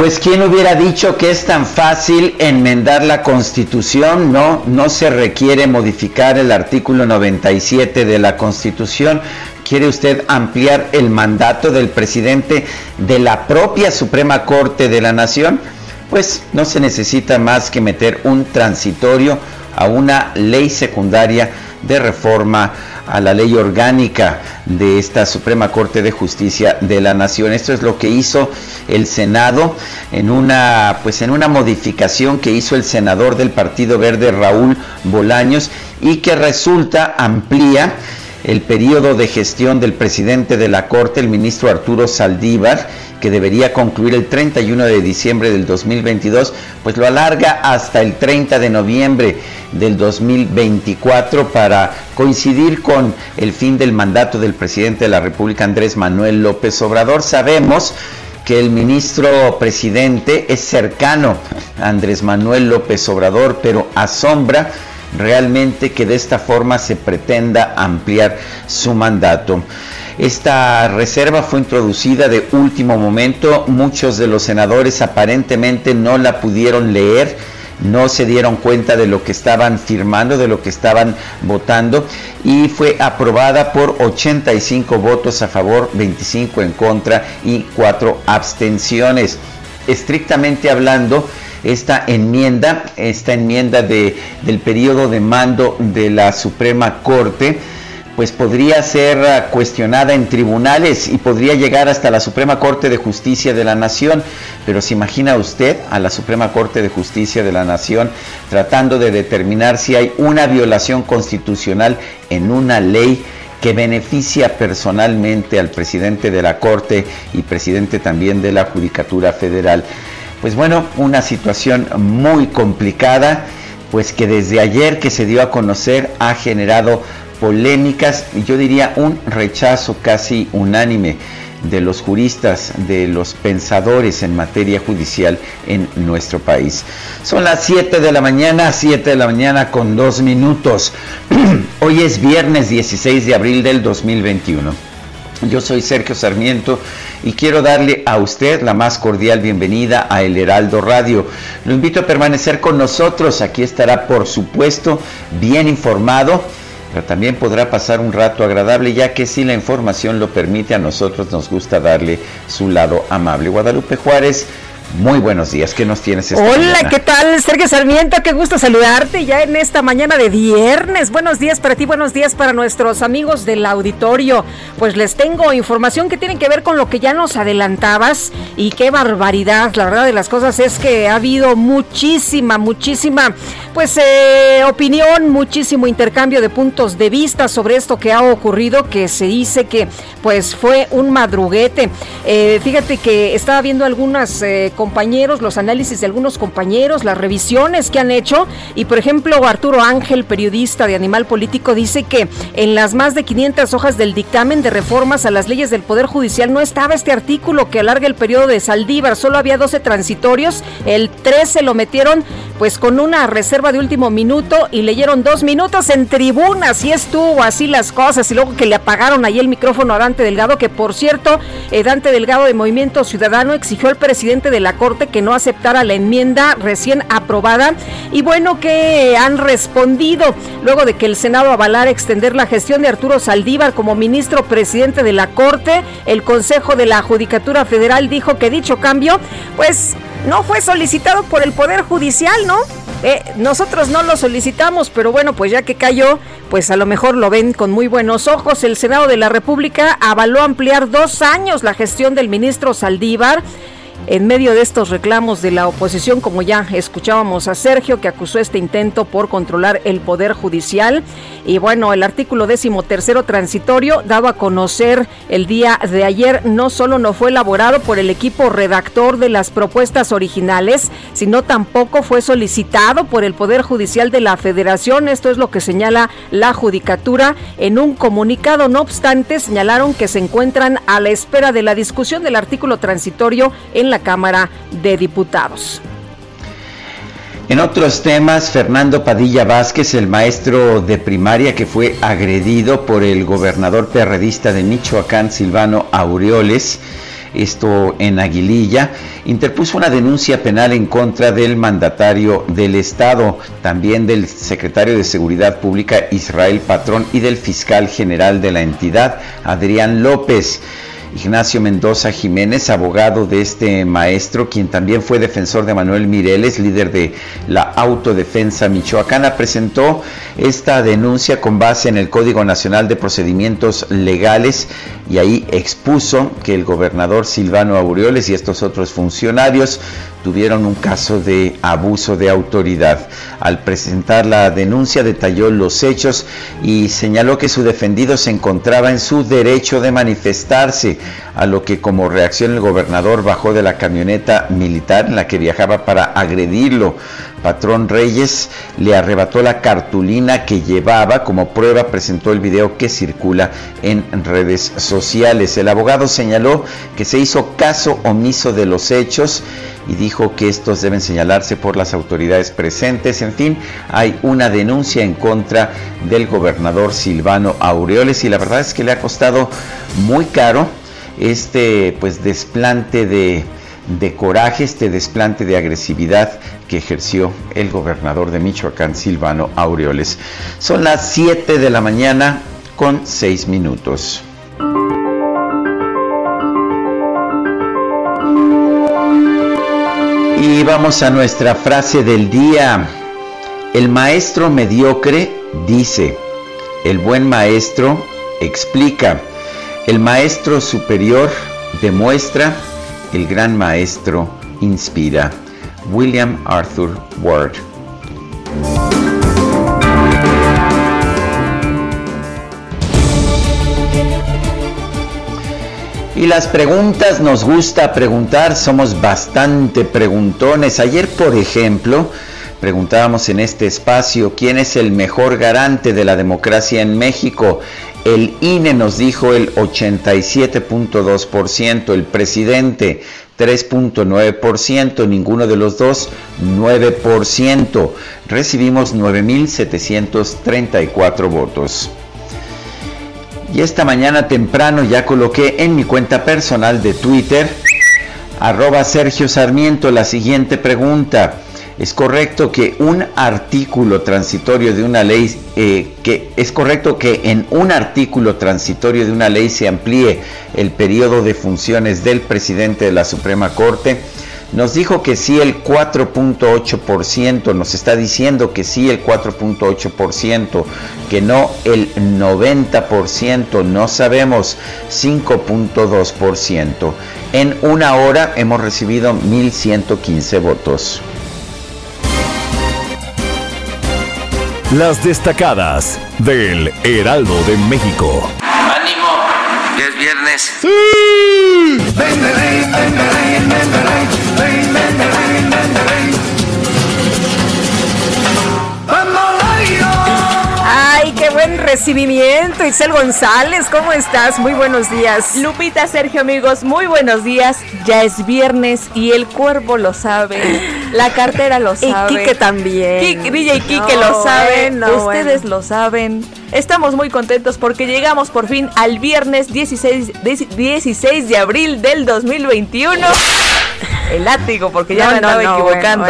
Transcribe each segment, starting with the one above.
Pues quién hubiera dicho que es tan fácil enmendar la Constitución, no, no se requiere modificar el artículo 97 de la Constitución. ¿Quiere usted ampliar el mandato del presidente de la propia Suprema Corte de la Nación? Pues no se necesita más que meter un transitorio a una ley secundaria de reforma a la ley orgánica de esta Suprema Corte de Justicia de la Nación. Esto es lo que hizo el Senado en una pues en una modificación que hizo el senador del Partido Verde Raúl Bolaños y que resulta amplía el periodo de gestión del presidente de la Corte, el ministro Arturo Saldívar, que debería concluir el 31 de diciembre del 2022, pues lo alarga hasta el 30 de noviembre del 2024 para coincidir con el fin del mandato del presidente de la República, Andrés Manuel López Obrador. Sabemos que el ministro presidente es cercano a Andrés Manuel López Obrador, pero asombra realmente que de esta forma se pretenda ampliar su mandato. Esta reserva fue introducida de último momento, muchos de los senadores aparentemente no la pudieron leer, no se dieron cuenta de lo que estaban firmando, de lo que estaban votando y fue aprobada por 85 votos a favor, 25 en contra y 4 abstenciones. Estrictamente hablando, esta enmienda, esta enmienda de, del periodo de mando de la Suprema Corte, pues podría ser ah, cuestionada en tribunales y podría llegar hasta la Suprema Corte de Justicia de la Nación. Pero se imagina usted a la Suprema Corte de Justicia de la Nación tratando de determinar si hay una violación constitucional en una ley que beneficia personalmente al presidente de la Corte y presidente también de la Judicatura Federal. Pues bueno, una situación muy complicada, pues que desde ayer que se dio a conocer ha generado polémicas y yo diría un rechazo casi unánime de los juristas, de los pensadores en materia judicial en nuestro país. Son las 7 de la mañana, 7 de la mañana con dos minutos. Hoy es viernes 16 de abril del 2021. Yo soy Sergio Sarmiento y quiero darle a usted la más cordial bienvenida a El Heraldo Radio. Lo invito a permanecer con nosotros. Aquí estará, por supuesto, bien informado, pero también podrá pasar un rato agradable, ya que si la información lo permite, a nosotros nos gusta darle su lado amable. Guadalupe Juárez muy buenos días, ¿qué nos tienes esta Hola, ¿qué tal? Sergio Sarmiento, qué gusto saludarte ya en esta mañana de viernes. Buenos días para ti, buenos días para nuestros amigos del auditorio. Pues les tengo información que tiene que ver con lo que ya nos adelantabas y qué barbaridad. La verdad de las cosas es que ha habido muchísima, muchísima, pues, eh, opinión, muchísimo intercambio de puntos de vista sobre esto que ha ocurrido, que se dice que, pues, fue un madruguete. Eh, fíjate que estaba viendo algunas... Eh, compañeros, los análisis de algunos compañeros, revisiones que han hecho. Y por ejemplo, Arturo Ángel, periodista de Animal Político, dice que en las más de 500 hojas del dictamen de reformas a las leyes del Poder Judicial no estaba este artículo que alarga el periodo de Saldívar. Solo había 12 transitorios. El 13 lo metieron pues con una reserva de último minuto y leyeron dos minutos en tribuna. Así estuvo, así las cosas. Y luego que le apagaron ahí el micrófono a Dante Delgado, que por cierto, eh, Dante Delgado de Movimiento Ciudadano exigió al presidente de la Corte que no aceptara la enmienda recién aprobada. Y bueno, que han respondido luego de que el Senado avalara extender la gestión de Arturo Saldívar como ministro presidente de la Corte. El Consejo de la Judicatura Federal dijo que dicho cambio, pues no fue solicitado por el Poder Judicial, ¿no? Eh, nosotros no lo solicitamos, pero bueno, pues ya que cayó, pues a lo mejor lo ven con muy buenos ojos. El Senado de la República avaló ampliar dos años la gestión del ministro Saldívar en medio de estos reclamos de la oposición, como ya escuchábamos a Sergio, que acusó este intento por controlar el Poder Judicial. Y bueno, el artículo décimo tercero transitorio, dado a conocer el día de ayer, no solo no fue elaborado por el equipo redactor de las propuestas originales, sino tampoco fue solicitado por el Poder Judicial de la Federación. Esto es lo que señala la Judicatura en un comunicado. No obstante, señalaron que se encuentran a la espera de la discusión del artículo transitorio en la Cámara de Diputados. En otros temas, Fernando Padilla Vázquez, el maestro de primaria que fue agredido por el gobernador perredista de Michoacán, Silvano Aureoles, esto en Aguililla, interpuso una denuncia penal en contra del mandatario del Estado, también del secretario de Seguridad Pública Israel Patrón y del fiscal general de la entidad, Adrián López. Ignacio Mendoza Jiménez, abogado de este maestro, quien también fue defensor de Manuel Mireles, líder de la Autodefensa Michoacana, presentó esta denuncia con base en el Código Nacional de Procedimientos Legales y ahí expuso que el gobernador Silvano Aureoles y estos otros funcionarios tuvieron un caso de abuso de autoridad. Al presentar la denuncia detalló los hechos y señaló que su defendido se encontraba en su derecho de manifestarse, a lo que como reacción el gobernador bajó de la camioneta militar en la que viajaba para agredirlo. Patrón Reyes le arrebató la cartulina que llevaba, como prueba presentó el video que circula en redes sociales. El abogado señaló que se hizo caso omiso de los hechos y dijo que estos deben señalarse por las autoridades presentes. En fin, hay una denuncia en contra del gobernador Silvano Aureoles y la verdad es que le ha costado muy caro este pues desplante de, de coraje, este desplante de agresividad que ejerció el gobernador de Michoacán, Silvano Aureoles. Son las 7 de la mañana con 6 minutos. Y vamos a nuestra frase del día. El maestro mediocre dice, el buen maestro explica, el maestro superior demuestra, el gran maestro inspira. William Arthur Ward. Y las preguntas nos gusta preguntar, somos bastante preguntones. Ayer, por ejemplo, preguntábamos en este espacio quién es el mejor garante de la democracia en México. El INE nos dijo el 87.2%, el presidente 3.9%, ninguno de los dos 9%. Recibimos 9.734 votos. Y esta mañana temprano ya coloqué en mi cuenta personal de Twitter, arroba Sergio Sarmiento, la siguiente pregunta. ¿Es correcto que un artículo transitorio de una ley, eh, que es correcto que en un artículo transitorio de una ley se amplíe el periodo de funciones del presidente de la Suprema Corte? Nos dijo que sí el 4.8%, nos está diciendo que sí el 4.8%, que no el 90%, no sabemos 5.2%. En una hora hemos recibido 1.115 votos. Las destacadas del Heraldo de México. ¡Ánimo! Ya es viernes. ¡Sí! Recibimiento. Isel González, ¿cómo estás? Muy buenos días. Lupita, Sergio, amigos, muy buenos días. Ya es viernes y el cuervo lo sabe. La cartera lo sabe. Y Quique también. DJ Quique lo sabe. Ustedes lo saben. Estamos muy contentos porque llegamos por fin al viernes 16, 16 de abril del 2021. El látigo, porque ya me andaba equivocando.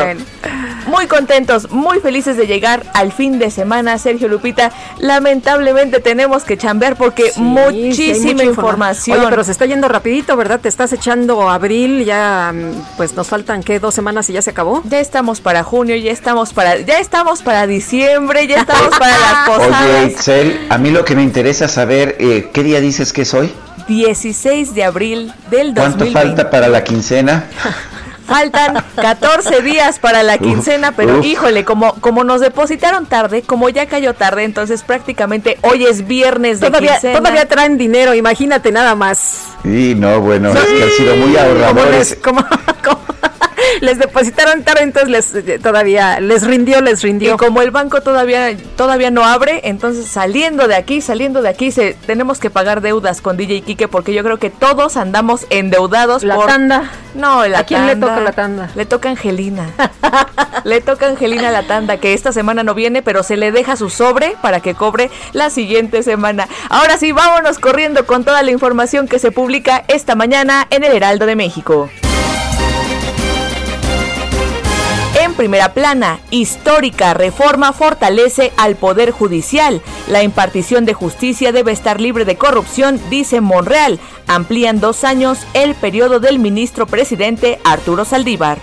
Muy contentos, muy felices de llegar al fin de semana, Sergio Lupita. Lamentablemente tenemos que chambear porque muchísima información. Oye, pero se está yendo rapidito, ¿verdad? Te estás echando abril, ya mm, pues nos faltan qué, dos semanas y ya se acabó. Ya estamos para junio, ya estamos para, ya estamos para diciembre, ya estamos para las posadas. Oye, Itzel, a mí lo que me interesa saber, eh, ¿qué día dices que es hoy? 16 de abril del 2020. ¿Cuánto falta para la quincena? Faltan 14 días para la quincena, pero híjole, como, como nos depositaron tarde, como ya cayó tarde, entonces prácticamente hoy es viernes de todavía, quincena. Todavía traen dinero, imagínate nada más. Sí, no, bueno, es que han sido muy ahorradores. Como les depositaron tarde, entonces les eh, todavía les rindió, les rindió. Y como el banco todavía todavía no abre, entonces saliendo de aquí, saliendo de aquí, se, tenemos que pagar deudas con DJ Kike porque yo creo que todos andamos endeudados. La tanda. No, la ¿A quién le toca la tanda? Le toca a Angelina. le toca a Angelina la tanda, que esta semana no viene, pero se le deja su sobre para que cobre la siguiente semana. Ahora sí, vámonos corriendo con toda la información que se publica esta mañana en el Heraldo de México. Primera plana, histórica reforma fortalece al Poder Judicial. La impartición de justicia debe estar libre de corrupción, dice Monreal. Amplían dos años el periodo del ministro presidente Arturo Saldívar.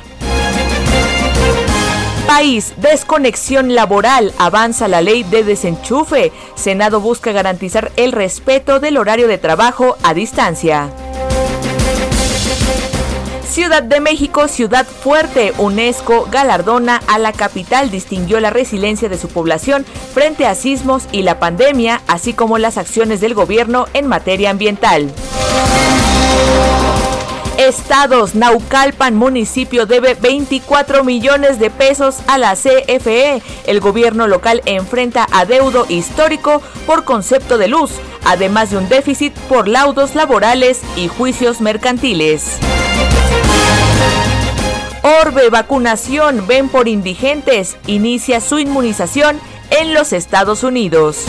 País, desconexión laboral, avanza la ley de desenchufe. Senado busca garantizar el respeto del horario de trabajo a distancia. Ciudad de México, ciudad fuerte, UNESCO galardona a la capital, distinguió la resiliencia de su población frente a sismos y la pandemia, así como las acciones del gobierno en materia ambiental. Estados, Naucalpan, municipio debe 24 millones de pesos a la CFE. El gobierno local enfrenta adeudo histórico por concepto de luz, además de un déficit por laudos laborales y juicios mercantiles. Orbe Vacunación, ven por indigentes, inicia su inmunización en los Estados Unidos.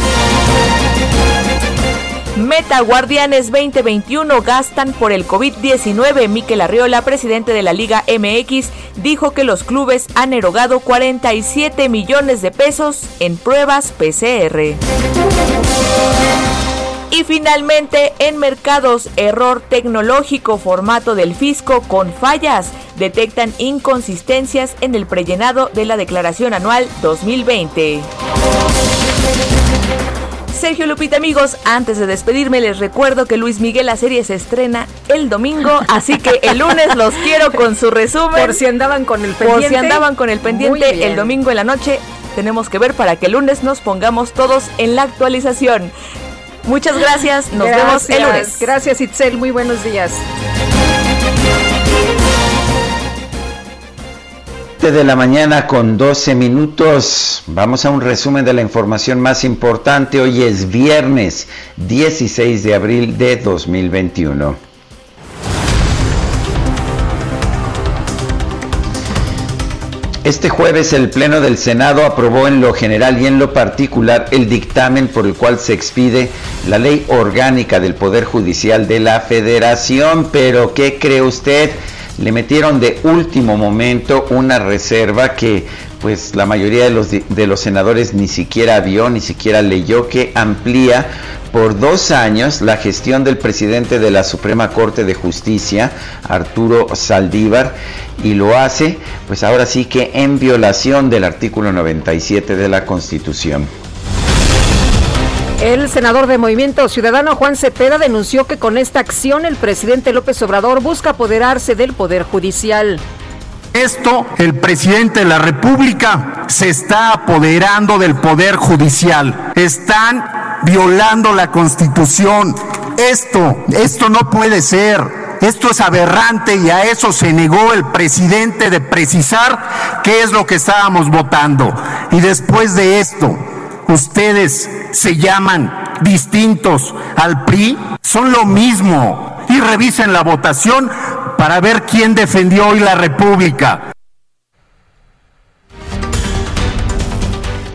Meta Guardianes 2021 gastan por el COVID-19. Miquel Arriola, presidente de la Liga MX, dijo que los clubes han erogado 47 millones de pesos en pruebas PCR. Y finalmente, en mercados, error tecnológico, formato del fisco con fallas. Detectan inconsistencias en el prellenado de la declaración anual 2020. Sergio Lupita, amigos, antes de despedirme les recuerdo que Luis Miguel la serie se estrena el domingo, así que el lunes los quiero con su resumen. Por si andaban con el pendiente. Por si andaban con el pendiente el domingo en la noche, tenemos que ver para que el lunes nos pongamos todos en la actualización. Muchas gracias, nos vemos el lunes. Gracias Itzel, muy buenos días. de la mañana con 12 minutos. Vamos a un resumen de la información más importante. Hoy es viernes 16 de abril de 2021. Este jueves el Pleno del Senado aprobó en lo general y en lo particular el dictamen por el cual se expide la ley orgánica del Poder Judicial de la Federación. Pero, ¿qué cree usted? le metieron de último momento una reserva que pues la mayoría de los, de los senadores ni siquiera vio, ni siquiera leyó, que amplía por dos años la gestión del presidente de la Suprema Corte de Justicia, Arturo Saldívar, y lo hace pues ahora sí que en violación del artículo 97 de la Constitución. El senador de Movimiento Ciudadano Juan Cepeda denunció que con esta acción el presidente López Obrador busca apoderarse del Poder Judicial. Esto, el presidente de la República se está apoderando del Poder Judicial. Están violando la Constitución. Esto, esto no puede ser. Esto es aberrante y a eso se negó el presidente de precisar qué es lo que estábamos votando. Y después de esto, ustedes se llaman distintos al PRI, son lo mismo. Y revisen la votación para ver quién defendió hoy la República.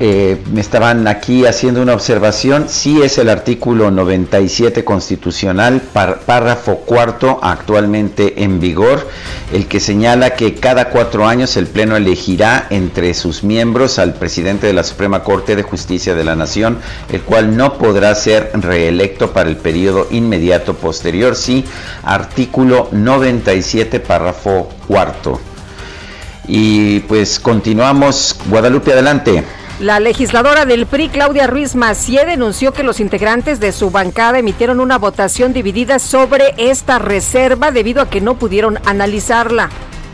Eh, me estaban aquí haciendo una observación, sí es el artículo 97 constitucional, párrafo cuarto, actualmente en vigor, el que señala que cada cuatro años el Pleno elegirá entre sus miembros al presidente de la Suprema Corte de Justicia de la Nación, el cual no podrá ser reelecto para el periodo inmediato posterior, sí, artículo 97, párrafo cuarto. Y pues continuamos, Guadalupe, adelante. La legisladora del PRI, Claudia Ruiz Macié, denunció que los integrantes de su bancada emitieron una votación dividida sobre esta reserva debido a que no pudieron analizarla.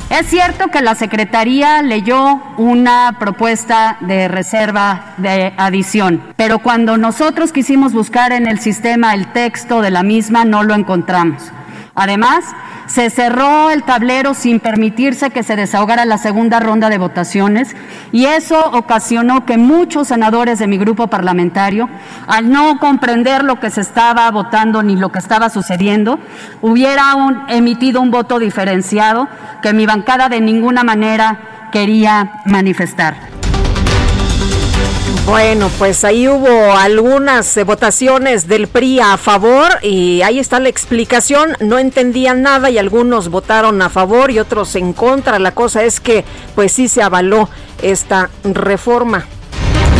Es cierto que la Secretaría leyó una propuesta de reserva de adición, pero cuando nosotros quisimos buscar en el sistema el texto de la misma no lo encontramos. Además, se cerró el tablero sin permitirse que se desahogara la segunda ronda de votaciones y eso ocasionó que muchos senadores de mi grupo parlamentario, al no comprender lo que se estaba votando ni lo que estaba sucediendo, hubieran emitido un voto diferenciado que mi bancada de ninguna manera quería manifestar. Bueno, pues ahí hubo algunas votaciones del PRI a favor y ahí está la explicación. No entendían nada y algunos votaron a favor y otros en contra. La cosa es que pues sí se avaló esta reforma.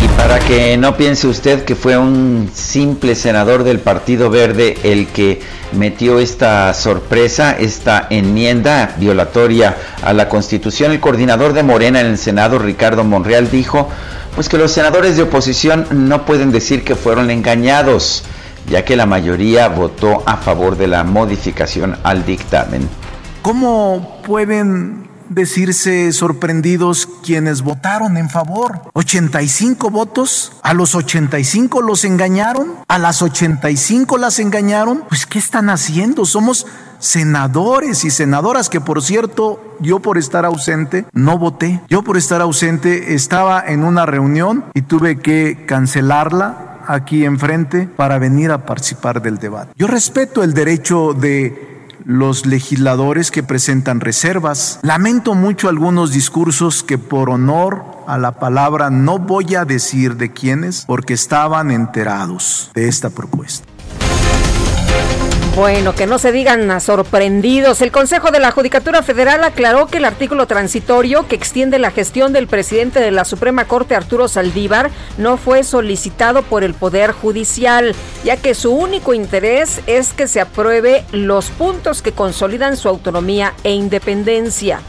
Y para que no piense usted que fue un simple senador del Partido Verde el que metió esta sorpresa, esta enmienda violatoria a la Constitución, el coordinador de Morena en el Senado, Ricardo Monreal, dijo pues que los senadores de oposición no pueden decir que fueron engañados, ya que la mayoría votó a favor de la modificación al dictamen. ¿Cómo pueden decirse sorprendidos quienes votaron en favor. 85 votos, a los 85 los engañaron, a las 85 las engañaron. Pues ¿qué están haciendo? Somos senadores y senadoras que por cierto yo por estar ausente no voté. Yo por estar ausente estaba en una reunión y tuve que cancelarla aquí enfrente para venir a participar del debate. Yo respeto el derecho de los legisladores que presentan reservas. Lamento mucho algunos discursos que por honor a la palabra no voy a decir de quiénes porque estaban enterados de esta propuesta. Bueno, que no se digan sorprendidos. El Consejo de la Judicatura Federal aclaró que el artículo transitorio que extiende la gestión del presidente de la Suprema Corte, Arturo Saldívar, no fue solicitado por el Poder Judicial, ya que su único interés es que se apruebe los puntos que consolidan su autonomía e independencia.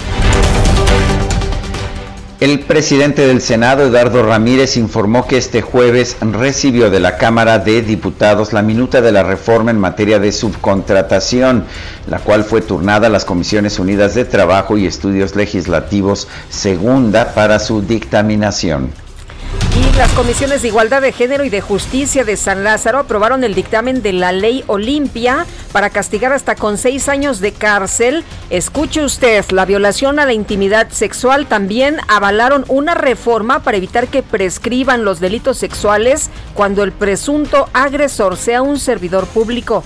El presidente del Senado, Eduardo Ramírez, informó que este jueves recibió de la Cámara de Diputados la minuta de la reforma en materia de subcontratación, la cual fue turnada a las Comisiones Unidas de Trabajo y Estudios Legislativos segunda para su dictaminación. Y las comisiones de Igualdad de Género y de Justicia de San Lázaro aprobaron el dictamen de la ley Olimpia para castigar hasta con seis años de cárcel. Escuche usted, la violación a la intimidad sexual también avalaron una reforma para evitar que prescriban los delitos sexuales cuando el presunto agresor sea un servidor público.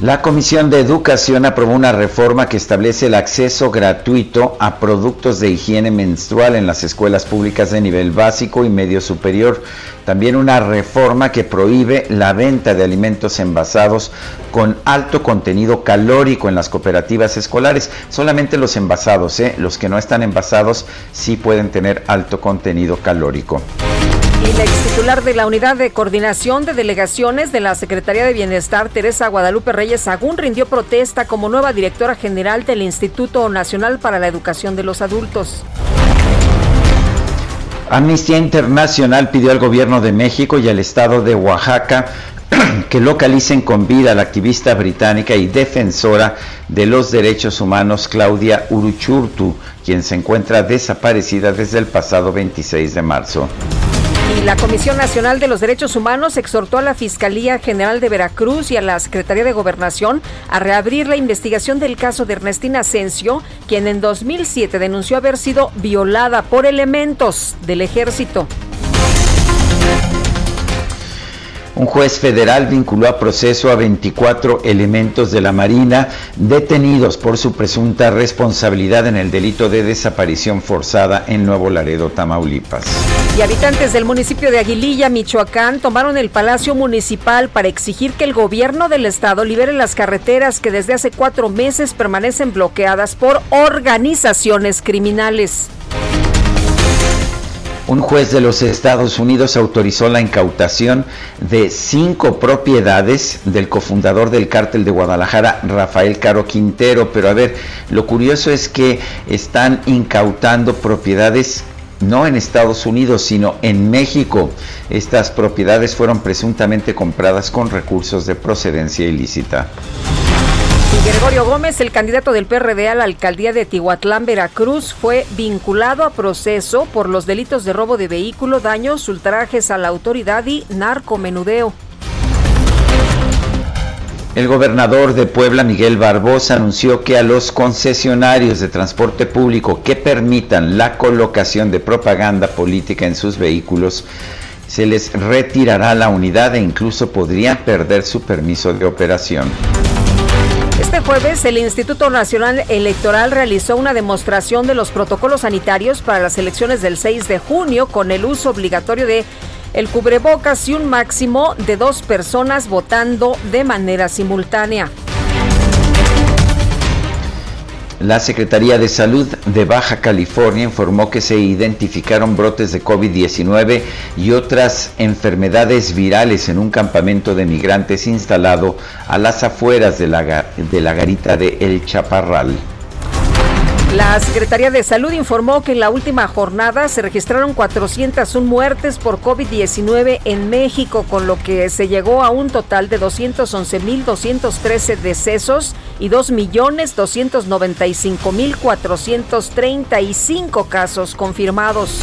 La Comisión de Educación aprobó una reforma que establece el acceso gratuito a productos de higiene menstrual en las escuelas públicas de nivel básico y medio superior. También una reforma que prohíbe la venta de alimentos envasados con alto contenido calórico en las cooperativas escolares. Solamente los envasados, ¿eh? los que no están envasados sí pueden tener alto contenido calórico. Y la ex titular de la Unidad de Coordinación de Delegaciones de la Secretaría de Bienestar, Teresa Guadalupe Reyes Agún, rindió protesta como nueva directora general del Instituto Nacional para la Educación de los Adultos. Amnistía Internacional pidió al gobierno de México y al estado de Oaxaca que localicen con vida a la activista británica y defensora de los derechos humanos Claudia Uruchurtu, quien se encuentra desaparecida desde el pasado 26 de marzo. La Comisión Nacional de los Derechos Humanos exhortó a la Fiscalía General de Veracruz y a la Secretaría de Gobernación a reabrir la investigación del caso de Ernestina Asensio, quien en 2007 denunció haber sido violada por elementos del ejército. Un juez federal vinculó a proceso a 24 elementos de la Marina detenidos por su presunta responsabilidad en el delito de desaparición forzada en Nuevo Laredo, Tamaulipas. Y habitantes del municipio de Aguililla, Michoacán, tomaron el Palacio Municipal para exigir que el gobierno del estado libere las carreteras que desde hace cuatro meses permanecen bloqueadas por organizaciones criminales. Un juez de los Estados Unidos autorizó la incautación de cinco propiedades del cofundador del cártel de Guadalajara, Rafael Caro Quintero. Pero a ver, lo curioso es que están incautando propiedades no en Estados Unidos, sino en México. Estas propiedades fueron presuntamente compradas con recursos de procedencia ilícita. Gregorio Gómez, el candidato del PRD a la alcaldía de Tihuatlán, Veracruz, fue vinculado a proceso por los delitos de robo de vehículo, daños, ultrajes a la autoridad y narcomenudeo. El gobernador de Puebla, Miguel Barbosa, anunció que a los concesionarios de transporte público que permitan la colocación de propaganda política en sus vehículos, se les retirará la unidad e incluso podrían perder su permiso de operación. Este jueves, el Instituto Nacional Electoral realizó una demostración de los protocolos sanitarios para las elecciones del 6 de junio con el uso obligatorio de el cubrebocas y un máximo de dos personas votando de manera simultánea. La Secretaría de Salud de Baja California informó que se identificaron brotes de COVID-19 y otras enfermedades virales en un campamento de migrantes instalado a las afueras de la, de la garita de El Chaparral. La Secretaría de Salud informó que en la última jornada se registraron 401 muertes por COVID-19 en México, con lo que se llegó a un total de 211.213 decesos y 2.295.435 casos confirmados.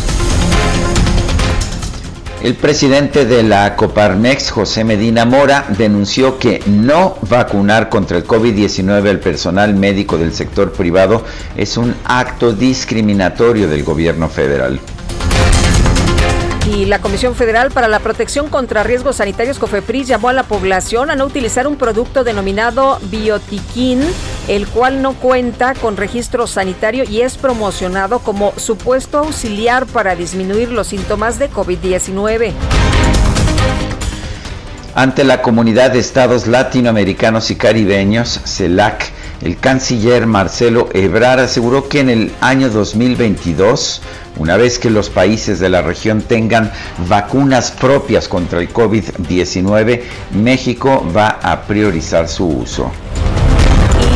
El presidente de la Coparmex, José Medina Mora, denunció que no vacunar contra el COVID-19 al personal médico del sector privado es un acto discriminatorio del gobierno federal. Y la Comisión Federal para la Protección contra Riesgos Sanitarios COFEPRIS llamó a la población a no utilizar un producto denominado biotiquín, el cual no cuenta con registro sanitario y es promocionado como supuesto auxiliar para disminuir los síntomas de COVID-19. Ante la comunidad de estados latinoamericanos y caribeños, CELAC, el canciller Marcelo Ebrard aseguró que en el año 2022, una vez que los países de la región tengan vacunas propias contra el COVID-19, México va a priorizar su uso.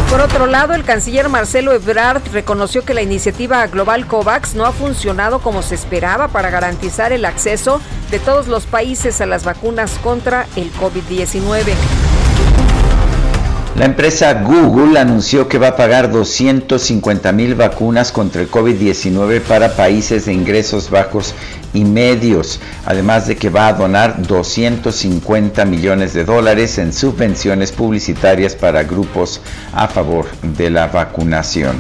Por otro lado, el canciller Marcelo Ebrard reconoció que la iniciativa global COVAX no ha funcionado como se esperaba para garantizar el acceso de todos los países a las vacunas contra el COVID-19. La empresa Google anunció que va a pagar 250 mil vacunas contra el COVID-19 para países de ingresos bajos y medios, además de que va a donar 250 millones de dólares en subvenciones publicitarias para grupos a favor de la vacunación.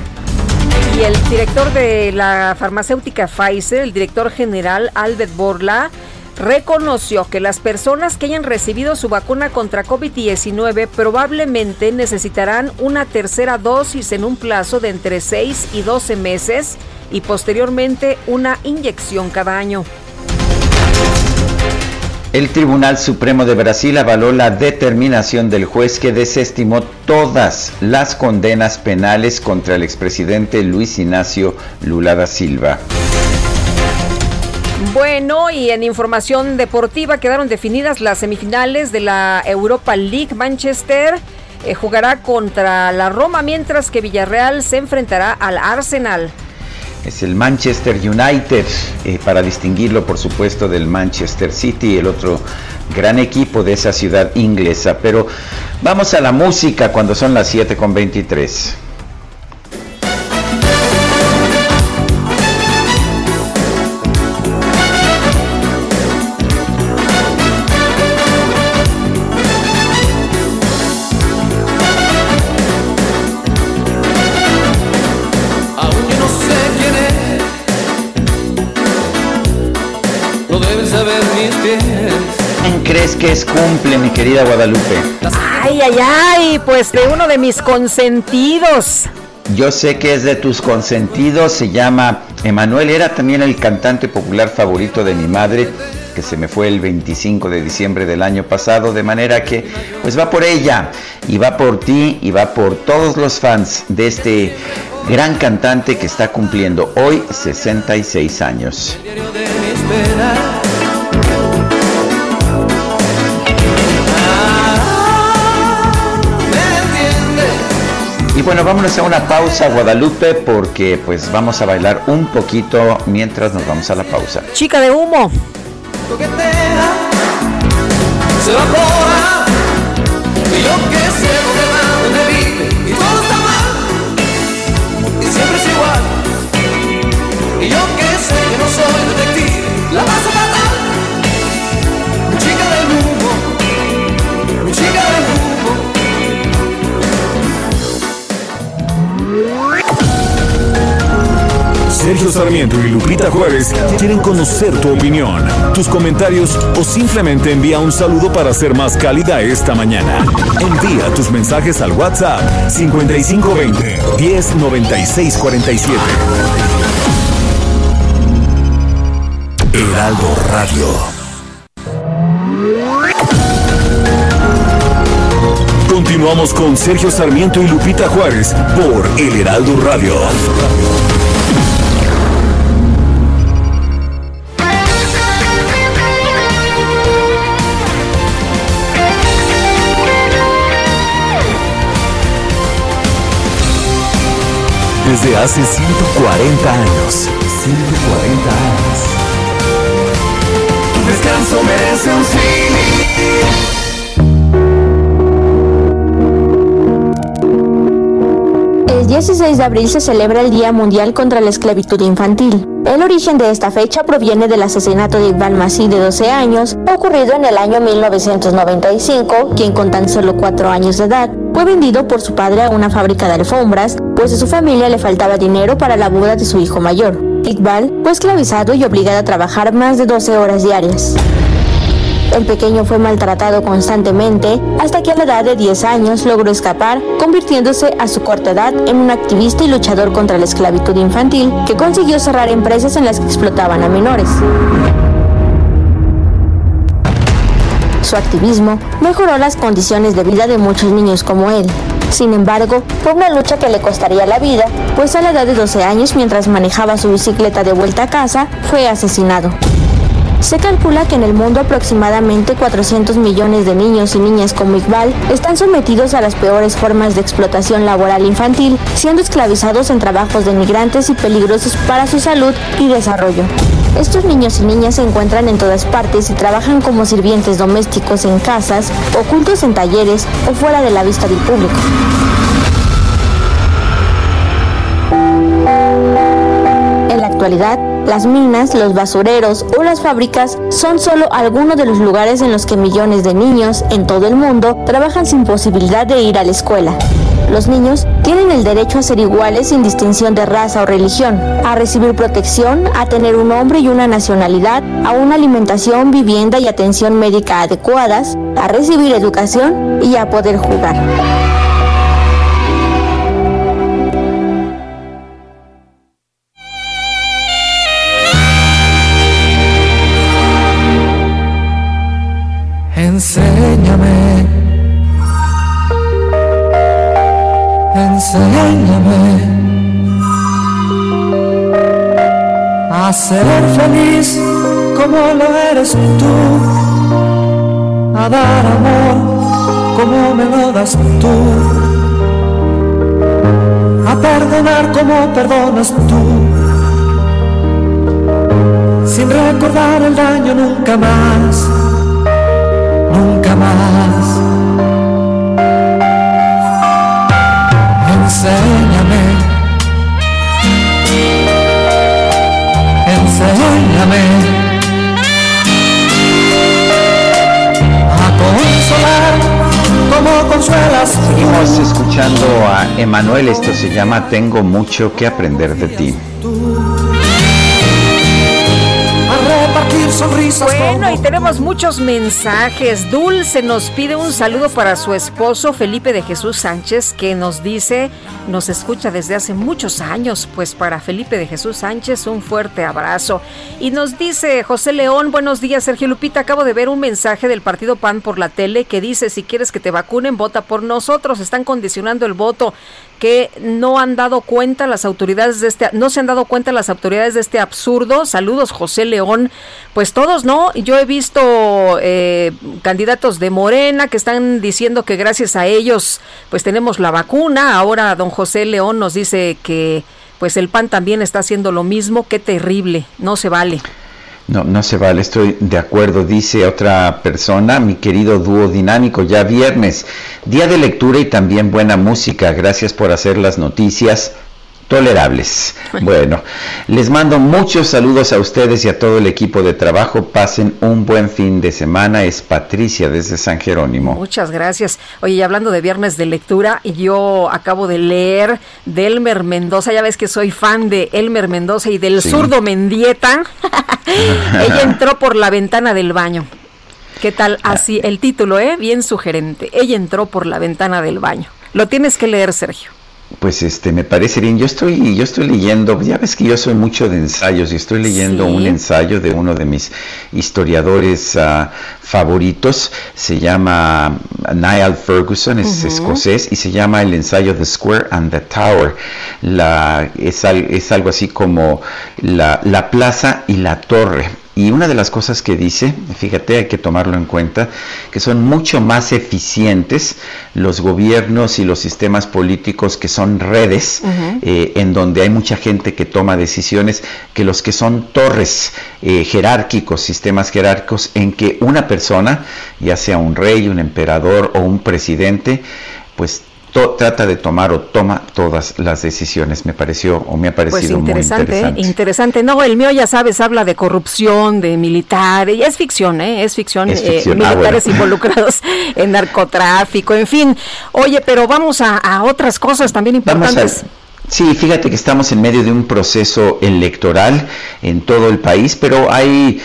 Y el director de la farmacéutica Pfizer, el director general Albert Borla, reconoció que las personas que hayan recibido su vacuna contra COVID-19 probablemente necesitarán una tercera dosis en un plazo de entre 6 y 12 meses y posteriormente una inyección cada año. El Tribunal Supremo de Brasil avaló la determinación del juez que desestimó todas las condenas penales contra el expresidente Luis Ignacio Lula da Silva. Bueno, y en información deportiva quedaron definidas las semifinales de la Europa League. Manchester eh, jugará contra la Roma, mientras que Villarreal se enfrentará al Arsenal. Es el Manchester United, eh, para distinguirlo por supuesto del Manchester City, el otro gran equipo de esa ciudad inglesa. Pero vamos a la música cuando son las 7 con 23. crees que es cumple, mi querida Guadalupe? Ay, ay, ay, pues de uno de mis consentidos. Yo sé que es de tus consentidos, se llama Emanuel, era también el cantante popular favorito de mi madre, que se me fue el 25 de diciembre del año pasado, de manera que pues va por ella y va por ti y va por todos los fans de este gran cantante que está cumpliendo hoy 66 años. Bueno, vámonos a una pausa, Guadalupe, porque pues vamos a bailar un poquito mientras nos vamos a la pausa. Chica de humo. Se Sergio Sarmiento y Lupita Juárez quieren conocer tu opinión, tus comentarios o simplemente envía un saludo para ser más cálida esta mañana. Envía tus mensajes al WhatsApp 5520 109647. Heraldo Radio. Continuamos con Sergio Sarmiento y Lupita Juárez por El Heraldo Radio. Desde hace 140 años. 140 años. Tu descanso merece un El 16 de abril se celebra el Día Mundial contra la Esclavitud Infantil. El origen de esta fecha proviene del asesinato de Iqbal Masih de 12 años, ocurrido en el año 1995, quien con tan solo 4 años de edad fue vendido por su padre a una fábrica de alfombras, pues a su familia le faltaba dinero para la boda de su hijo mayor. Iqbal fue esclavizado y obligado a trabajar más de 12 horas diarias. El pequeño fue maltratado constantemente hasta que a la edad de 10 años logró escapar, convirtiéndose a su corta edad en un activista y luchador contra la esclavitud infantil que consiguió cerrar empresas en las que explotaban a menores. Su activismo mejoró las condiciones de vida de muchos niños como él. Sin embargo, fue una lucha que le costaría la vida, pues a la edad de 12 años, mientras manejaba su bicicleta de vuelta a casa, fue asesinado. Se calcula que en el mundo aproximadamente 400 millones de niños y niñas como Iqbal están sometidos a las peores formas de explotación laboral infantil, siendo esclavizados en trabajos denigrantes y peligrosos para su salud y desarrollo. Estos niños y niñas se encuentran en todas partes y trabajan como sirvientes domésticos en casas, ocultos en talleres o fuera de la vista del público. En la actualidad, las minas, los basureros o las fábricas son solo algunos de los lugares en los que millones de niños en todo el mundo trabajan sin posibilidad de ir a la escuela. Los niños tienen el derecho a ser iguales sin distinción de raza o religión, a recibir protección, a tener un nombre y una nacionalidad, a una alimentación, vivienda y atención médica adecuadas, a recibir educación y a poder jugar. Ser feliz como lo eres tú, a dar amor como me lo das tú, a perdonar como perdonas tú, sin recordar el daño nunca más nunca más. Enséñame, como consuelas. Seguimos escuchando a Emanuel, esto se llama Tengo mucho que aprender de ti. Bueno, y tenemos muchos mensajes. Dulce nos pide un saludo para su esposo Felipe de Jesús Sánchez, que nos dice, nos escucha desde hace muchos años. Pues para Felipe de Jesús Sánchez, un fuerte abrazo. Y nos dice José León, buenos días, Sergio Lupita. Acabo de ver un mensaje del partido PAN por la tele que dice: si quieres que te vacunen, vota por nosotros. Están condicionando el voto que no han dado cuenta las autoridades de este, no se han dado cuenta las autoridades de este absurdo. Saludos, José León. Pues todos no. Yo he visto eh, candidatos de Morena que están diciendo que gracias a ellos, pues tenemos la vacuna. Ahora don José León nos dice que, pues el PAN también está haciendo lo mismo. Qué terrible. No se vale. No, no se vale, estoy de acuerdo, dice otra persona, mi querido dúo dinámico, ya viernes, día de lectura y también buena música, gracias por hacer las noticias tolerables. Bueno, les mando muchos saludos a ustedes y a todo el equipo de trabajo. Pasen un buen fin de semana. Es Patricia desde San Jerónimo. Muchas gracias. Oye, y hablando de viernes de lectura, yo acabo de leer de Elmer Mendoza. Ya ves que soy fan de Elmer Mendoza y del zurdo Mendieta. Ella entró por la ventana del baño. ¿Qué tal? Así el título, ¿eh? Bien sugerente. Ella entró por la ventana del baño. Lo tienes que leer, Sergio. Pues este me parece bien. Yo estoy yo estoy leyendo, ya ves que yo soy mucho de ensayos y estoy leyendo un ensayo de uno de mis historiadores uh, favoritos. Se llama Niall Ferguson, es escocés y se llama el ensayo The Square and the Tower. La es, es algo así como la, la plaza y la torre y una de las cosas que dice, fíjate, hay que tomarlo en cuenta, que son mucho más eficientes los gobiernos y los sistemas políticos que son redes, eh, en donde hay mucha gente que toma decisiones, que los que son torres eh, jerárquicos, sistemas jerárquicos, en que una persona, ya sea un rey, un emperador o un presidente, pues trata de tomar o toma todas las decisiones. Me pareció o me ha pues parecido muy interesante. Interesante. No, el mío ya sabes, habla de corrupción, de militares, es ficción, ¿eh? Es ficción, eh, ah, militares involucrados en narcotráfico, en fin. Oye, pero vamos a, otras cosas también importantes. Sí, fíjate que estamos en medio de un proceso electoral en todo el país, pero hay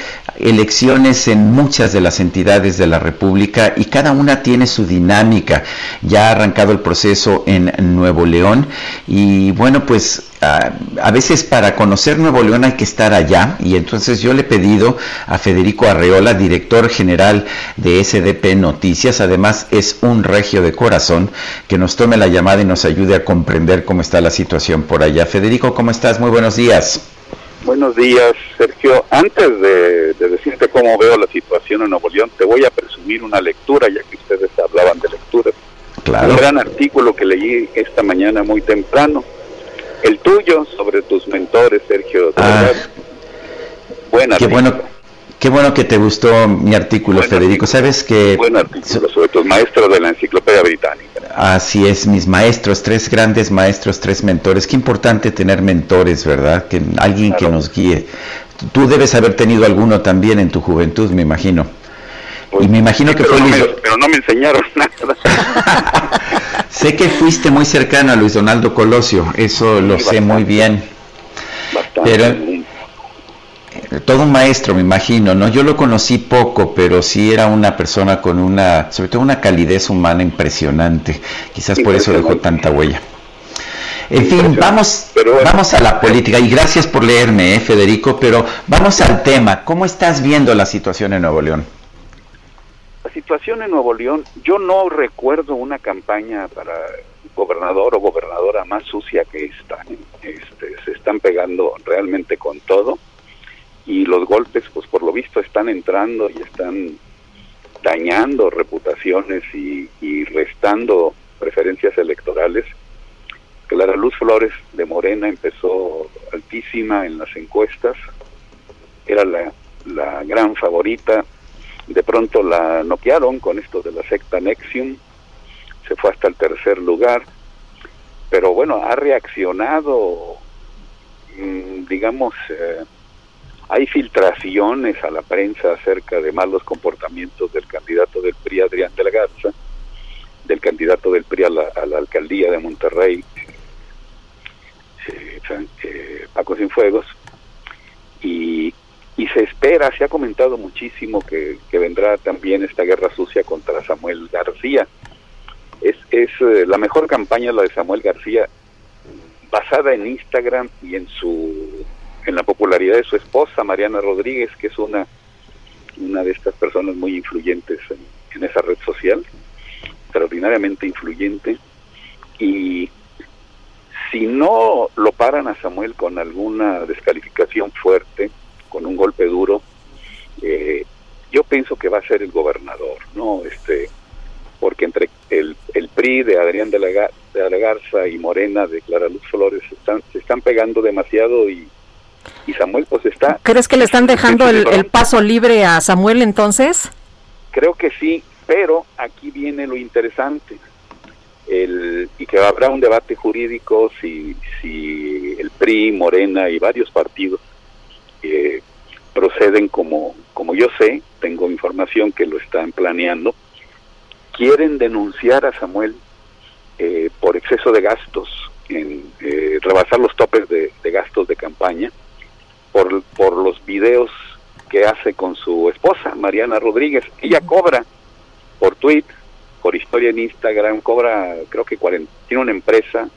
elecciones en muchas de las entidades de la República y cada una tiene su dinámica. Ya ha arrancado el proceso en Nuevo León y bueno, pues a, veces para conocer Nuevo León hay que estar allá y entonces yo le he pedido a Federico Arreola, director general de SDP Noticias, además es un regio de corazón, que nos tome la llamada y nos ayude a comprender cómo está la situación por allá. Federico, ¿cómo estás? Muy buenos días. Buenos días, Sergio. Antes de, decirte cómo veo la situación en Nuevo León, te voy a presumir una lectura, ya que ustedes hablaban de lecturas. Claro. Un gran artículo que leí esta mañana muy temprano. El tuyo sobre tus mentores, Sergio. Ah, Buena. Qué bueno, Qué bueno que te gustó mi artículo, Federico. Sabes que... Buen artículo sobre tus maestros de la Enciclopedia Británica. Así es, mis maestros, tres grandes maestros, tres mentores. Qué importante tener mentores, ¿verdad? Que alguien que nos guíe. Tú debes haber tenido alguno también en tu juventud, me imagino. Pues, y me imagino que fue Luis... pero no me enseñaron nada. sé que fuiste muy cercano a Luis Donaldo Colosio, eso lo sé muy bien. Bastante. Pero todo un maestro, me imagino, ¿no? Yo lo conocí poco, pero sí era una persona con una, sobre todo una calidez humana impresionante. Quizás por eso dejó tanta huella. En fin, vamos, vamos a la política y gracias por leerme, ¿eh, Federico, pero vamos al tema. ¿Cómo estás viendo la situación en Nuevo León? La situación en Nuevo León, yo no recuerdo una campaña para gobernador o gobernadora más sucia que esta. ¿eh? Este, se están pegando realmente con todo y los golpes, pues por lo visto están entrando y están dañando reputaciones y, restando preferencias electorales. Clara Luz Flores de Morena empezó altísima en las encuestas, era la, la gran favorita, de pronto la noquearon con esto de la secta Nexium, se fue hasta el tercer lugar, pero bueno, ha reaccionado, mm, digamos, eh, hay filtraciones a la prensa acerca de malos comportamientos del candidato del PRI, Adrián de la Garza, del candidato del PRI a la, alcaldía de Monterrey, eh, eh, Paco Cienfuegos, y, y se espera, se ha comentado muchísimo que, vendrá también esta guerra sucia contra Samuel García. Es, es eh, la mejor campaña la de Samuel García, basada en Instagram y en su en la popularidad de su esposa Mariana Rodríguez, que es una una de estas personas muy influyentes en esa red social, extraordinariamente influyente y si no lo paran a Samuel con alguna descalificación fuerte, con un golpe duro, eh, yo pienso que va a ser el gobernador, ¿no? Este, porque entre el, el PRI de Adrián de la, de la Garza y Morena de Clara Luz Flores están, se están pegando demasiado y, y Samuel pues está... ¿Crees que le están dejando el, el paso libre a Samuel entonces? Creo que sí, pero aquí viene lo interesante el, y que habrá un debate jurídico si, si el PRI, Morena y varios partidos eh, proceden como, como yo sé, tengo información que lo están planeando, quieren denunciar a Samuel eh, por exceso de gastos, en eh, rebasar los topes de, de, gastos de campaña, por, por los videos que hace con su esposa, Mariana Rodríguez. Ella cobra por tweet por historia en Instagram, cobra, creo que 40, tiene una empresa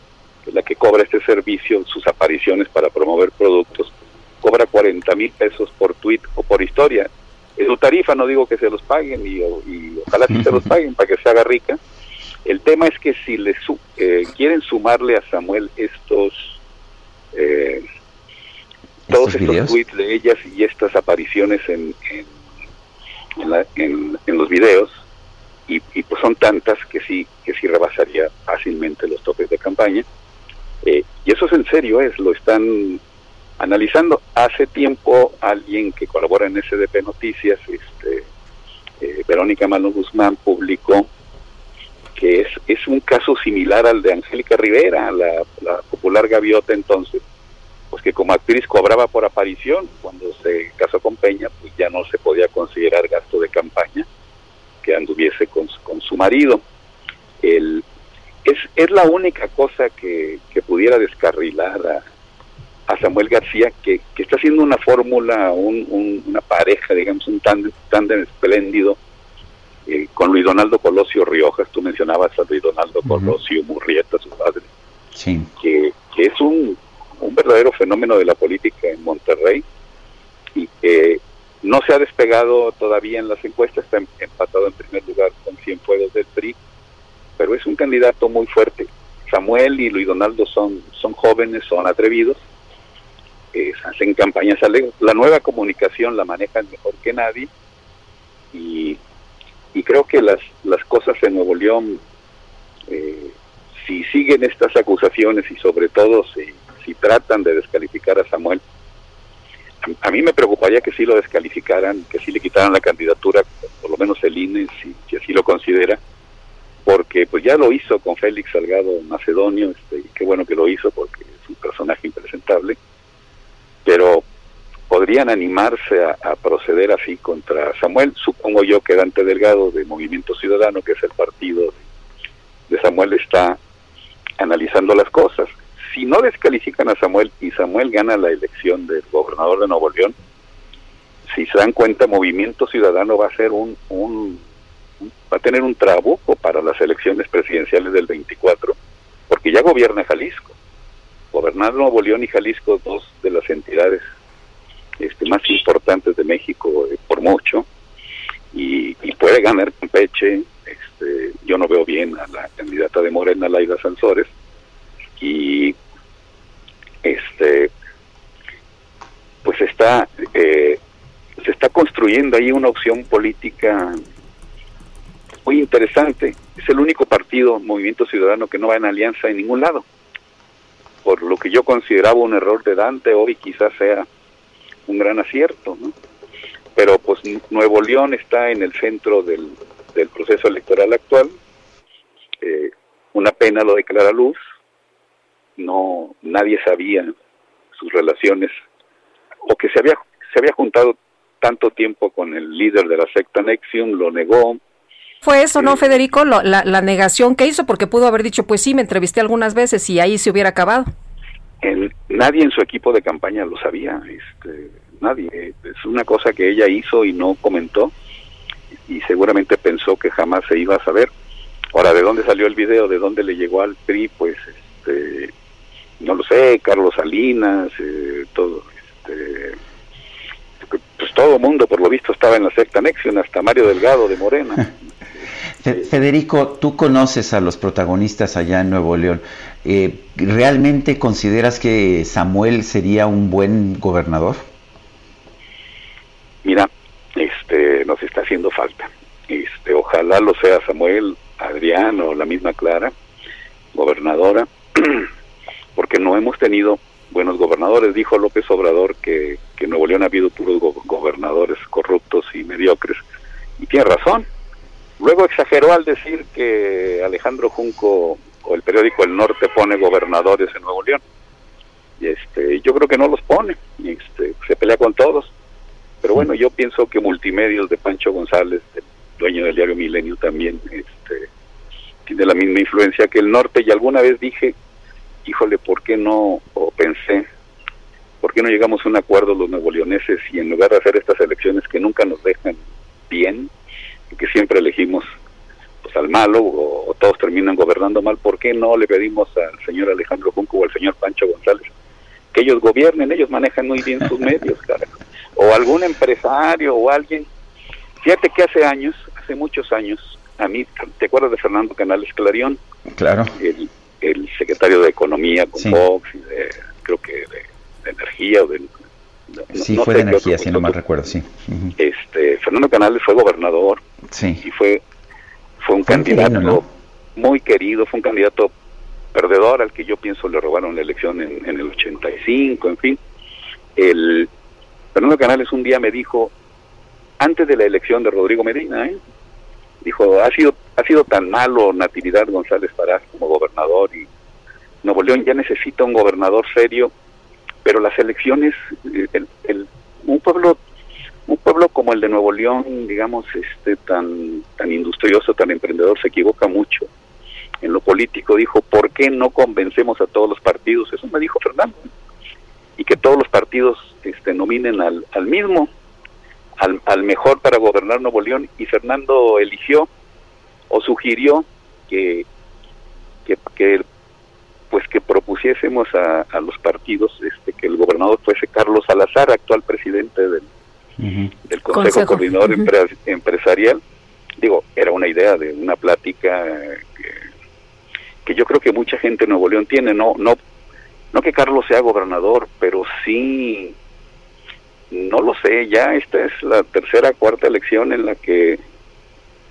que es la que cobra este servicio, sus apariciones para promover productos, cobra 40 mil pesos por tweet o por historia. Es su tarifa, no digo que se los paguen y, ojalá sí se los paguen para que se haga rica. El tema es que si le eh, quieren sumarle a Samuel estos eh, todos estos, tweets de ellas y estas apariciones en, en, en los videos, y, pues son tantas que sí que sí rebasaría fácilmente los topes de campaña. Eh, y eso es en serio es lo están analizando. Hace tiempo alguien que colabora en SDP Noticias este eh, Verónica Mano Guzmán publicó que es, es un caso similar al de Angélica Rivera, la, la popular gaviota entonces, pues que como actriz cobraba por aparición, cuando se casó con Peña, pues ya no se podía considerar gasto de campaña, que anduviese con, con su marido. El, es, es la única cosa que, que pudiera descarrilar a, a Samuel García, que, que, está haciendo una fórmula, un, una pareja, digamos, un tándem, espléndido eh, con Luis Donaldo Colosio Riojas. Tú mencionabas a Luis Donaldo Colosio Murrieta, su padre, sí. que, que es un, un verdadero fenómeno de la política en Monterrey y que no se ha despegado todavía en las encuestas, está em, empatado en primer lugar con 100 fuegos del PRI, pero es un candidato muy fuerte. Samuel y Luis Donaldo son, son jóvenes, son atrevidos, eh, hacen campañas alegres. La nueva comunicación la manejan mejor que nadie y, y creo que las, las cosas en Nuevo León, eh, si siguen estas acusaciones y sobre todo si, si tratan de descalificar a Samuel, a mí me preocuparía que sí lo descalificaran, que sí le quitaran la candidatura, por lo menos el INE, si, así lo considera, porque pues ya lo hizo con Félix Salgado Macedonio, este, y qué bueno que lo hizo porque es un personaje impresentable, pero podrían animarse a, proceder así contra Samuel, supongo yo que Dante Delgado de Movimiento Ciudadano, que es el partido de Samuel, está analizando las cosas si no descalifican a Samuel y Samuel gana la elección del gobernador de Nuevo León, si se dan cuenta, Movimiento Ciudadano va a ser un, un, va a tener un trabuco para las elecciones presidenciales del 24, porque ya gobierna Jalisco. Gobernar Nuevo León y Jalisco, dos de las entidades este, más importantes de México eh, por mucho, y, puede ganar Campeche. Este, yo no veo bien a la candidata de Morena, Laida Sansores, y este pues está eh, se está construyendo ahí una opción política muy interesante. Es el único partido movimiento ciudadano que no va en alianza en ningún lado. Por lo que yo consideraba un error de Dante hoy quizás sea un gran acierto ¿no? pero pues Nuevo León está en el centro del, del proceso electoral actual. Eh, una pena lo declara Luz no nadie sabía sus relaciones o que se había se había juntado tanto tiempo con el líder de la secta Nexium, lo negó. ¿Fue eso, no, Federico, la, la, negación que hizo? Porque pudo haber dicho, pues sí, me entrevisté algunas veces y ahí se hubiera acabado. nadie en su equipo de campaña lo sabía. Este, nadie. Es una cosa que ella hizo y no comentó y seguramente pensó que jamás se iba a saber. Ahora, ¿de dónde salió el video? ¿De dónde le llegó al PRI? Pues, este, no lo sé, Carlos Salinas, eh, todo, este, pues todo mundo por lo visto estaba en la secta Nexion, hasta Mario Delgado de Morena. Federico, tú conoces a los protagonistas allá en Nuevo León. Eh, ¿Realmente consideras que Samuel sería un buen gobernador? Mira, este, nos está haciendo falta. Este, ojalá lo sea Samuel, Adrián o la misma Clara, gobernadora, porque no hemos tenido buenos gobernadores. Dijo López Obrador que, que en Nuevo León ha habido puros gobernadores corruptos y mediocres. Y tiene razón. Luego exageró al decir que Alejandro Junco o el periódico El Norte pone gobernadores en Nuevo León. Y este, yo creo que no los pone, este, se pelea con todos. Pero bueno, yo pienso que Multimedios de Pancho González, el dueño del diario Milenio también, este, tiene la misma influencia que el norte. Y alguna vez dije, híjole, ¿por qué no, o pensé, ¿por qué no llegamos a un acuerdo los nuevo leoneses y en lugar de hacer estas elecciones que nunca nos dejan bien, que siempre elegimos pues al malo o, todos terminan gobernando mal, ¿por qué no le pedimos al señor Alejandro Junco o al señor Pancho González que ellos gobiernen, ellos manejan muy bien sus medios, o algún empresario o alguien. Fíjate que hace años, hace muchos años, a mí, ¿te acuerdas de Fernando Canales Clarión? Claro. El, el secretario de Economía con Fox y de, creo que de, Energía o de... sí, fue de Energía, si no mal recuerdo, sí. este, Fernando Canales fue gobernador sí. y fue, fue un candidato muy querido, fue un candidato perdedor al que yo pienso le robaron la elección en, en el 85, en fin. El, Fernando Canales un día me dijo, antes de la elección de Rodrigo Medina, ¿eh? dijo, ha sido, ha sido tan malo Natividad González Parás como gobernador y Nuevo León ya necesita un gobernador serio, pero las elecciones, el, un pueblo un pueblo como el de Nuevo León, digamos, este tan tan industrioso, tan emprendedor, se equivoca mucho en lo político. Dijo, ¿por qué no convencemos a todos los partidos? Eso me dijo Fernando y que todos los partidos este, nominen al, al mismo, al, al, mejor para gobernar Nuevo León, y Fernando eligió o sugirió que, que, pues que propusiésemos a, a, los partidos este, que el gobernador fuese Carlos Salazar, actual presidente del, del Consejo, Coordinador Empresarial. Digo, era una idea de una plática que, que yo creo que mucha gente en Nuevo León tiene, no, no no que Carlos sea gobernador, pero sí, no lo sé, ya esta es la tercera, cuarta elección en la que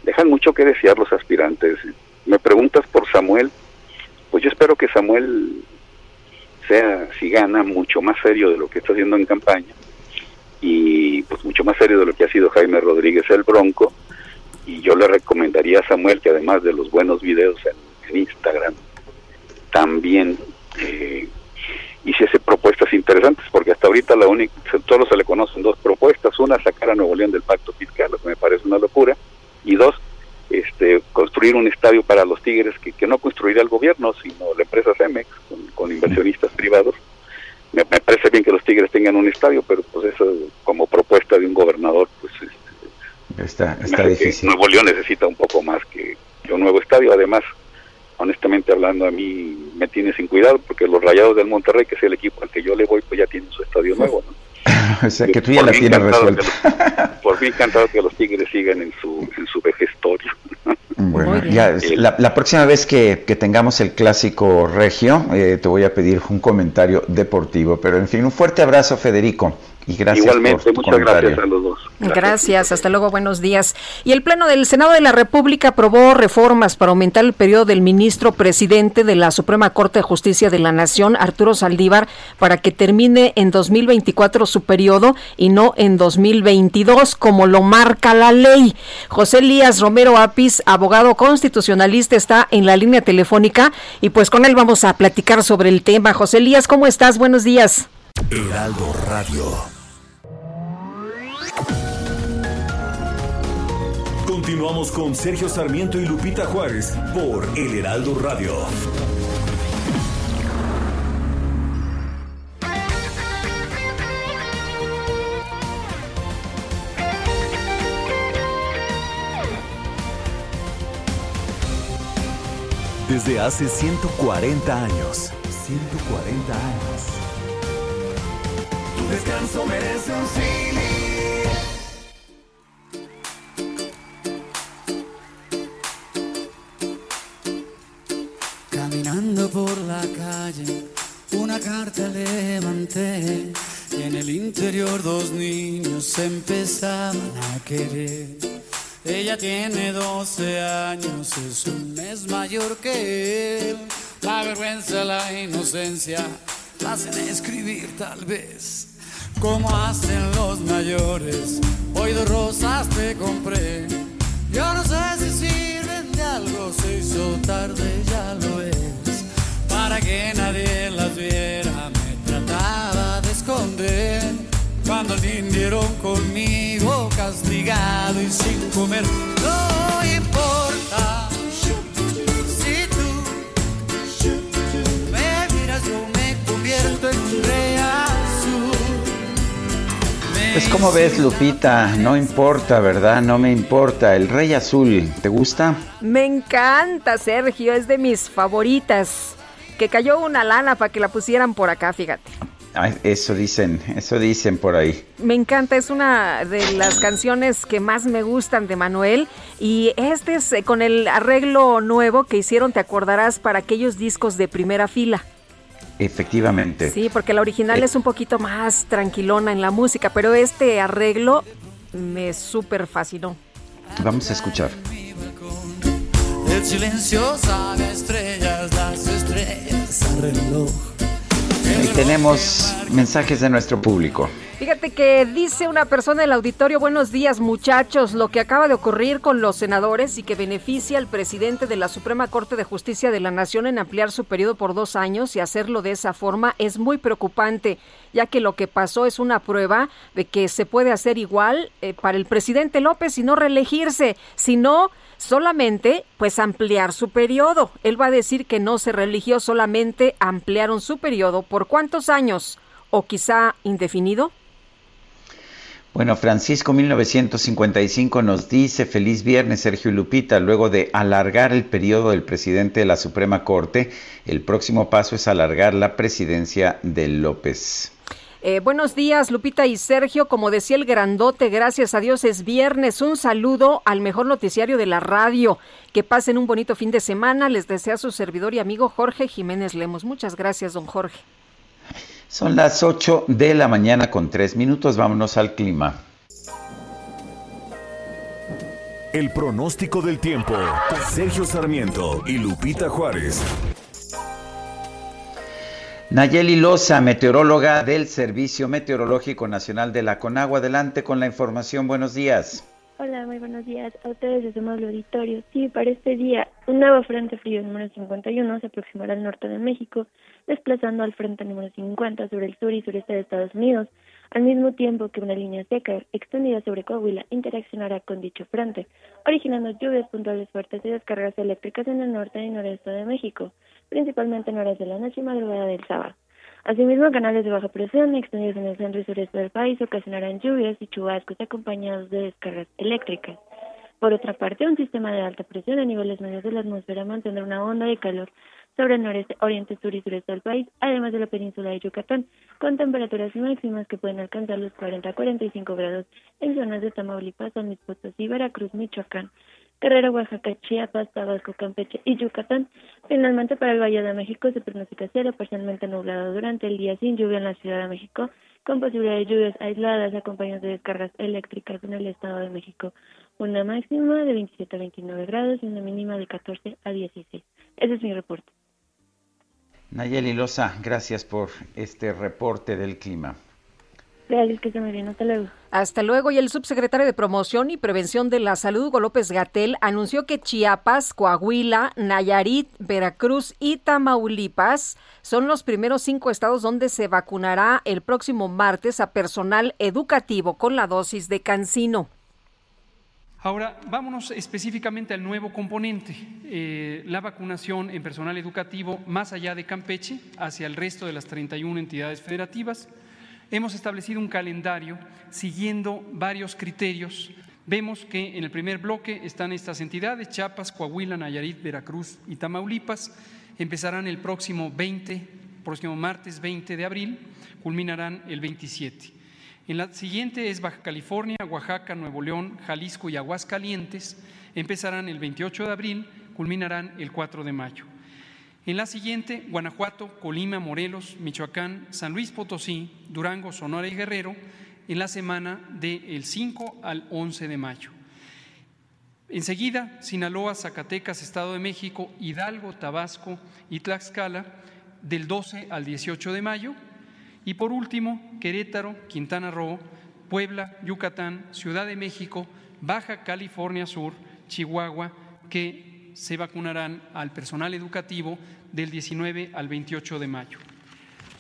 dejan mucho que desear los aspirantes. Me preguntas por Samuel, pues yo espero que Samuel sea, si gana, mucho más serio de lo que está haciendo en campaña y pues mucho más serio de lo que ha sido Jaime Rodríguez el Bronco. Y yo le recomendaría a Samuel que además de los buenos videos en, Instagram también eh, hiciese propuestas interesantes, porque hasta ahorita la única, solo se le conocen dos propuestas, una sacar a Nuevo León del pacto fiscal, lo que me parece una locura, y dos, este, construir un estadio para los Tigres que, que no construirá el gobierno, sino la empresa Cemex, con, inversionistas privados. Me, parece bien que los Tigres tengan un estadio, pero pues eso como propuesta de un gobernador, pues este, está, está difícil. Nuevo León necesita un poco más que un nuevo estadio, además honestamente hablando, a mí me tiene sin cuidado porque los Rayados del Monterrey, que es el equipo al que yo le voy, pues ya tienen su estadio nuevo. ¿no? o sea, que tú ya la tienes resuelta. por fin encantado que los Tigres sigan en su, en su vejestorio. Bueno, ya, la, la, próxima vez que, que, tengamos el clásico regio, eh, te voy a pedir un comentario deportivo. Pero en fin, un fuerte abrazo, Federico. Y gracias Igualmente, muchas gracias a los dos. Gracias. hasta luego, buenos días. Y el Pleno del Senado de la República aprobó reformas para aumentar el periodo del ministro presidente de la Suprema Corte de Justicia de la Nación, Arturo Saldívar, para que termine en 2024 su periodo y no en 2022, como lo marca la ley. José Elías Romero Apis, abogado constitucionalista, está en la línea telefónica y pues con él vamos a platicar sobre el tema. José Elías, ¿cómo estás? Buenos días. Heraldo Radio. Continuamos con Sergio Sarmiento y Lupita Juárez por El Heraldo Radio. Desde hace 140 años. 140 años. Tu descanso merece un sí. Por la calle, una carta levanté y en el interior dos niños empezaban a querer. Ella tiene 12 años, es un mes mayor que él. La vergüenza, la inocencia, la hacen escribir tal vez. Como hacen los mayores, hoy dos rosas te compré. Yo no sé si sirven de algo, se hizo tarde, ya lo es. Para que nadie las viera, me trataba de esconder. Cuando vinieron conmigo, castigado y sin comer, no importa. Si tú me miras, yo me convierto en un rey azul. Pues como ves, Lupita, no importa, ¿verdad? No me importa. El Rey Azul, ¿te gusta? Me encanta, Sergio, es de mis favoritas. Que cayó una lana para que la pusieran por acá, fíjate. Ay, eso dicen, eso dicen por ahí. Me encanta, es una de las canciones que más me gustan de Manuel y este es eh, con el arreglo nuevo que hicieron, te acordarás, para aquellos discos de primera fila. Efectivamente. Sí, porque la original Eh. es un poquito más tranquilona en la música, pero este arreglo me súper fascinó. Vamos a escuchar. El silencio sabe estrellas, las estrellas. Tenemos mensajes de nuestro público. Fíjate que dice una persona del auditorio, buenos días muchachos, lo que acaba de ocurrir con los senadores y que beneficia al presidente de la Suprema Corte de Justicia de la Nación en ampliar su periodo por dos años y hacerlo de esa forma es muy preocupante, ya que lo que pasó es una prueba de que se puede hacer igual eh, para el presidente López y no reelegirse, sino solamente pues ampliar su periodo. Él va a decir que no se reeligió, solamente ampliaron su periodo por cuántos años o quizá indefinido. Bueno, Francisco 1955 nos dice feliz viernes, Sergio Lupita. Luego de alargar el periodo del presidente de la Suprema Corte, el próximo paso es alargar la presidencia de López. Eh, buenos días, Lupita y Sergio. Como decía el grandote, gracias a Dios es viernes. Un saludo al mejor noticiario de la radio. Que pasen un bonito fin de semana. Les desea su servidor y amigo Jorge Jiménez Lemos. Muchas gracias, don Jorge. Son las 8 de la mañana con 3 minutos. Vámonos al clima. El pronóstico del tiempo. Sergio Sarmiento y Lupita Juárez. Nayeli Loza, meteoróloga del Servicio Meteorológico Nacional de la Conagua. Adelante con la información. Buenos días. Hola, muy buenos días a ustedes desde el auditorio. Sí, para este día, un nuevo frente frío número 51 se aproximará al norte de México, desplazando al frente número 50 sobre el sur y sureste de Estados Unidos, al mismo tiempo que una línea seca extendida sobre Coahuila interaccionará con dicho frente, originando lluvias puntuales fuertes y descargas eléctricas en el norte y noreste de México, principalmente en horas de la noche y madrugada del sábado. Asimismo, canales de baja presión extendidos en el centro y sureste del país ocasionarán lluvias y chubascos acompañados de descargas eléctricas. Por otra parte, un sistema de alta presión a niveles medios de la atmósfera mantendrá una onda de calor sobre el noreste, oriente, sur y sureste del país, además de la península de Yucatán, con temperaturas máximas que pueden alcanzar los 40 a 45 grados en zonas de Tamaulipas, San Luis Potosí, Veracruz, Michoacán, Guerrero, Oaxaca, Chiapas, Tabasco, Campeche y Yucatán. Finalmente, para el Valle de México se pronostica cielo parcialmente nublado durante el día sin lluvia en la Ciudad de México, con posibilidad de lluvias aisladas acompañadas de descargas eléctricas en el Estado de México. Una máxima de 27 a 29 grados y una mínima de 14 a 16. Ese es mi reporte. Nayeli Loza, gracias por este reporte del clima. Gracias, que se me bien. Hasta luego. Hasta luego. Y el subsecretario de Promoción y Prevención de la Salud, Hugo López Gatel, anunció que Chiapas, Coahuila, Nayarit, Veracruz y Tamaulipas son los primeros cinco estados donde se vacunará el próximo martes a personal educativo con la dosis de Cancino. Ahora, vámonos específicamente al nuevo componente, eh, la vacunación en personal educativo más allá de Campeche, hacia el resto de las 31 entidades federativas. Hemos establecido un calendario siguiendo varios criterios Vemos que en el primer bloque están estas entidades, Chiapas, Coahuila, Nayarit, Veracruz y Tamaulipas. Empezarán el próximo 20, próximo martes 20 de abril, culminarán el 27. En la siguiente es Baja California, Oaxaca, Nuevo León, Jalisco y Aguascalientes. Empezarán el 28 de abril, culminarán el 4 de mayo. En la siguiente, Guanajuato, Colima, Morelos, Michoacán, San Luis Potosí, Durango, Sonora y Guerrero, en la semana del 5 al 11 de mayo. Enseguida, Sinaloa, Zacatecas, Estado de México, Hidalgo, Tabasco y Tlaxcala, del 12 al 18 de mayo. Y por último, Querétaro, Quintana Roo, Puebla, Yucatán, Ciudad de México, Baja California Sur, Chihuahua, que se vacunarán al personal educativo del 19 al 28 de mayo.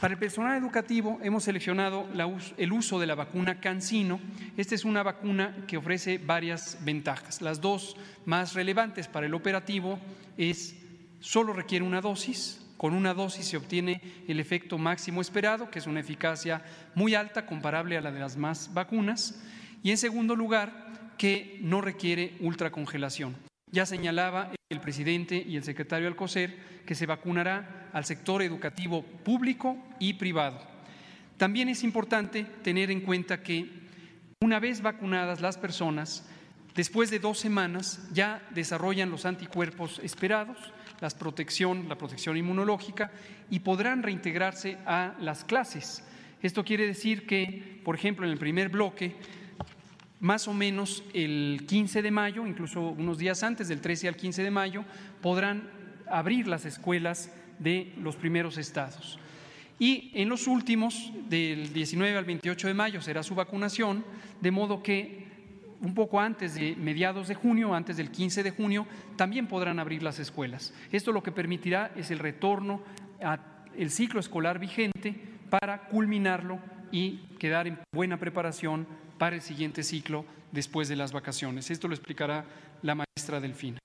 Para el personal educativo hemos seleccionado el uso de la vacuna Cancino. Esta es una vacuna que ofrece varias ventajas. Las dos más relevantes para el operativo es solo requiere una dosis, con una dosis se obtiene el efecto máximo esperado, que es una eficacia muy alta, comparable a la de las más vacunas. Y en segundo lugar, que no requiere ultracongelación. Ya señalaba el presidente y el secretario Alcocer que se vacunará al sector educativo público y privado. También es importante tener en cuenta que una vez vacunadas las personas, después de dos semanas ya desarrollan los anticuerpos esperados, la protección, la protección inmunológica y podrán reintegrarse a las clases. Esto quiere decir que, por ejemplo, en el primer bloque más o menos el 15 de mayo, incluso unos días antes del 13 al 15 de mayo, podrán abrir las escuelas de los primeros estados. Y en los últimos, del 19 al 28 de mayo, será su vacunación, de modo que un poco antes de mediados de junio, antes del 15 de junio, también podrán abrir las escuelas. Esto lo que permitirá es el retorno al ciclo escolar vigente para culminarlo y quedar en buena preparación para el siguiente ciclo después de las vacaciones. Esto lo explicará la maestra Delfina.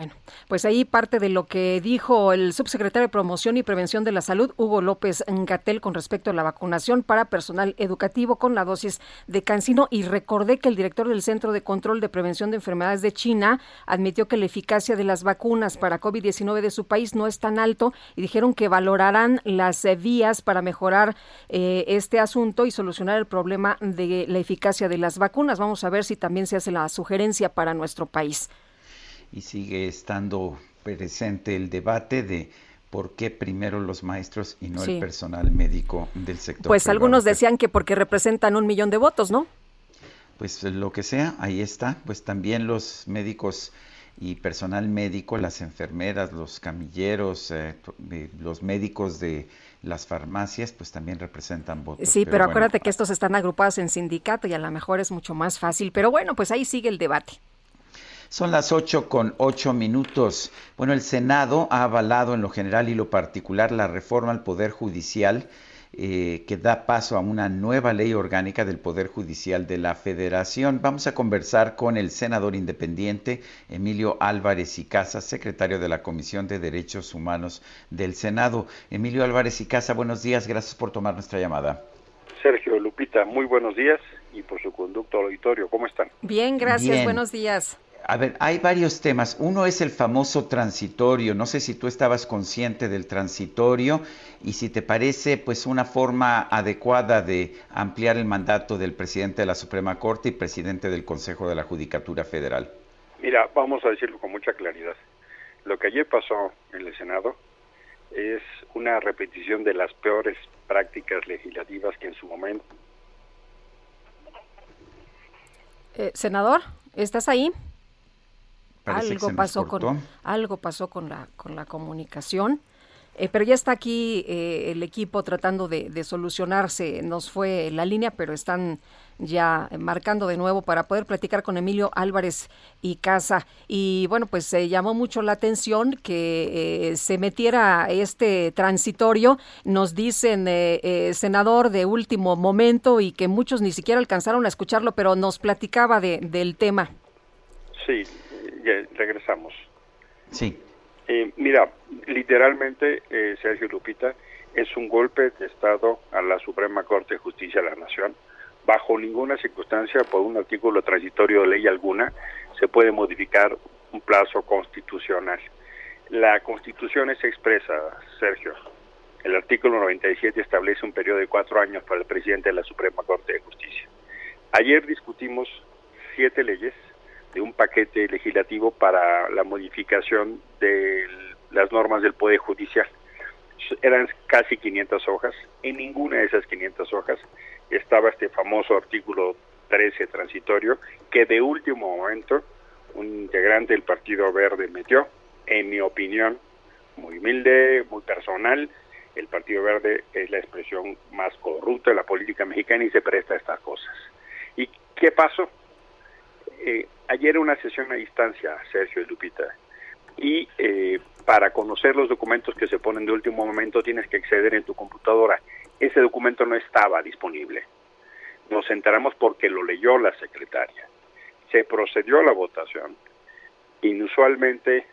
Bueno, pues ahí parte de lo que dijo el subsecretario de Promoción y Prevención de la Salud, Hugo López Gatel, con respecto a la vacunación para personal educativo con la dosis de cancino. Y recordé que el director del Centro de Control de Prevención de Enfermedades de China admitió que la eficacia de las vacunas para COVID-19 de su país no es tan alto y dijeron que valorarán las eh, vías para mejorar eh, este asunto y solucionar el problema de la eficacia de las vacunas. Vamos a ver si también se hace la sugerencia para nuestro país y sigue estando presente el debate de por qué primero los maestros y no el personal médico del sector. Pues algunos decían que porque representan un millón de votos, ¿no? Pues lo que sea, ahí está. Pues también los médicos y personal médico, las enfermeras, los camilleros, eh, los médicos de las farmacias, pues también representan votos. Sí, pero, acuérdate que estos están agrupados en sindicato y a lo mejor es mucho más fácil. Pero bueno, pues ahí sigue el debate. Son las ocho con ocho minutos. Bueno, el Senado ha avalado en lo general y lo particular la reforma al Poder Judicial eh, que da paso a una nueva ley orgánica del Poder Judicial de la Federación. Vamos a conversar con el senador independiente Emilio Álvarez y Casa, secretario de la Comisión de Derechos Humanos del Senado. Emilio Álvarez y Casa, buenos días, gracias por tomar nuestra llamada. Sergio Lupita, muy buenos días y por su conducto al auditorio, ¿cómo están? Bien, gracias, buenos días. A ver, hay varios temas. Uno es el famoso transitorio. No sé si tú estabas consciente del transitorio y si te parece pues una forma adecuada de ampliar el mandato del presidente de la Suprema Corte y presidente del Consejo de la Judicatura Federal. Mira, vamos a decirlo con mucha claridad. Lo que ayer pasó en el Senado es una repetición de las peores prácticas legislativas que en su momento. Eh, senador, ¿estás ahí? Algo pasó con algo pasó con la con la comunicación. Eh, pero ya está aquí eh, el equipo tratando de, solucionarse. Nos fue la línea pero están ya marcando de nuevo para poder platicar con Emilio Álvarez y Casa. Y bueno pues se llamó mucho la atención que eh, se metiera este transitorio. Nos dicen senador de último momento y que muchos ni siquiera alcanzaron a escucharlo pero nos platicaba de, del tema. Sí ya regresamos. Sí. Eh, mira, literalmente, eh, Sergio Lupita, es un golpe de Estado a la Suprema Corte de Justicia de la Nación. bajo ninguna circunstancia por un artículo transitorio de ley alguna se puede modificar un plazo constitucional. La Constitución es expresa, Sergio. El artículo 97 establece un periodo de cuatro años para el presidente de la Suprema Corte de Justicia. Ayer discutimos siete leyes de un paquete legislativo para la modificación de las normas del Poder Judicial. Eran casi 500 hojas. En ninguna de esas 500 hojas estaba este famoso artículo 13 transitorio que de último momento un integrante del Partido Verde metió, en mi opinión, muy humilde, muy personal, el Partido Verde es la expresión más corrupta de la política mexicana y se presta a estas cosas. ¿Y qué pasó? Eh, ayer una sesión a distancia, Sergio y Lupita, y eh, para conocer los documentos que se ponen de último momento tienes que acceder en tu computadora. Ese documento no estaba disponible. Nos enteramos porque lo leyó la secretaria. Se procedió a la votación. Inusualmente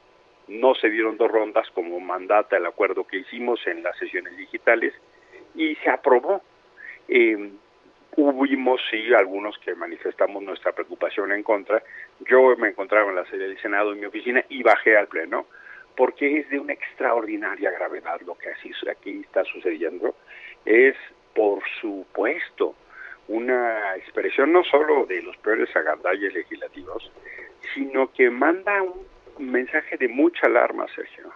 no se dieron dos rondas como mandata el acuerdo que hicimos en las sesiones digitales y se aprobó. Eh, hubimos sí algunos que manifestamos nuestra preocupación en contra. Yo me encontraba en la sede del Senado en mi oficina y bajé al pleno porque es de una extraordinaria gravedad lo que así aquí está sucediendo. Es por supuesto una expresión no solo de los peores agandalles legislativos, sino que manda un mensaje de mucha alarma, Sergio.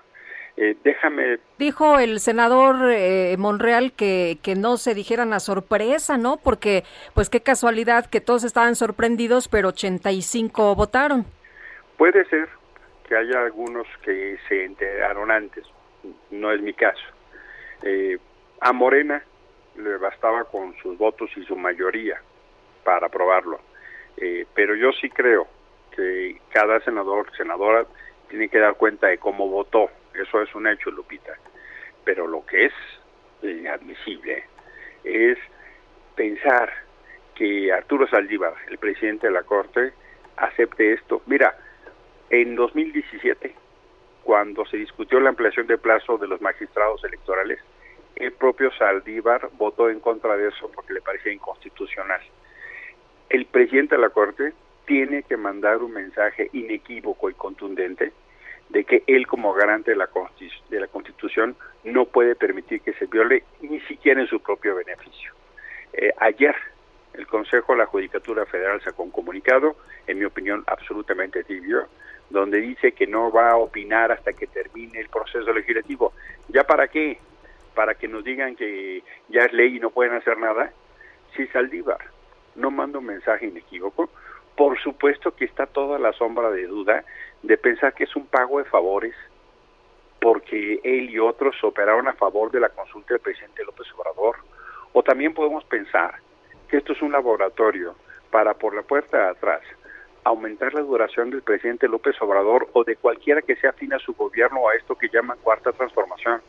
Eh, déjame. Dijo el senador eh, Monreal que, que no se dijeran a sorpresa, ¿no? Porque, pues qué casualidad que todos estaban sorprendidos, pero 85 votaron. Puede ser que haya algunos que se enteraron antes, no es mi caso. Eh, a Morena le bastaba con sus votos y su mayoría para aprobarlo. pero yo sí creo que cada senador, senadora, tiene que dar cuenta de cómo votó. Eso es un hecho, Lupita. Pero lo que es inadmisible es pensar que Arturo Saldívar, el presidente de la Corte, acepte esto. Mira, en 2017, cuando se discutió la ampliación de plazo de los magistrados electorales, el propio Saldívar votó en contra de eso porque le parecía inconstitucional. El presidente de la Corte tiene que mandar un mensaje inequívoco y contundente de que él como garante de la, de la Constitución no puede permitir que se viole ni siquiera en su propio beneficio. Eh, ayer el Consejo de la Judicatura Federal sacó un comunicado, en mi opinión absolutamente tibio, donde dice que no va a opinar hasta que termine el proceso legislativo. ¿Ya para qué? Para que nos digan que ya es ley y no pueden hacer nada. Si Saldívar no manda un mensaje inequívoco, por supuesto que está toda la sombra de duda de pensar que es un pago de favores porque él y otros operaron a favor de la consulta del presidente López Obrador. O también podemos pensar que esto es un laboratorio para por la puerta de atrás aumentar la duración del presidente López Obrador o de cualquiera que sea afín a su gobierno a esto que llaman cuarta transformación.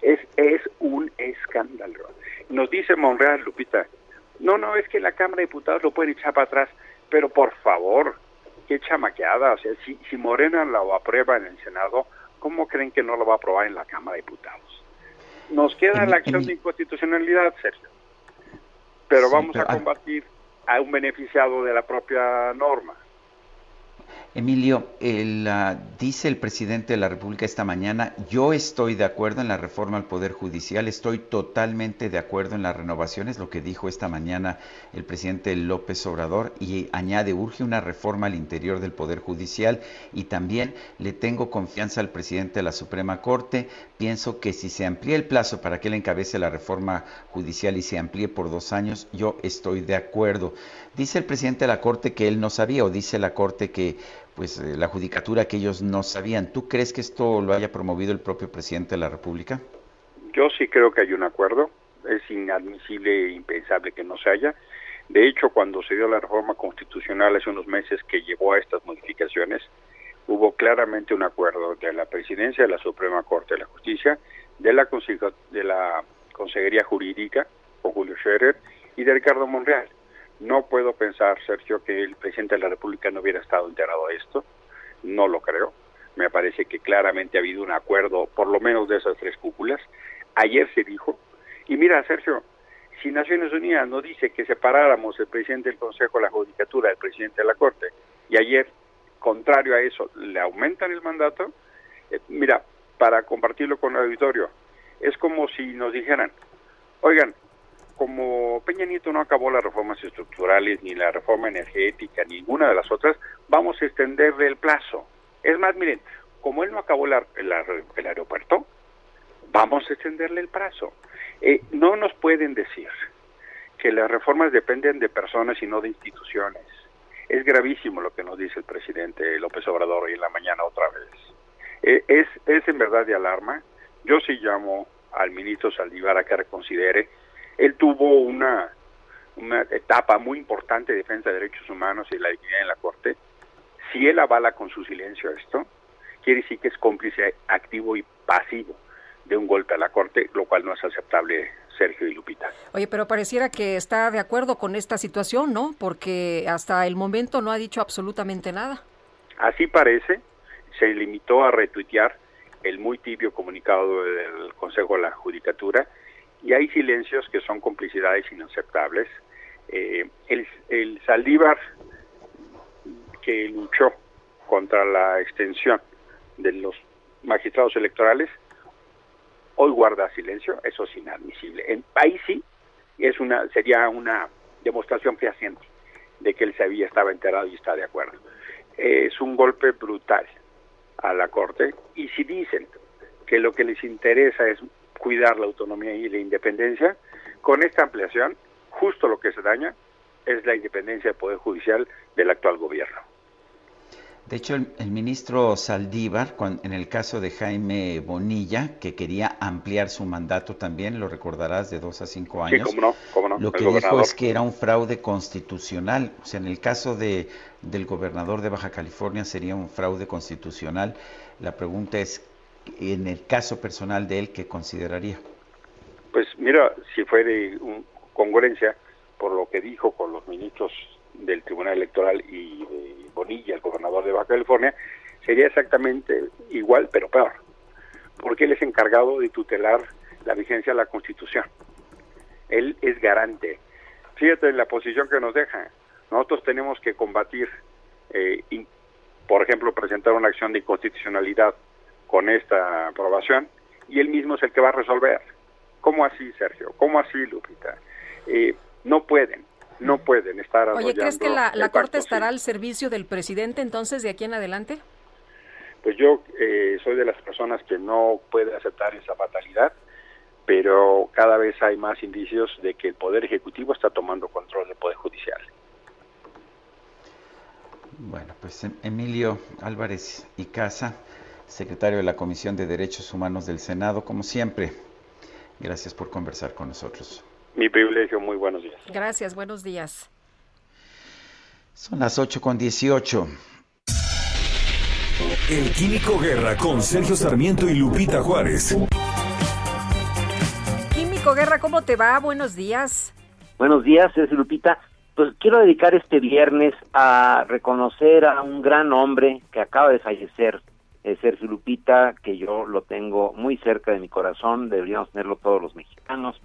Es, es un escándalo. Nos dice Monreal, Lupita, no, no, es que la Cámara de Diputados lo pueden echar para atrás. Pero por favor, qué chamaqueada. O sea, si, si Morena lo aprueba en el Senado, ¿cómo creen que no lo va a aprobar en la Cámara de Diputados? Nos queda la acción de inconstitucionalidad, Sergio. Pero vamos a combatir a un beneficiado de la propia norma. Emilio, el, dice el presidente de la República esta mañana, yo estoy de acuerdo en la reforma al Poder Judicial, estoy totalmente de acuerdo en las renovaciones, lo que dijo esta mañana el presidente López Obrador, y añade, urge una reforma al interior del Poder Judicial y también le tengo confianza al presidente de la Suprema Corte, pienso que si se amplía el plazo para que él encabece la reforma judicial y se amplíe por dos años, yo estoy de acuerdo. Dice el presidente de la Corte que él no sabía o dice la Corte que pues eh, la judicatura que ellos no sabían. ¿Tú crees que esto lo haya promovido el propio presidente de la República? Yo sí creo que hay un acuerdo. Es inadmisible e impensable que no se haya. De hecho, cuando se dio la reforma constitucional hace unos meses que llevó a estas modificaciones, hubo claramente un acuerdo de la presidencia de la Suprema Corte de la Justicia, de la, Consejería Jurídica, con Julio Scherer, y de Ricardo Monreal. No puedo pensar, Sergio, que el presidente de la República no hubiera estado enterado de esto. No lo creo. Me parece que claramente ha habido un acuerdo, por lo menos de esas tres cúpulas. Ayer se dijo, y mira, Sergio, si Naciones Unidas nos dice que separáramos el presidente del Consejo de la Judicatura del presidente de la Corte y ayer, contrario a eso, le aumentan el mandato, eh, mira, para compartirlo con el auditorio, es como si nos dijeran, oigan, como Peña Nieto no acabó las reformas estructurales, ni la reforma energética, ninguna de las otras, vamos a extenderle el plazo. Es más, miren, como él no acabó el aeropuerto, vamos a extenderle el plazo. Eh, no nos pueden decir que las reformas dependen de personas y no de instituciones. Es gravísimo lo que nos dice el presidente López Obrador hoy en la mañana otra vez. Eh, es, es en verdad de alarma. Yo sí llamo al ministro Saldívar a que reconsidere. Él tuvo una, una etapa muy importante de defensa de derechos humanos y la dignidad en la Corte. Si él avala con su silencio esto, quiere decir que es cómplice activo y pasivo de un golpe a la Corte, lo cual no es aceptable, Sergio y Lupita. Oye, pero pareciera que está de acuerdo con esta situación, ¿no? Porque hasta el momento no ha dicho absolutamente nada. Así parece, se limitó a retuitear el muy tibio comunicado del Consejo de la Judicatura y hay silencios que son complicidades inaceptables. Eh, el, el Saldívar que luchó contra la extensión de los magistrados electorales hoy guarda silencio, eso es inadmisible. En país sí, es una, sería una demostración fehaciente de que él sabía, estaba enterado y está de acuerdo. Es un golpe brutal a la Corte y si dicen que lo que les interesa es cuidar la autonomía y la independencia, con esta ampliación, justo lo que se daña es la independencia del Poder Judicial del actual gobierno. De hecho, el, ministro Saldívar, en el caso de Jaime Bonilla, que quería ampliar su mandato también, lo recordarás, de dos a cinco años. Sí, cómo no, cómo no. Lo que dijo es que era un fraude constitucional. O sea, en el caso de, del gobernador de Baja California sería un fraude constitucional. La pregunta es, en el caso personal de él, ¿qué consideraría? Pues mira, si fue de congruencia por lo que dijo con los ministros del Tribunal Electoral y de Bonilla, el gobernador de Baja California, sería exactamente igual, pero peor, porque él es encargado de tutelar la vigencia de la Constitución. Él es garante. Fíjate en la posición que nos deja. Nosotros tenemos que combatir, eh, por ejemplo, presentar una acción de inconstitucionalidad con esta aprobación, y él mismo es el que va a resolver. ¿Cómo así, Sergio? ¿Cómo así, Lupita? Eh, no pueden no pueden estar Oye, ¿crees que la, Corte estará al servicio del presidente entonces de aquí en adelante? Pues yo eh, soy de las personas que no puede aceptar esa fatalidad, pero cada vez hay más indicios de que el Poder Ejecutivo está tomando control del Poder Judicial. Bueno, pues em, Emilio Álvarez y Casa, secretario de la Comisión de Derechos Humanos del Senado, como siempre, gracias por conversar con nosotros. Mi privilegio, muy buenos días. Gracias, buenos días. Son las 8 con 18. El Químico Guerra con Sergio Sarmiento y Lupita Juárez. Químico Guerra, ¿cómo te va? Buenos días. Buenos días, Sergio Lupita. Pues quiero dedicar este viernes a reconocer a un gran hombre que acaba de fallecer, Sergio Lupita, que yo lo tengo muy cerca de mi corazón, deberíamos tenerlo todos los mexicanos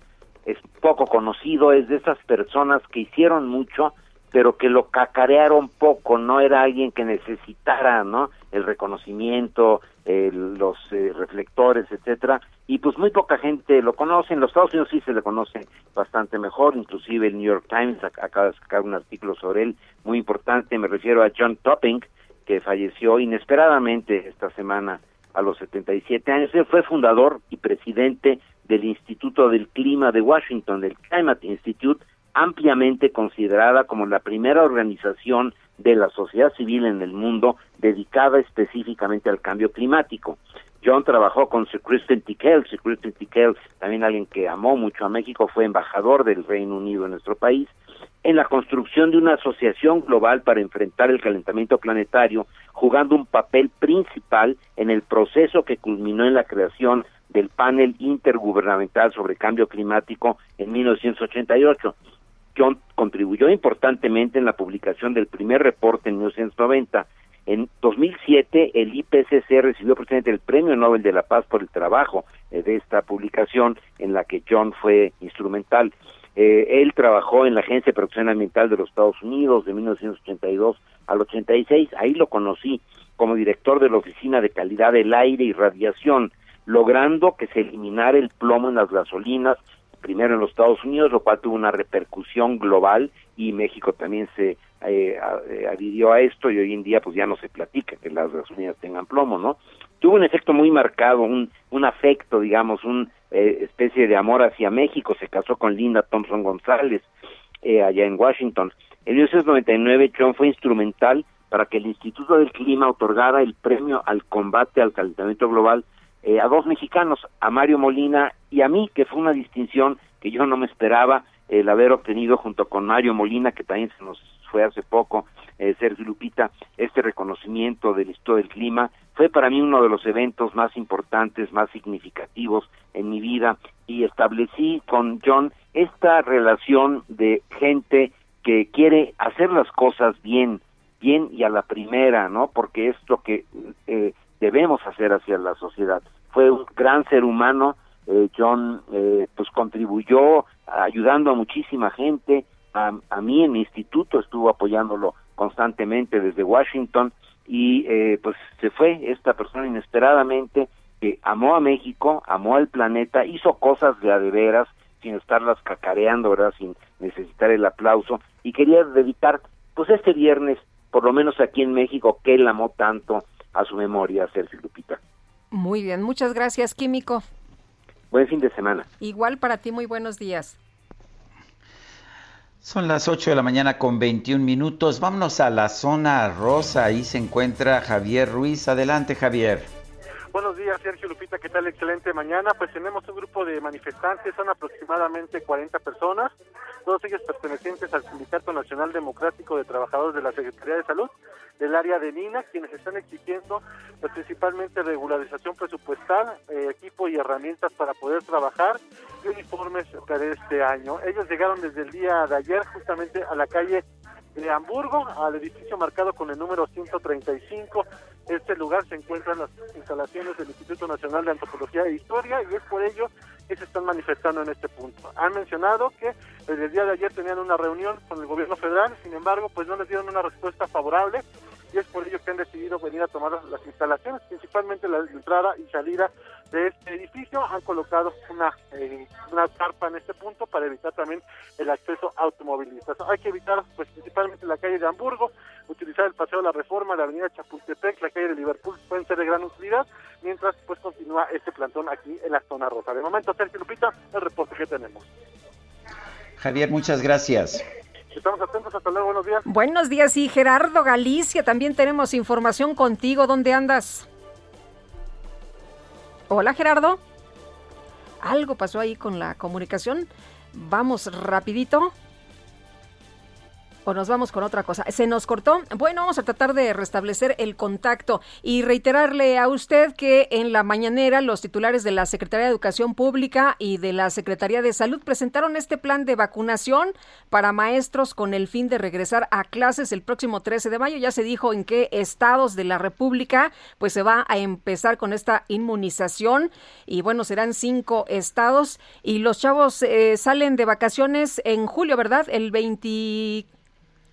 es poco conocido, es de esas personas que hicieron mucho, pero que lo cacarearon poco, no era alguien que necesitara, ¿no? El reconocimiento, los eh, reflectores, etcétera, y pues muy poca gente lo conoce. En los Estados Unidos sí se le conoce bastante mejor, inclusive el New York Times acaba de sacar un artículo sobre él muy importante. Me refiero a John Topping, que falleció inesperadamente esta semana a los 77 años. Él fue fundador y presidente del Instituto del Clima de Washington, del Climate Institute, ampliamente considerada como la primera organización de la sociedad civil en el mundo dedicada específicamente al cambio climático. John trabajó con Sir Christian Tickell, Sir Christian Tickell, también alguien que amó mucho a México, fue embajador del Reino Unido en nuestro país, en la construcción de una asociación global para enfrentar el calentamiento planetario, jugando un papel principal en el proceso que culminó en la creación del panel intergubernamental sobre cambio climático en 1988. John contribuyó importantemente en la publicación del primer reporte en 1990. En 2007, el IPCC recibió precisamente el Premio Nobel de la Paz por el trabajo eh, de esta publicación en la que John fue instrumental. Eh, él trabajó en la Agencia de Protección Ambiental de los Estados Unidos de 1982 al 86. Ahí lo conocí como director de la Oficina de Calidad del Aire y Radiación, logrando que se eliminara el plomo en las gasolinas, primero en los Estados Unidos, lo cual tuvo una repercusión global y México también se eh, eh, adhirió a esto y hoy en día pues ya no se platica que las gasolinas tengan plomo, ¿no? Tuvo un efecto muy marcado, un, un afecto, digamos, una eh, especie de amor hacia México, se casó con Linda Thompson González eh, allá en Washington. En 1999 John fue instrumental para que el Instituto del Clima otorgara el premio al combate al calentamiento global eh, a dos mexicanos, a Mario Molina y a mí, que fue una distinción que yo no me esperaba el haber obtenido junto con Mario Molina, que también se nos fue hace poco, eh, Sergio Lupita, este reconocimiento del Instituto del Clima, fue para mí uno de los eventos más importantes, más significativos en mi vida y establecí con John esta relación de gente que quiere hacer las cosas bien, bien y a la primera, ¿no? Porque es lo que eh, debemos hacer hacia la sociedad. Fue un gran ser humano, eh, John eh, pues contribuyó ayudando a muchísima gente, a, a, mí en mi instituto estuvo apoyándolo constantemente desde Washington y eh, pues se fue esta persona inesperadamente que amó a México, amó al planeta, hizo cosas de a de veras sin estarlas cacareando, ¿verdad? Sin necesitar el aplauso y quería dedicar pues este viernes, por lo menos aquí en México, que él amó tanto a su memoria, Sergio Lupita. Muy bien, muchas gracias, Químico. Buen fin de semana. Igual para ti, muy buenos días. Son las 8 de la mañana con 21 minutos. Vámonos a la zona rosa. Ahí se encuentra Javier Ruiz. Adelante, Javier. Buenos días, Sergio Lupita. ¿Qué tal? Excelente mañana. Pues tenemos un grupo de manifestantes, son aproximadamente 40 personas, todos ellos pertenecientes al Sindicato Nacional Democrático de Trabajadores de la Secretaría de Salud del área de Nina, quienes están exigiendo pues, principalmente regularización presupuestal, eh, equipo y herramientas para poder trabajar y uniformes para este año. Ellos llegaron desde el día de ayer justamente a la calle de Hamburgo, al edificio marcado con el número 135. Este lugar se encuentra en las instalaciones del Instituto Nacional de Antropología e Historia y es por ello que se están manifestando en este punto. Han mencionado que desde el día de ayer tenían una reunión con el gobierno federal, sin embargo, pues no les dieron una respuesta favorable y es por ello que han decidido venir a tomar las instalaciones, principalmente la entrada y salida de este edificio. Han colocado una, eh, una carpa en este punto para evitar también el acceso automovilista. Hay que evitar, pues principalmente la calle de Hamburgo, utilizar el Paseo de la Reforma, la avenida Chapultepec, la calle de Liverpool, pueden ser de gran utilidad, mientras pues continúa este plantón aquí en la zona rosa. De momento, Sergio Lupita, el reporte que tenemos. Javier, muchas gracias. Estamos atentos, hasta luego, buenos días. Buenos días, y Gerardo Galicia, también tenemos información contigo. ¿Dónde andas? Hola, Gerardo. Algo pasó ahí con la comunicación. Vamos rapidito o nos vamos con otra cosa. Se nos cortó. Bueno, vamos a tratar de restablecer el contacto y reiterarle a usted que en la mañanera los titulares de la Secretaría de Educación Pública y de la Secretaría de Salud presentaron este plan de vacunación para maestros con el fin de regresar a clases el próximo 13 de mayo. Ya se dijo en qué estados de la República pues se va a empezar con esta inmunización y bueno, serán cinco estados y los chavos eh, salen de vacaciones en julio, ¿verdad? El 20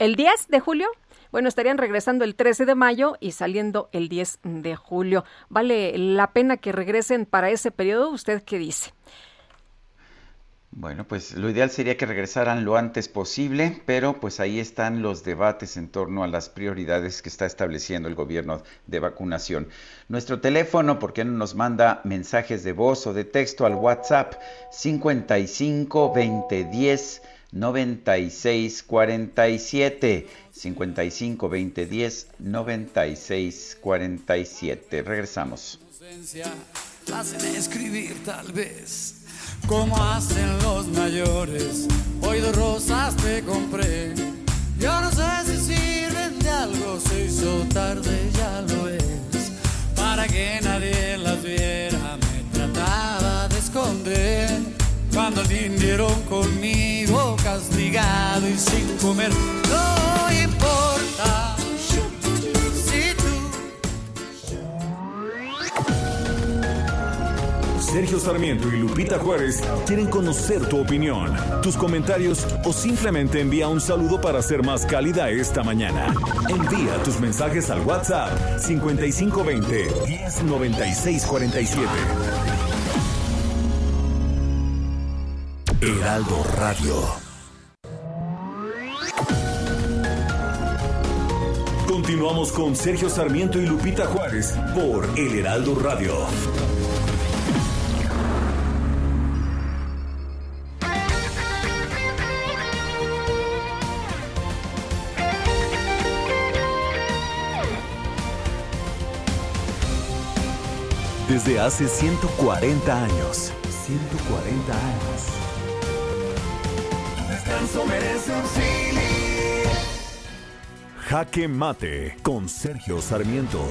el 10 de julio. Bueno, estarían regresando el 13 de mayo y saliendo el 10 de julio. ¿Vale la pena que regresen para ese periodo? ¿Usted qué dice? Bueno, pues lo ideal sería que regresaran lo antes posible, pero pues ahí están los debates en torno a las prioridades que está estableciendo el gobierno de vacunación. Nuestro teléfono, ¿por qué no nos manda mensajes de voz o de texto al WhatsApp 55 20 10 96 47 55 20 10 96 47. Regresamos. Hacen escribir tal vez como hacen los mayores. Hoy dos rosas te compré. Yo no sé si sirven de algo, se hizo tarde, ya lo es. Para que nadie las viera, me trataba de esconder cuando vinieron conmigo castigado y sin comer. No importa si tú Sergio Sarmiento y Lupita Juárez quieren conocer tu opinión, tus comentarios o simplemente envía un saludo para ser más cálida esta mañana. Envía tus mensajes al WhatsApp 5520 109647. Heraldo Radio. Continuamos con Sergio Sarmiento y Lupita Juárez por El Heraldo Radio. Desde hace 140 años. 140 años. Jaque Mate con Sergio Sarmiento.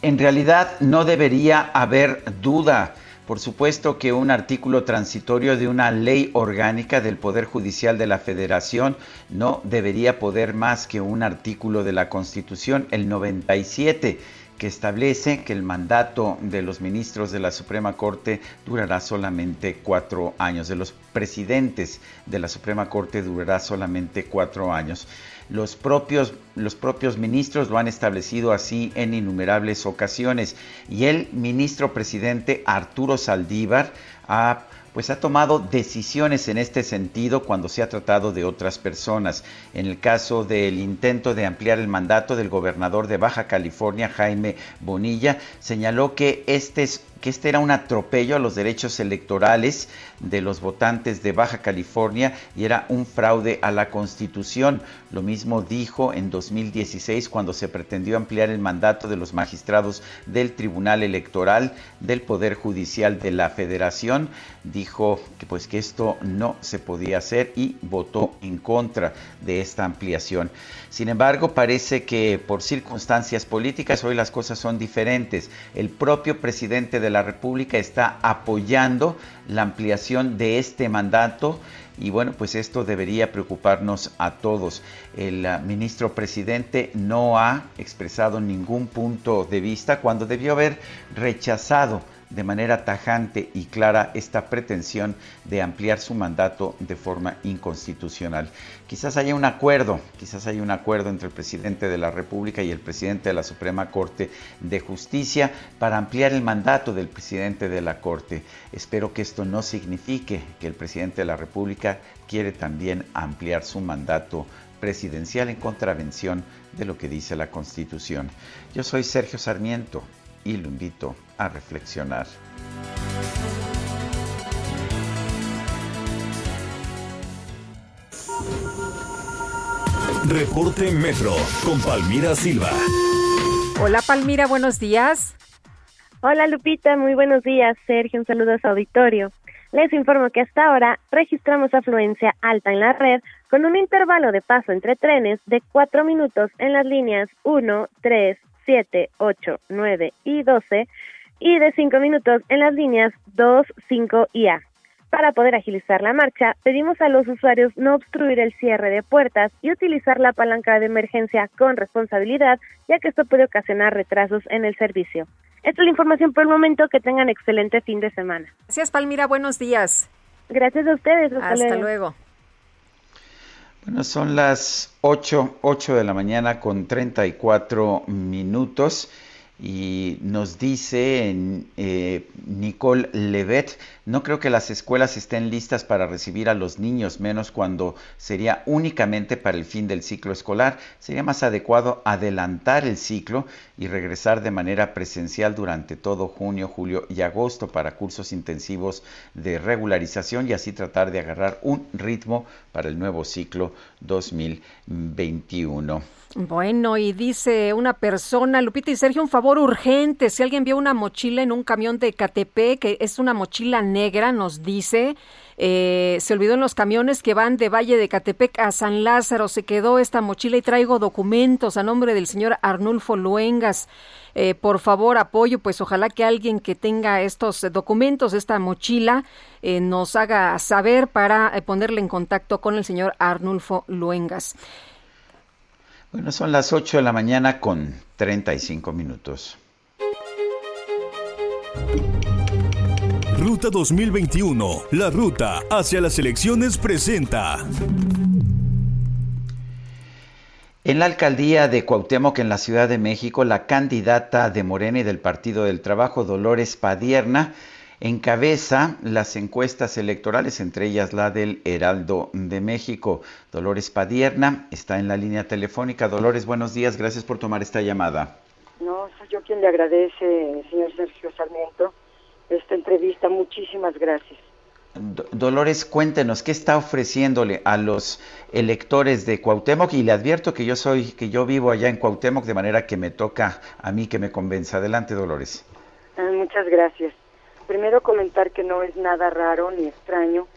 En realidad no debería haber duda. Por supuesto que un artículo transitorio de una ley orgánica del Poder Judicial de la Federación no debería poder más que un artículo de la Constitución, el 97 que establece que el mandato de los ministros de la Suprema Corte durará solamente cuatro años, de los presidentes de la Suprema Corte durará solamente cuatro años. Los propios, los propios ministros lo han establecido así en innumerables ocasiones y el ministro presidente Arturo Saldívar ha pues ha tomado decisiones en este sentido cuando se ha tratado de otras personas. En el caso del intento de ampliar el mandato del gobernador de Baja California, Jaime Bonilla, señaló que este es que este era un atropello a los derechos electorales de los votantes de Baja California y era un fraude a la Constitución. Lo mismo dijo en 2016 cuando se pretendió ampliar el mandato de los magistrados del Tribunal Electoral del Poder Judicial de la Federación. Dijo que pues que esto no se podía hacer y votó en contra de esta ampliación. Sin embargo, parece que por circunstancias políticas hoy las cosas son diferentes. El propio presidente de la República está apoyando la ampliación de este mandato y bueno, pues esto debería preocuparnos a todos. El uh, ministro presidente no ha expresado ningún punto de vista cuando debió haber rechazado de manera tajante y clara esta pretensión de ampliar su mandato de forma inconstitucional. Quizás haya un acuerdo, quizás haya un acuerdo entre el presidente de la República y el presidente de la Suprema Corte de Justicia para ampliar el mandato del presidente de la Corte. Espero que esto no signifique que el presidente de la República quiere también ampliar su mandato presidencial en contravención de lo que dice la Constitución. Yo soy Sergio Sarmiento y lo invito a reflexionar. Reporte Metro con Palmira Silva. Hola Palmira, buenos días. Hola Lupita, muy buenos días. Sergio, un saludo a su auditorio. Les informo que hasta ahora registramos afluencia alta en la red con un intervalo de paso entre trenes de 4 minutos en las líneas 1, 3, 7, 8, 9 y 12 y de 5 minutos en las líneas 2, 5 y A. Para poder agilizar la marcha, pedimos a los usuarios no obstruir el cierre de puertas y utilizar la palanca de emergencia con responsabilidad, ya que esto puede ocasionar retrasos en el servicio. Esta es la información por el momento. Que tengan excelente fin de semana. Gracias, Palmira. Buenos días. Gracias a ustedes. Hasta, luego. Bueno, son las 8, 8 de la mañana con 34 minutos y nos dice eh, Nicole Levet, no creo que las escuelas estén listas para recibir a los niños, menos cuando sería únicamente para el fin del ciclo escolar. Sería más adecuado adelantar el ciclo y regresar de manera presencial durante todo junio, julio y agosto para cursos intensivos de regularización y así tratar de agarrar un ritmo para el nuevo ciclo 2021. Bueno, y dice una persona, Lupita y Sergio, un favor urgente, si alguien vio una mochila en un camión de Catepec, que es una mochila negra, nos dice, eh, se olvidó en los camiones que van de Valle de Catepec a San Lázaro, se quedó esta mochila y traigo documentos a nombre del señor Arnulfo Luengas. Eh, por favor, apoyo, pues ojalá que alguien que tenga estos documentos, esta mochila, eh, nos haga saber para ponerle en contacto con el señor Arnulfo Luengas. Bueno, son las 8 de la mañana con 35 minutos. Ruta 2021, la ruta hacia las elecciones presenta. En la alcaldía de Cuauhtémoc, en la Ciudad de México, la candidata de Morena y del Partido del Trabajo, Dolores Padierna, encabeza las encuestas electorales, entre ellas la del Heraldo de México. Dolores Padierna está en la línea telefónica. Dolores, buenos días, gracias por tomar esta llamada. No, soy yo quien le agradece, señor Sergio Sarmiento, esta entrevista. Muchísimas gracias. Dolores, cuéntenos qué está ofreciéndole a los electores de Cuauhtémoc y le advierto que yo soy, que yo vivo allá en Cuauhtémoc, de manera que me toca a mí que me convenza. Adelante, Dolores. Ah, muchas gracias primero comentar que no es nada raro ni extraño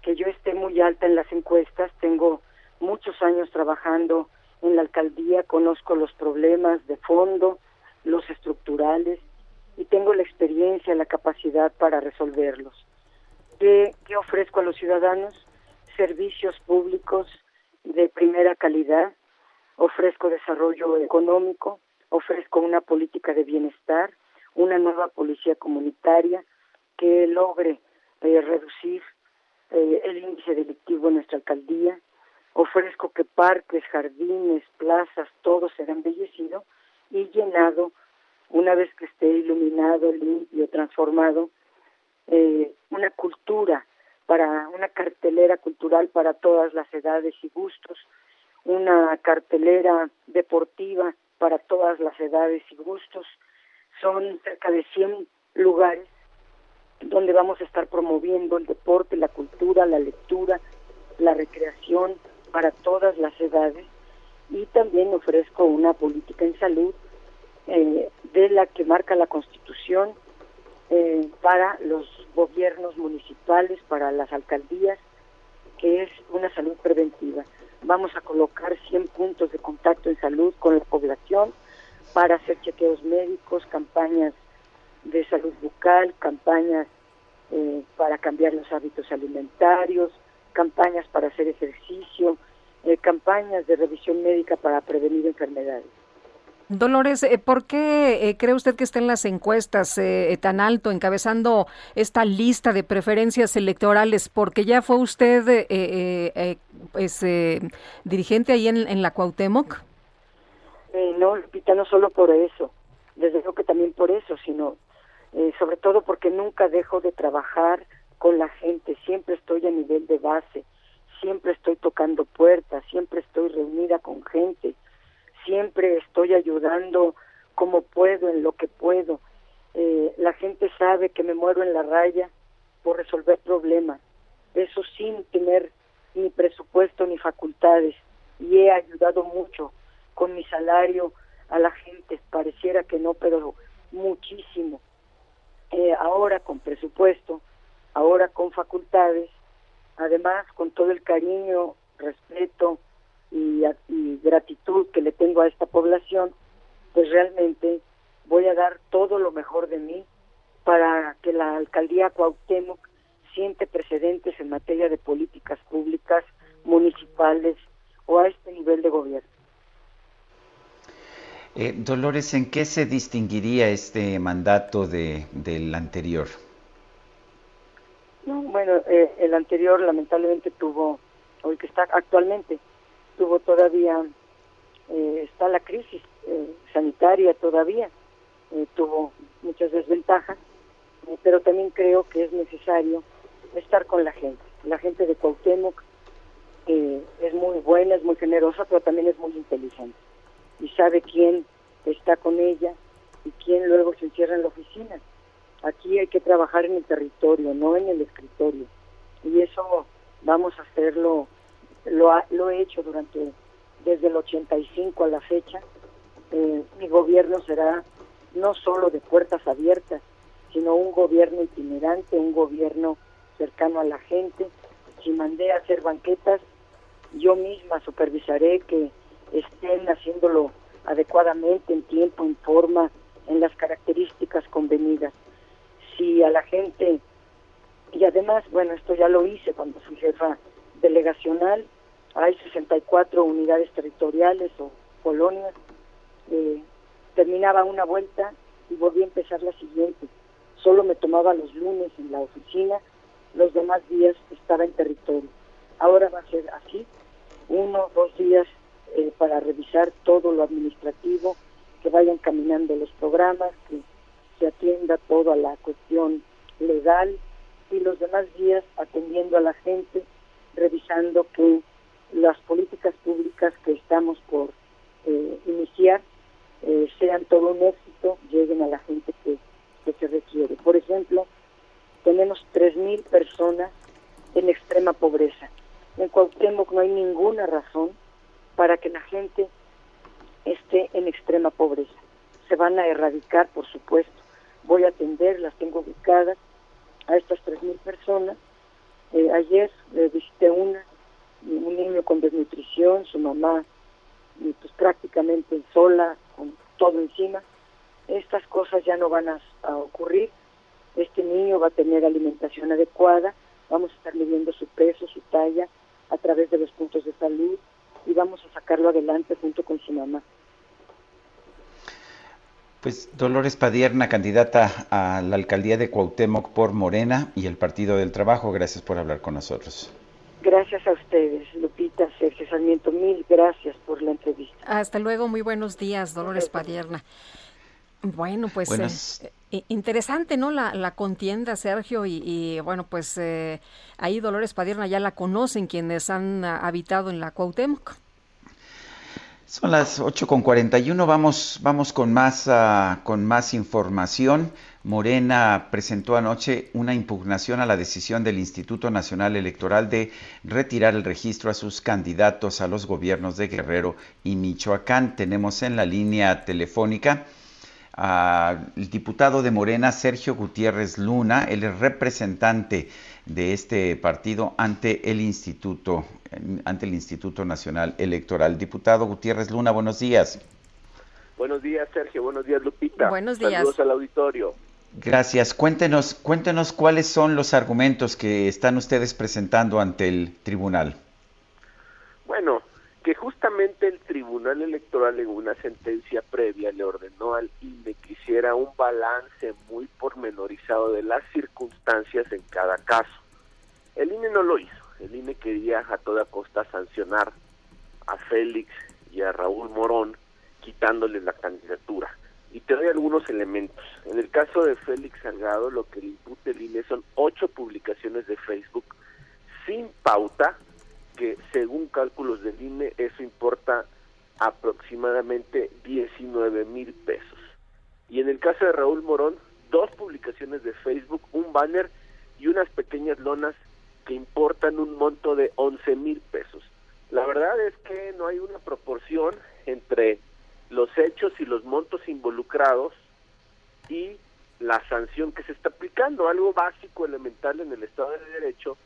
que yo esté muy alta en las encuestas. Tengo muchos años trabajando en la alcaldía, conozco los problemas de fondo, los estructurales y tengo la experiencia, la capacidad para resolverlos. ¿Qué, qué ofrezco a los ciudadanos? Servicios públicos de primera calidad, ofrezco desarrollo económico, ofrezco una política de bienestar, una nueva policía comunitaria, que logre eh, reducir eh, el índice delictivo en nuestra alcaldía. Ofrezco que parques, jardines, plazas, todo será embellecido y llenado una vez que esté iluminado, limpio, transformado, eh, una cultura para una cartelera cultural para todas las edades y gustos, una cartelera deportiva para todas las edades y gustos. Son cerca de 100 lugares donde vamos a estar promoviendo el deporte, la cultura, la lectura, la recreación para todas las edades y también ofrezco una política en salud eh, de la que marca la Constitución eh, para los gobiernos municipales, para las alcaldías, que es una salud preventiva. Vamos a colocar 100 puntos de contacto en salud con la población para hacer chequeos médicos, campañas de salud bucal, campañas eh, para cambiar los hábitos alimentarios, campañas para hacer ejercicio, eh, campañas de revisión médica para prevenir enfermedades. Dolores, eh, ¿por qué cree usted que está en las encuestas tan alto, encabezando esta lista de preferencias electorales? Porque ya fue usted pues, dirigente ahí en, en la Cuauhtémoc. no, Lupita, no solo por eso, desde luego que también por eso, sino eh, sobre todo porque nunca dejo de trabajar con la gente, siempre estoy a nivel de base, siempre estoy tocando puertas, siempre estoy reunida con gente, siempre estoy ayudando como puedo, en lo que puedo. Eh, la gente sabe que me muero en la raya por resolver problemas, eso sin tener ni presupuesto ni facultades, y he ayudado mucho con mi salario a la gente, pareciera que no, pero muchísimo eh, ahora con presupuesto, ahora con facultades, además con todo el cariño, respeto y, gratitud que le tengo a esta población, pues realmente voy a dar todo lo mejor de mí para que la alcaldía Cuauhtémoc siente precedentes en materia de políticas públicas municipales o a este nivel de gobierno. Eh, Dolores, ¿en qué se distinguiría este mandato de, del anterior? No, bueno, eh, el anterior lamentablemente tuvo, o el que está actualmente, tuvo todavía, eh, está la crisis sanitaria todavía, tuvo muchas desventajas, pero también creo que es necesario estar con la gente. La gente de Cuauhtémoc es muy buena, es muy generosa, pero también es muy inteligente y sabe quién está con ella y quién luego se encierra en la oficina. Aquí hay que trabajar en el territorio, no en el escritorio. Y eso vamos a hacerlo, lo, lo he hecho durante, desde el 85 a la fecha. Eh, mi gobierno será no solo de puertas abiertas, sino un gobierno itinerante, un gobierno cercano a la gente. Si mandé a hacer banquetas, yo misma supervisaré que estén haciéndolo adecuadamente, en tiempo, en forma, en las características convenidas. Si a la gente, y además, bueno, esto ya lo hice cuando fui jefa delegacional, hay 64 unidades territoriales o colonias, eh, terminaba una vuelta y volvía a empezar la siguiente. Solo me tomaba los lunes en la oficina, los demás días estaba en territorio. Ahora va a ser así, uno, dos días eh, para revisar todo lo administrativo, que vayan caminando los programas, que se atienda toda la cuestión legal y los demás días atendiendo a la gente, revisando que las políticas públicas que estamos por eh, iniciar eh, sean todo un éxito, lleguen a la gente que, que se requiere. Por ejemplo, tenemos 3.000 personas en extrema pobreza. En Cuauhtémoc no hay ninguna razón para que la gente esté en extrema pobreza. Se van a erradicar, por supuesto. Voy a atender, las tengo ubicadas a estas 3.000 personas. Eh, ayer eh, visité una, un niño con desnutrición, su mamá pues prácticamente sola, con todo encima. Estas cosas ya no van a, a ocurrir. Este niño va a tener alimentación adecuada, vamos a estar midiendo su peso, su talla a través de los puntos de salud y vamos a sacarlo adelante junto con su mamá. Pues Dolores Padierna, candidata a la alcaldía de Cuauhtémoc por Morena y el Partido del Trabajo, gracias por hablar con nosotros. Gracias a ustedes, Lupita, Sergio Sarmiento, mil gracias por la entrevista. Hasta luego, muy buenos días, Dolores Padierna. Bueno, pues eh, interesante, ¿no? La, contienda, Sergio, y, bueno, pues eh, ahí Dolores Padierna ya la conocen quienes han habitado en la Cuauhtémoc. Son las 8.41, vamos, vamos con, más, uh, con más información. Morena presentó anoche una impugnación a la decisión del Instituto Nacional Electoral de retirar el registro a sus candidatos a los gobiernos de Guerrero y Michoacán. Tenemos en la línea telefónica al diputado de Morena, Sergio Gutiérrez Luna, el representante de este partido ante el Instituto, ante el Instituto Nacional Electoral. Diputado Gutiérrez Luna, buenos días. Buenos días, Sergio. Buenos días, Lupita. Buenos días. Saludos al auditorio. Gracias. Cuéntenos, cuéntenos cuáles son los argumentos que están ustedes presentando ante el tribunal. Bueno, que justamente el Tribunal Electoral en una sentencia previa le ordenó al INE que hiciera un balance muy pormenorizado de las circunstancias en cada caso. El INE no lo hizo. El INE quería a toda costa sancionar a Félix y a Raúl Morón quitándoles la candidatura. Y te doy algunos elementos. En el caso de Félix Salgado, lo que le impute el INE son ocho publicaciones de Facebook sin pauta, que según cálculos del INE eso importa aproximadamente 19 mil pesos. Y en el caso de Raúl Morón, dos publicaciones de Facebook, un banner y unas pequeñas lonas que importan un monto de 11 mil pesos. La verdad es que no hay una proporción entre los hechos y los montos involucrados y la sanción que se está aplicando. Algo básico, elemental en el Estado de Derecho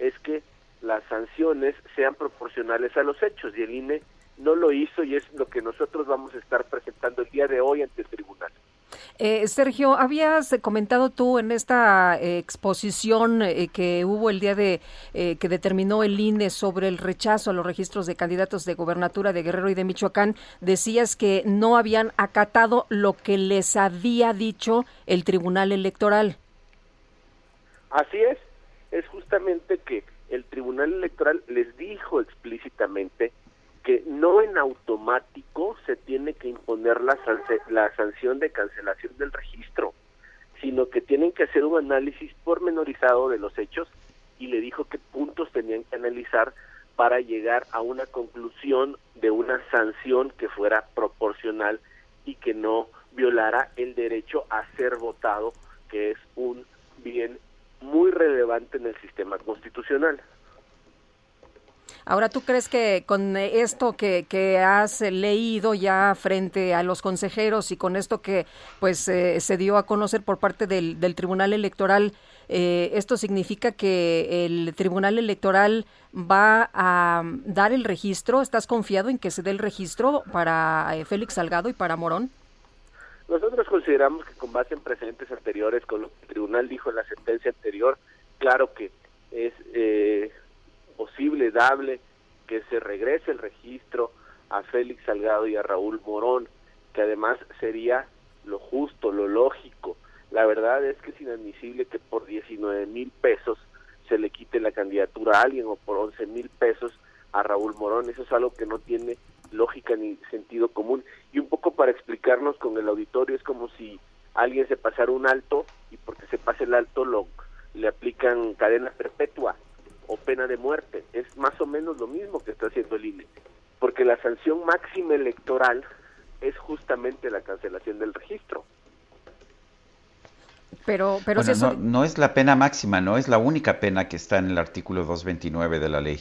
es que las sanciones sean proporcionales a los hechos y el INE no lo hizo y es lo que nosotros vamos a estar presentando el día de hoy ante el tribunal. Eh, Sergio, habías comentado tú en esta eh, exposición eh, que hubo el día de que determinó el INE sobre el rechazo a los registros de candidatos de gobernatura de Guerrero y de Michoacán, decías que no habían acatado lo que les había dicho el Tribunal Electoral. Así es, es justamente que el Tribunal Electoral les dijo explícitamente que no en automático se tiene que imponer la, la sanción de cancelación del registro, sino que tienen que hacer un análisis pormenorizado de los hechos y le dijo qué puntos tenían que analizar para llegar a una conclusión de una sanción que fuera proporcional y que no violara el derecho a ser votado, que es un bien muy relevante en el sistema constitucional. Ahora, ¿tú crees que con esto que, que has leído ya frente a los consejeros y con esto que pues eh, se dio a conocer por parte del, del Tribunal Electoral, eh, esto significa que el Tribunal Electoral va a dar el registro? ¿Estás confiado en que se dé el registro para eh, Félix Salgado y para Morón? Nosotros consideramos que con base en precedentes anteriores, con lo que el tribunal dijo en la sentencia anterior, claro que es eh, posible, dable, que se regrese el registro a Félix Salgado y a Raúl Morón, que además sería lo justo, lo lógico. La verdad es que es inadmisible que por 19 mil pesos se le quite la candidatura a alguien o por 11 mil pesos a Raúl Morón. Eso es algo que no tiene lógica ni sentido común. Y un poco para explicarnos con el auditorio, es como si alguien se pasara un alto y porque se pase el alto lo, le aplican cadena perpetua o pena de muerte. Es más o menos lo mismo que está haciendo el INE. Porque la sanción máxima electoral es justamente la cancelación del registro. Pero, pero no, no, es la pena máxima, no es la única pena que está en el artículo 229 de la ley.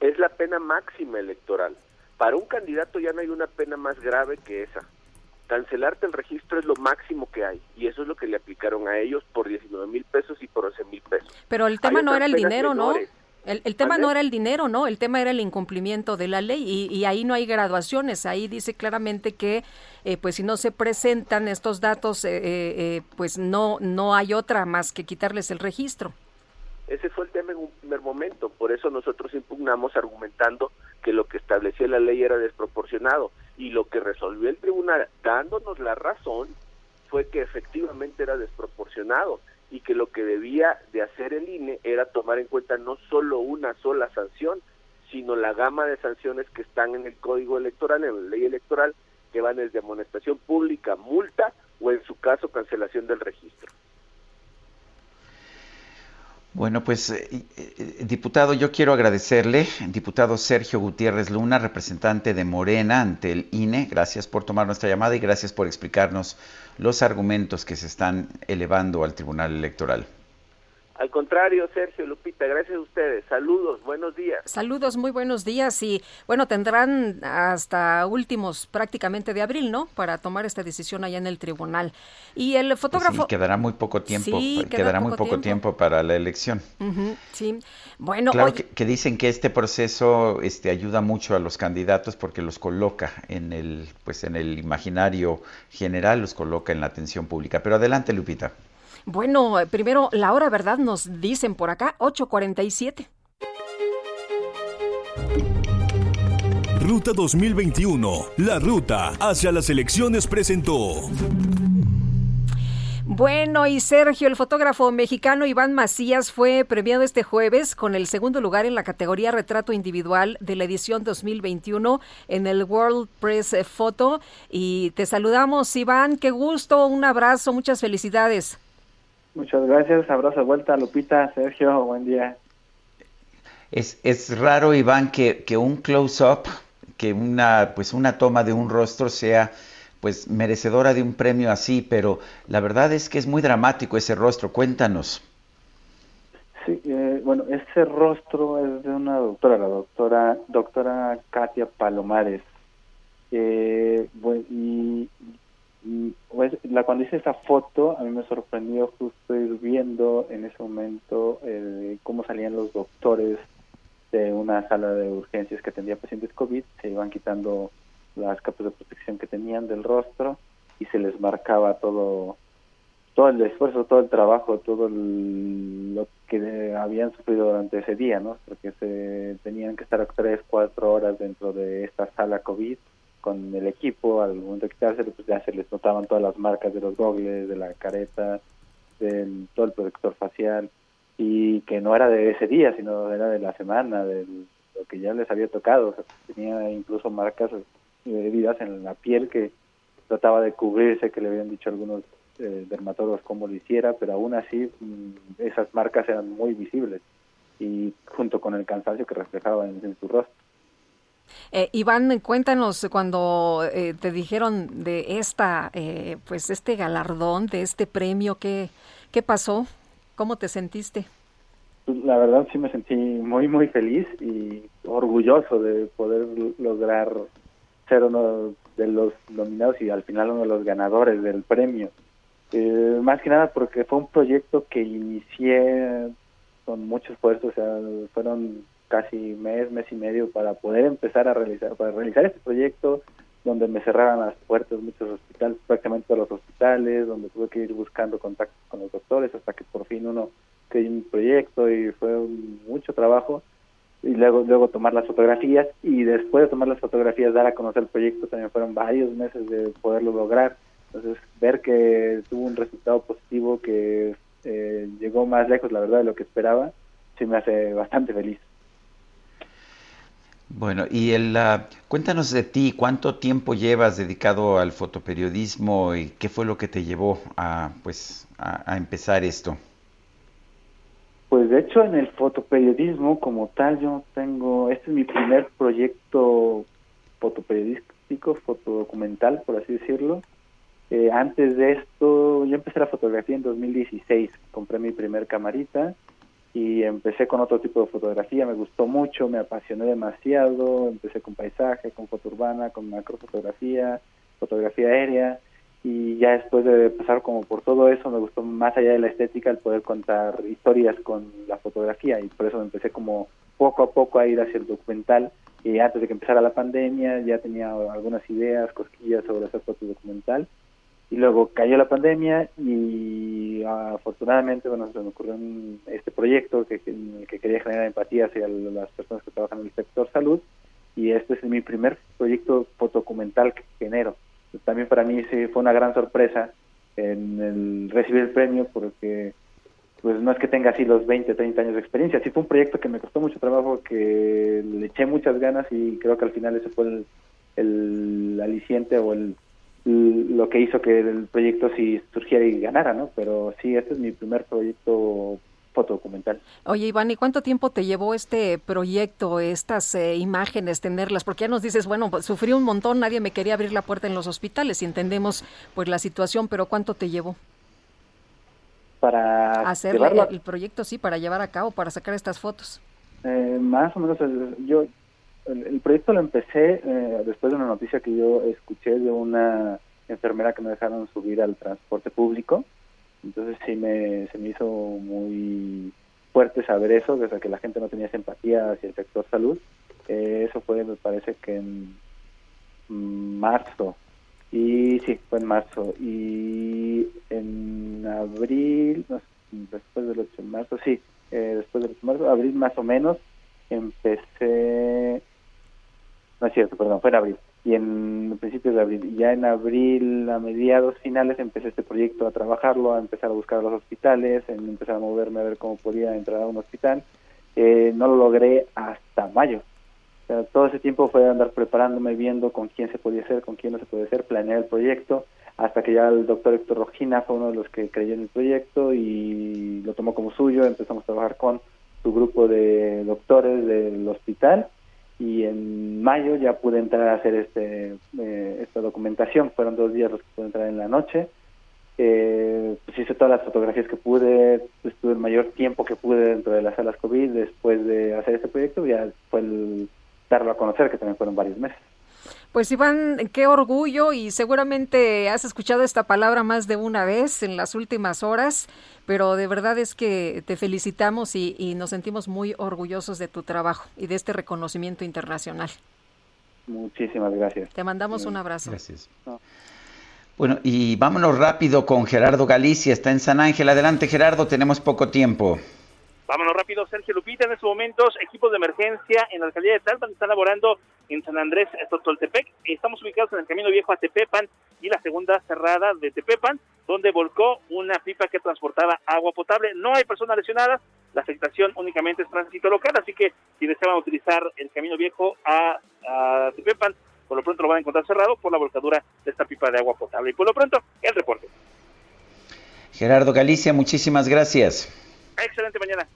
Es la pena máxima electoral. Para un candidato ya no hay una pena más grave que esa. Cancelarte el registro es lo máximo que hay y eso es lo que le aplicaron a ellos por 19 mil pesos y por 11 mil pesos. Pero el tema no era el dinero, ¿no? El, tema no era el dinero, ¿no? El tema era el incumplimiento de la ley y, ahí no hay graduaciones. Ahí dice claramente que, eh, pues, si no se presentan estos datos, eh, eh, pues no no hay otra más que quitarles el registro. Ese fue el tema en un primer momento. Por eso nosotros impugnamos argumentando que lo que establecía la ley era desproporcionado y lo que resolvió el tribunal dándonos la razón fue que efectivamente era desproporcionado y que lo que debía de hacer el INE era tomar en cuenta no solo una sola sanción, sino la gama de sanciones que están en el Código Electoral, en la ley electoral, que van desde amonestación pública, multa o en su caso cancelación del registro. Bueno, pues, eh, eh, diputado, yo quiero agradecerle, diputado Sergio Gutiérrez Luna, representante de Morena ante el INE. Gracias por tomar nuestra llamada y gracias por explicarnos los argumentos que se están elevando al Tribunal Electoral. Al contrario, Sergio, Lupita, gracias a ustedes. Saludos, buenos días. Saludos, muy buenos días. Y bueno, tendrán hasta últimos prácticamente de abril, ¿no? Para tomar esta decisión allá en el tribunal. Y el fotógrafo... Sí, quedará muy poco tiempo, quedará muy poco tiempo. para la elección. sí, bueno... Claro que, dicen que este proceso este, ayuda mucho a los candidatos porque los coloca en el, pues, en el imaginario general, los coloca en la atención pública. Pero adelante, Lupita. Bueno, primero la hora, ¿verdad? Nos dicen por acá, 8.47. Ruta 2021, la ruta hacia las elecciones presentó. Bueno, y Sergio, el fotógrafo mexicano Iván Macías fue premiado este jueves con el segundo lugar en la categoría retrato individual de la edición 2021 en el World Press Photo. Y te saludamos, Iván, qué gusto, un abrazo, muchas felicidades. Muchas gracias, abrazo vuelta, Lupita, Sergio, buen día. Es, es raro, Iván, que, que un close-up, que una, pues una toma de un rostro sea pues merecedora de un premio así, pero la verdad es que es muy dramático ese rostro. Cuéntanos. Sí, eh, bueno, ese rostro es de una doctora, la doctora, doctora Katia Palomares. Eh, y pues, la, cuando hice esa foto, a mí me sorprendió justo ir viendo en ese momento eh, cómo salían los doctores de una sala de urgencias que atendía pacientes COVID, se iban quitando las capas de protección que tenían del rostro y se les marcaba todo todo el esfuerzo, todo el trabajo, todo lo que habían sufrido durante ese día, ¿no? Porque se tenían que estar tres, cuatro horas dentro de esta sala COVID con el equipo, al momento de quitárselo, pues ya se les notaban todas las marcas de los gogles, de la careta, del todo el protector facial, y que no era de ese día, sino era de la semana, de lo que ya les había tocado. O sea, tenía incluso marcas heridas en la piel que trataba de cubrirse, que le habían dicho algunos eh, dermatólogos cómo lo hiciera, pero aún así mm, esas marcas eran muy visibles y junto con el cansancio que reflejaba en su rostro. Eh, Iván, cuéntanos cuando eh, te dijeron de esta, eh, pues este galardón, de este premio, ¿qué, ¿qué pasó? ¿Cómo te sentiste? La verdad sí me sentí muy, muy feliz y orgulloso de poder lograr ser uno de los nominados y al final uno de los ganadores del premio. Eh, más que nada porque fue un proyecto que inicié con mucho esfuerzo, o sea, fueron casi mes, mes y medio para poder empezar a realizar, para realizar este proyecto donde me cerraran las puertas muchos hospitales, prácticamente todos los hospitales, donde tuve que ir buscando contactos con los doctores hasta que por fin uno creó un proyecto y fue mucho trabajo. y luego luego tomar las fotografías y después de tomar las fotografías dar a conocer el proyecto también fueron varios meses de poderlo lograr entonces ver que tuvo un resultado positivo que eh, llegó más lejos la verdad de lo que esperaba sí me hace bastante feliz bueno, y el, cuéntanos de ti, ¿cuánto tiempo llevas dedicado al fotoperiodismo y qué fue lo que te llevó a, pues, a empezar esto? Pues de hecho en el fotoperiodismo como tal yo tengo, este es mi primer proyecto fotoperiodístico, fotodocumental por así decirlo. Eh, antes de esto yo empecé la fotografía en 2016, compré mi primer camarita y empecé con otro tipo de fotografía, me gustó mucho, me apasioné demasiado, empecé con paisaje, con foto urbana, con macrofotografía, fotografía aérea y ya después de pasar como por todo eso me gustó más allá de la estética el poder contar historias con la fotografía y por eso me empecé como poco a poco a ir hacia el documental y antes de que empezara la pandemia ya tenía algunas ideas, cosquillas sobre hacer foto documental y luego cayó la pandemia y afortunadamente bueno se me ocurrió este proyecto que, que quería generar empatía hacia las personas que trabajan en el sector salud y este es mi primer proyecto fotodocumental que genero. También para mí sí fue una gran sorpresa en el recibir el premio porque pues no es que tenga así los 20, 30 años de experiencia, sí fue un proyecto que me costó mucho trabajo, que le eché muchas ganas y creo que al final ese fue el, aliciente o el, lo que hizo que el proyecto sí surgiera y ganara, ¿no? Pero sí, este es mi primer proyecto fotodocumental. Oye, Iván, ¿y cuánto tiempo te llevó este proyecto, estas eh, imágenes, tenerlas? Porque ya nos dices, bueno, pues, sufrí un montón, nadie me quería abrir la puerta en los hospitales y entendemos pues la situación, pero ¿cuánto te llevó? Para hacer el, proyecto, sí, para llevar a cabo, para sacar estas fotos. Eh, más o menos, yo el, proyecto lo empecé eh, después de una noticia que yo escuché de una enfermera que me dejaron subir al transporte público entonces sí me, se me hizo muy fuerte saber eso, desde que la gente no tenía simpatía hacia el sector salud. Eh, eso fue, me parece que en marzo. Y sí, fue en marzo. Y en abril, después del 8 de marzo, sí, eh, después del 8 de marzo, abril más o menos, empecé... No es cierto, perdón, fue en abril y en principios de abril. Ya en abril, a mediados finales, empecé este proyecto a trabajarlo, a empezar a buscar los hospitales, en empezar a moverme a ver cómo podía entrar a un hospital. Eh, no lo logré hasta mayo. todo ese tiempo fue andar preparándome, viendo con quién se podía hacer, con quién no se podía hacer, planear el proyecto, hasta que ya el doctor Héctor Rojina fue uno de los que creyó en el proyecto y lo tomó como suyo, empezamos a trabajar con su grupo de doctores del hospital y en mayo ya pude entrar a hacer este eh, esta documentación. Fueron dos días los que pude entrar en la noche. Eh, pues hice todas las fotografías que pude estuve el mayor tiempo que pude dentro de las salas covid. Después de hacer este proyecto ya fue el darlo a conocer que también fueron varios meses pues Iván, qué orgullo y seguramente has escuchado esta palabra más de una vez en las últimas horas, pero de verdad es que te felicitamos y, nos sentimos muy orgullosos de tu trabajo y de este reconocimiento internacional. Muchísimas gracias. Te mandamos un abrazo. Gracias. Bueno, y vámonos rápido con Gerardo Galicia, está en San Ángel. Adelante Gerardo, tenemos poco tiempo. Vámonos rápido, Sergio Lupita. En estos momentos, equipos de emergencia en la alcaldía de Talpan están laborando en San Andrés, Totoltepec. Estamos ubicados en el camino viejo a Tepepan y la segunda cerrada de Tepepan, donde volcó una pipa que transportaba agua potable. No hay personas lesionadas, la afectación únicamente es tránsito local, así que si desean utilizar el camino viejo a, a Tepepan, por lo pronto lo van a encontrar cerrado por la volcadura de esta pipa de agua potable. Y por lo pronto, el reporte. Gerardo Galicia, muchísimas gracias. Excelente mañana.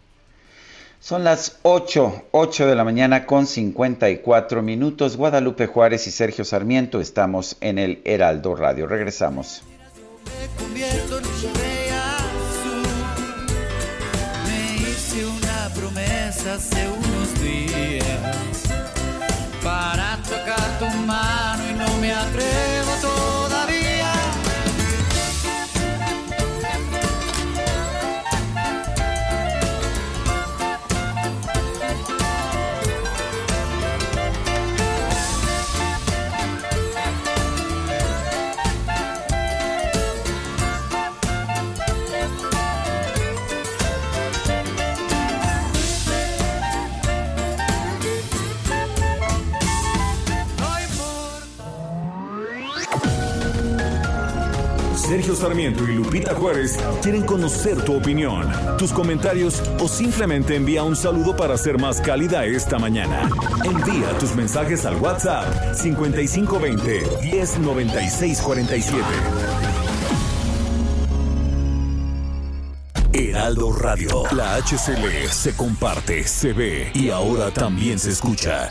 Son las 8, 8 de la mañana con 54 minutos. Guadalupe Juárez y Sergio Sarmiento estamos en el Heraldo Radio. Regresamos. Me hice una promesa hace unos días para tocar tu mano y no me atrevo todavía. Sergio Sarmiento y Lupita Juárez quieren conocer tu opinión, tus comentarios o simplemente envía un saludo para ser más cálida esta mañana. Envía tus mensajes al WhatsApp 5520 109647. Heraldo Radio, la HCL se comparte, se ve y ahora también se escucha.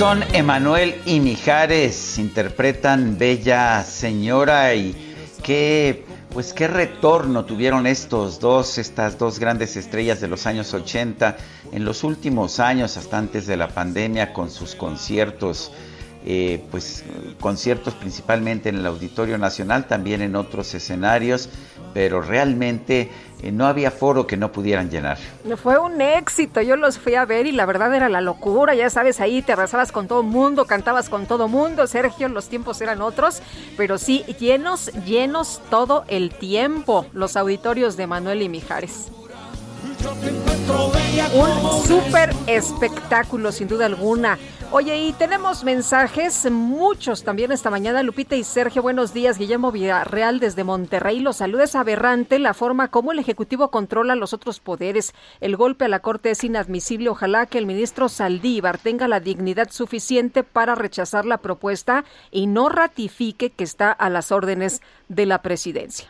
Son Emanuel y Mijares, interpretan Bella Señora y qué, pues qué retorno tuvieron estos dos, estas dos grandes estrellas de los años 80 en los últimos años, hasta antes de la pandemia, con sus conciertos, eh, pues conciertos principalmente en el Auditorio Nacional, también en otros escenarios, pero realmente eh, no había foro que no pudieran llenar. Fue un éxito, yo los fui a ver y la verdad era la locura, ya sabes, ahí te abrazabas con todo mundo, cantabas con todo mundo, Sergio, los tiempos eran otros, pero sí, llenos, llenos todo el tiempo los auditorios de Manuel y Mijares. Un súper espectáculo, sin duda alguna. Oye, y tenemos mensajes, muchos también esta mañana. Lupita y Sergio, buenos días. Guillermo Villarreal desde Monterrey. Los saluda. Es aberrante la forma como el Ejecutivo controla los otros poderes. El golpe a la Corte es inadmisible. Ojalá que el ministro Saldívar tenga la dignidad suficiente para rechazar la propuesta y no ratifique que está a las órdenes de la presidencia.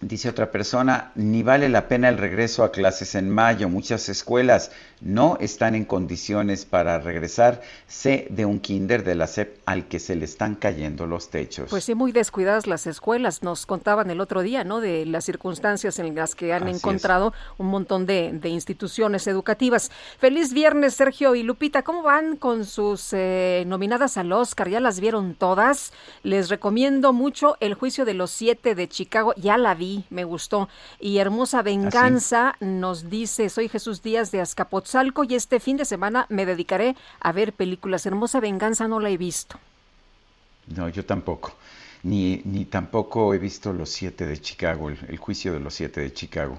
Dice otra persona, ni vale la pena el regreso a clases en mayo. Muchas escuelas no están en condiciones para regresar. Sé de un kinder de la SEP al que se le están cayendo los techos. Pues sí, muy descuidadas las escuelas. Nos contaban el otro día, ¿no? De las circunstancias en las que han Así encontrado un montón de, de instituciones educativas. Feliz viernes, Sergio y Lupita. ¿Cómo van con sus eh, nominadas al Oscar? ¿Ya las vieron todas? Les recomiendo mucho El juicio de los siete de Chicago. Ya la vi me gustó. Y Hermosa Venganza nos dice, soy Jesús Díaz de Azcapotzalco y este fin de semana me dedicaré a ver películas. Hermosa Venganza no la he visto. No, yo tampoco. Ni, ni tampoco he visto los siete de Chicago, el juicio de los siete de Chicago.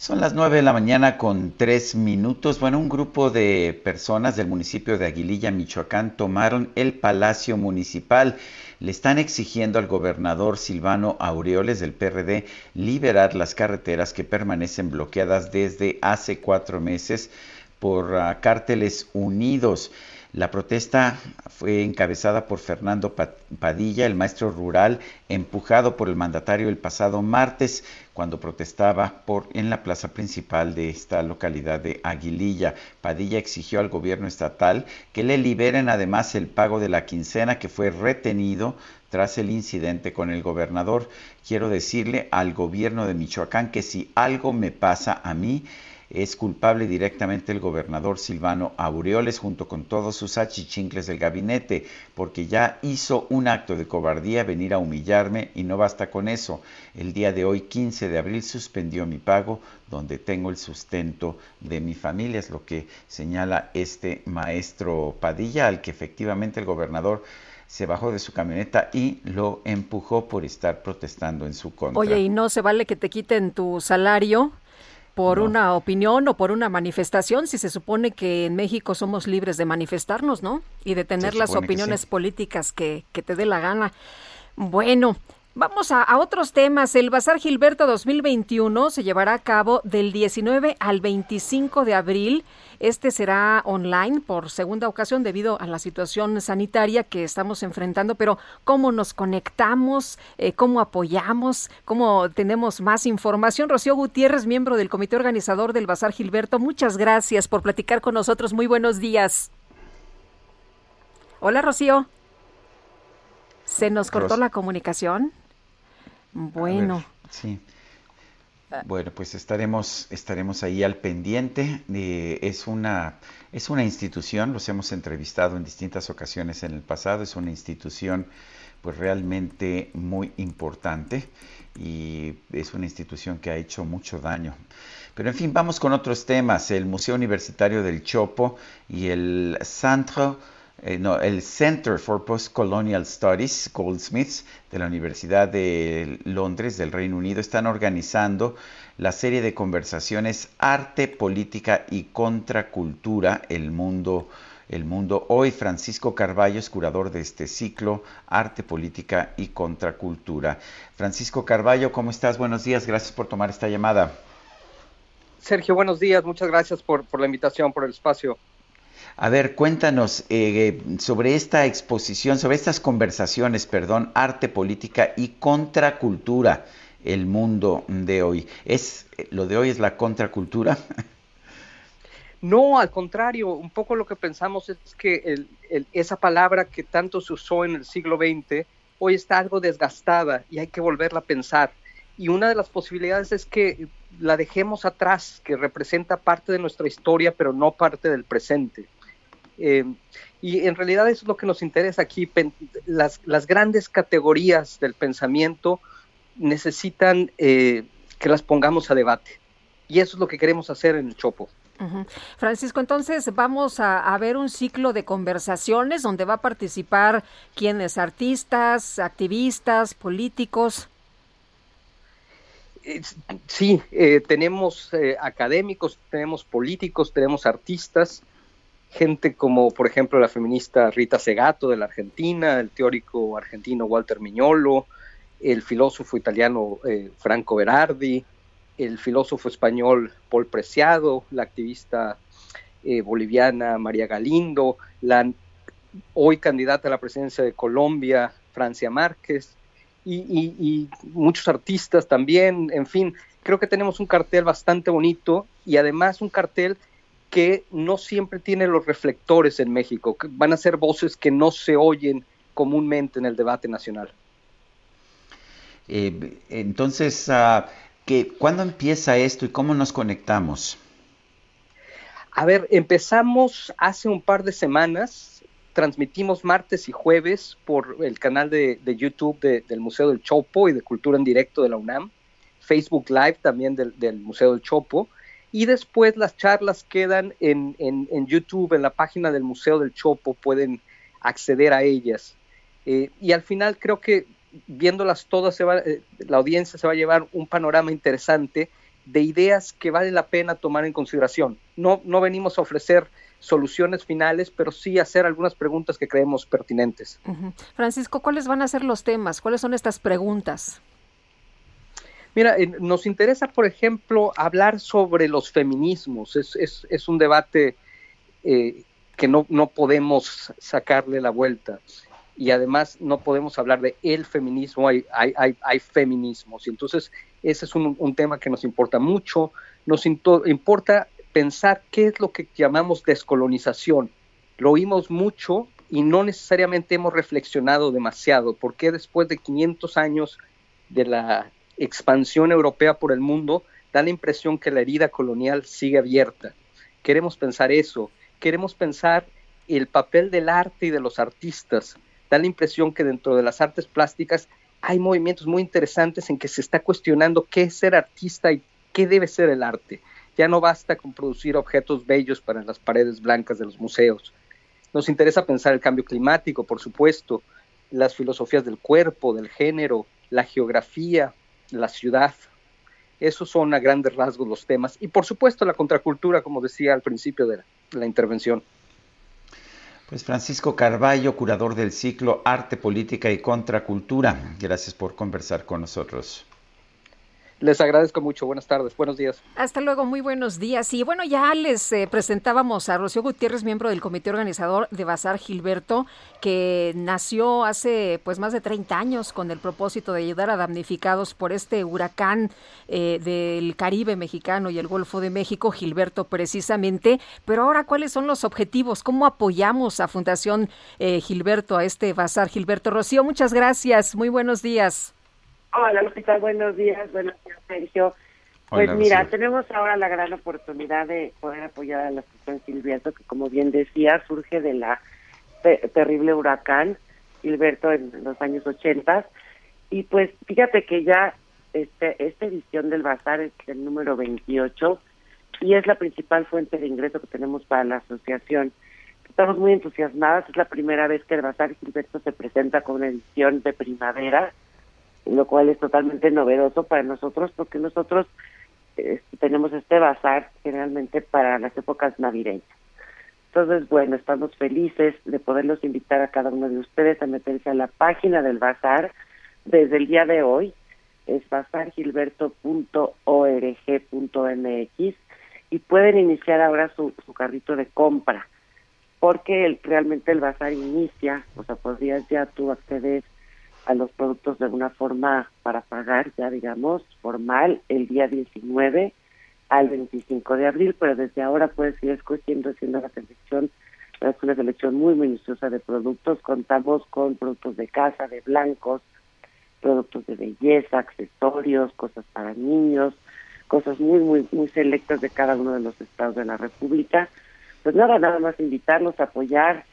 Son las nueve de la mañana con tres minutos. Bueno, un grupo de personas del municipio de Aguililla, Michoacán, tomaron el Palacio Municipal. Le están exigiendo al gobernador Silvano Aureoles del PRD liberar las carreteras que permanecen bloqueadas desde hace cuatro meses por uh, cárteles unidos. La protesta fue encabezada por Fernando Padilla, el maestro rural, empujado por el mandatario el pasado martes cuando protestaba por en la plaza principal de esta localidad de Aguililla. Padilla exigió al gobierno estatal que le liberen además el pago de la quincena que fue retenido tras el incidente con el gobernador. Quiero decirle al gobierno de Michoacán que si algo me pasa a mí, es culpable directamente el gobernador Silvano Aureoles junto con todos sus achichincles del gabinete, porque ya hizo un acto de cobardía venir a humillarme y no basta con eso. El día de hoy, 15 de abril, suspendió mi pago donde tengo el sustento de mi familia, es lo que señala este maestro Padilla, al que efectivamente el gobernador se bajó de su camioneta y lo empujó por estar protestando en su contra. Oye, ¿y no se vale que te quiten tu salario? Por no. una opinión o por una manifestación, si se supone que en México somos libres de manifestarnos, ¿no? Y de tener las opiniones que sí. políticas que, que, te dé la gana. Bueno, Vamos a, otros temas. El Bazar Gilberto 2021 se llevará a cabo del 19 al 25 de abril. Este será online por segunda ocasión debido a la situación sanitaria que estamos enfrentando, pero ¿cómo nos conectamos? Eh, ¿Cómo apoyamos? ¿Cómo tenemos más información? Rocío Gutiérrez, miembro del comité organizador del Bazar Gilberto, muchas gracias por platicar con nosotros. Muy buenos días. Hola, Rocío. ¿Se nos cortó la comunicación? Bueno. sí. Bueno, pues estaremos, estaremos ahí al pendiente. es, una, es una institución, los hemos entrevistado en distintas ocasiones en el pasado, es una institución pues realmente muy importante y es una institución que ha hecho mucho daño. Pero en fin, vamos con otros temas. El Museo Universitario del Chopo y el Centro eh, no, el Center for Post-Colonial Studies, Goldsmiths, de la Universidad de Londres, del Reino Unido, están organizando la serie de conversaciones Arte, Política y Contracultura, el mundo, el mundo hoy. Francisco Carballo es curador de este ciclo, Arte, Política y Contracultura. Francisco Carballo, ¿cómo estás? Buenos días, gracias por tomar esta llamada. Sergio, buenos días, muchas gracias por, por la invitación, por el espacio. A ver, cuéntanos eh, sobre esta exposición, sobre estas conversaciones, perdón, arte, política y contracultura, el mundo de hoy. ¿Es lo de hoy es la contracultura? No, al contrario, un poco lo que pensamos es que esa palabra que tanto se usó en el siglo XX hoy está algo desgastada y hay que volverla a pensar. Y una de las posibilidades es que la dejemos atrás, que representa parte de nuestra historia, pero no parte del presente. Eh, y en realidad eso es lo que nos interesa aquí. Las, las grandes categorías del pensamiento necesitan eh, que las pongamos a debate. Y eso es lo que queremos hacer en el Chopo. Francisco, entonces vamos a, ver un ciclo de conversaciones donde va a participar quienes, artistas, activistas, políticos. Sí, eh, tenemos académicos, tenemos políticos, tenemos artistas, gente como, por ejemplo, la feminista Rita Segato de la Argentina, el teórico argentino Walter Miñolo, el filósofo italiano eh, Franco Berardi, el filósofo español Paul Preciado, la activista eh, boliviana María Galindo, la hoy candidata a la presidencia de Colombia, Francia Márquez, y muchos artistas también, en fin, creo que tenemos un cartel bastante bonito y además un cartel que no siempre tiene los reflectores en México, que van a ser voces que no se oyen comúnmente en el debate nacional. Eh, entonces, uh, ¿cuándo empieza esto y cómo nos conectamos? A ver, empezamos hace un par de semanas, transmitimos martes y jueves por el canal de, YouTube del Museo del Chopo y de Cultura en Directo de la UNAM, Facebook Live también del Museo del Chopo, y después las charlas quedan en, en, YouTube, en la página del Museo del Chopo, pueden acceder a ellas. Eh, y al final creo que viéndolas todas, se va, eh, la audiencia se va a llevar un panorama interesante de ideas que vale la pena tomar en consideración. No, no venimos a ofrecer soluciones finales, pero sí hacer algunas preguntas que creemos pertinentes. Francisco, ¿cuáles van a ser los temas? ¿Cuáles son estas preguntas? Mira, nos interesa, por ejemplo, hablar sobre los feminismos. Es, un debate eh, que no, no podemos sacarle la vuelta. Y además no podemos hablar de el feminismo, hay, hay, hay, feminismos. Y entonces ese es un, tema que nos importa mucho. Nos importa pensar qué es lo que llamamos descolonización. Lo oímos mucho y no necesariamente hemos reflexionado demasiado. ¿Por qué después de 500 años de la expansión europea por el mundo, da la impresión que la herida colonial sigue abierta. Queremos pensar eso, queremos pensar el papel del arte y de los artistas. Da la impresión que dentro de las artes plásticas hay movimientos muy interesantes en que se está cuestionando qué es ser artista y qué debe ser el arte. Ya no basta con producir objetos bellos para las paredes blancas de los museos. Nos interesa pensar el cambio climático, por supuesto, las filosofías del cuerpo, del género, la geografía, la ciudad. Esos son a grandes rasgos los temas. Y por supuesto la contracultura, como decía al principio de la, intervención. Pues Francisco Carballo, curador del ciclo Arte, Política y Contracultura, gracias por conversar con nosotros. Les agradezco mucho. Buenas tardes, buenos días. Hasta luego, muy buenos días. Y bueno, ya les eh, presentábamos a Rocío Gutiérrez, miembro del comité organizador de Bazar Gilberto, que nació hace pues más de 30 años con el propósito de ayudar a damnificados por este huracán eh, del Caribe mexicano y el Golfo de México, Gilberto precisamente. Pero ahora, ¿cuáles son los objetivos? ¿Cómo apoyamos a Fundación eh, Gilberto, a este Bazar Gilberto? Rocío, muchas gracias. Muy buenos días. Hola, Lupita, buenos días. Buenos días, Sergio. Pues mira, tenemos ahora la gran oportunidad de poder apoyar a la Asociación Gilberto, que como bien decía, surge de la terrible huracán Gilberto en los años 80. Y pues fíjate que ya este, esta edición del Bazar es el número 28 y es la principal fuente de ingreso que tenemos para la asociación. Estamos muy entusiasmadas, es la primera vez que el Bazar Gilberto se presenta con una edición de primavera lo cual es totalmente novedoso para nosotros porque nosotros eh, tenemos este bazar generalmente para las épocas navideñas. Entonces, bueno, estamos felices de poderlos invitar a cada uno de ustedes a meterse a la página del bazar desde el día de hoy. Es bazargilberto.org.mx y pueden iniciar ahora su, su carrito de compra porque realmente el bazar inicia, o sea, podrías ya tú acceder a los productos de una forma para pagar, ya digamos, formal, el día 19 al 25 de abril, pero desde ahora puedes ir escogiendo, haciendo la selección, es una selección muy minuciosa de productos, contamos con productos de casa, de blancos, productos de belleza, accesorios, cosas para niños, cosas muy, muy, muy selectas de cada uno de los estados de la República. Pues nada, nada más invitarlos a apoyar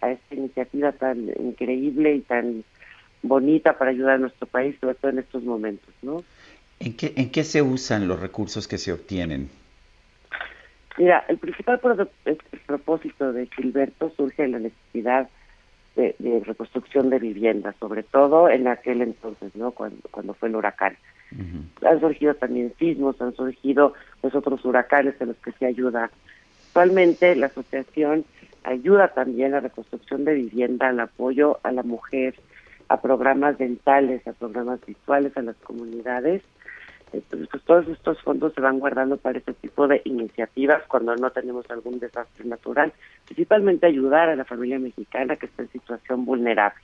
a esta iniciativa tan increíble y tan bonita para ayudar a nuestro país, sobre todo en estos momentos, ¿no? ¿En qué, ¿En qué se usan los recursos que se obtienen? Mira, el principal propósito de Gilberto surge de la necesidad de, reconstrucción de viviendas, sobre todo en aquel entonces, ¿no? Cuando, cuando fue el huracán. Han surgido también sismos, han surgido pues otros huracanes en los que se ayuda. Actualmente la asociación ayuda también a la reconstrucción de vivienda, al apoyo a la mujer, a programas dentales, a programas visuales, a las comunidades. Entonces, pues, todos estos fondos se van guardando para este tipo de iniciativas cuando no tenemos algún desastre natural, principalmente ayudar a la familia mexicana que está en situación vulnerable.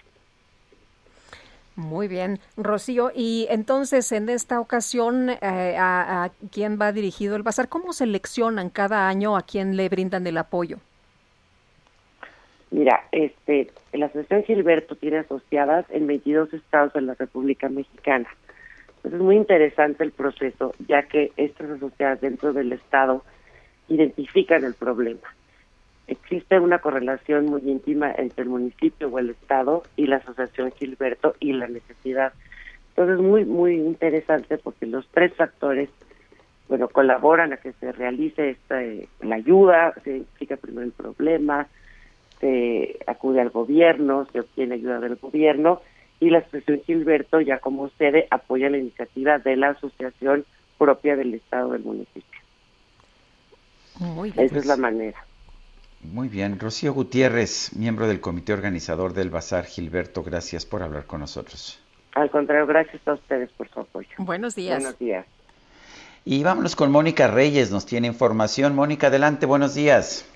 Muy bien, Rocío. Y entonces, en esta ocasión, eh, a, ¿a quién va dirigido el bazar? ¿Cómo seleccionan cada año a quién le brindan el apoyo? Mira, este, la Asociación Gilberto tiene asociadas en 22 estados de la República Mexicana. Entonces es muy interesante el proceso, ya que estas asociadas dentro del estado identifican el problema. Existe una correlación muy íntima entre el municipio o el estado y la Asociación Gilberto y la necesidad. Entonces es muy, muy interesante porque los tres factores bueno, colaboran a que se realice esta, eh, la ayuda, se identifica primero el problema, se acude al gobierno, se obtiene ayuda del gobierno y la Asociación Gilberto ya como sede apoya la iniciativa de la asociación propia del Estado del municipio. Muy bien. Esa es la manera. Muy bien. Rocío Gutiérrez, miembro del comité organizador del Bazar Gilberto, gracias por hablar con nosotros. Al contrario, gracias a ustedes por su apoyo. Buenos días. Buenos días. Y vámonos con Mónica Reyes, nos tiene información. Mónica, adelante, buenos días.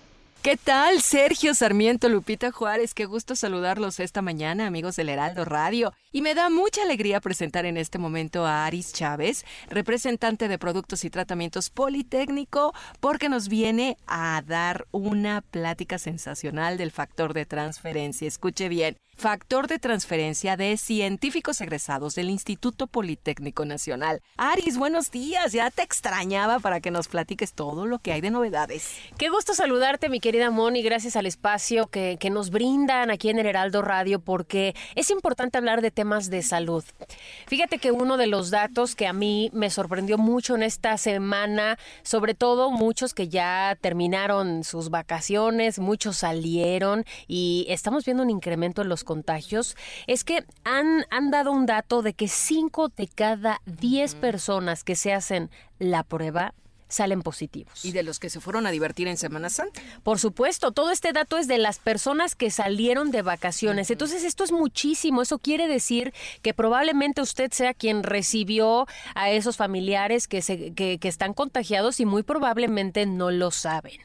¿Qué tal? Sergio Sarmiento, Lupita Juárez, qué gusto saludarlos esta mañana, amigos del Heraldo Radio. Y me da mucha alegría presentar en este momento a Aris Chávez, representante de Productos y Tratamientos Politécnico, porque nos viene a dar una plática sensacional del factor de transferencia. Escuche bien factor de transferencia de científicos egresados del Instituto Politécnico Nacional. Aris, buenos días, ya te extrañaba para que nos platiques todo lo que hay de novedades. Qué gusto saludarte, mi querida Moni, gracias al espacio que, que nos brindan aquí en el Heraldo Radio, porque es importante hablar de temas de salud. Fíjate que uno de los datos que a mí me sorprendió mucho en esta semana, sobre todo muchos que ya terminaron sus vacaciones, muchos salieron y estamos viendo un incremento en los contagios es que han, han dado un dato de que 5 de cada 10 personas que se hacen la prueba salen positivos. Y de los que se fueron a divertir en Semana Santa. Por supuesto, todo este dato es de las personas que salieron de vacaciones. Entonces, esto es muchísimo. Eso quiere decir que probablemente usted sea quien recibió a esos familiares que, se, que, están contagiados y muy probablemente no lo saben.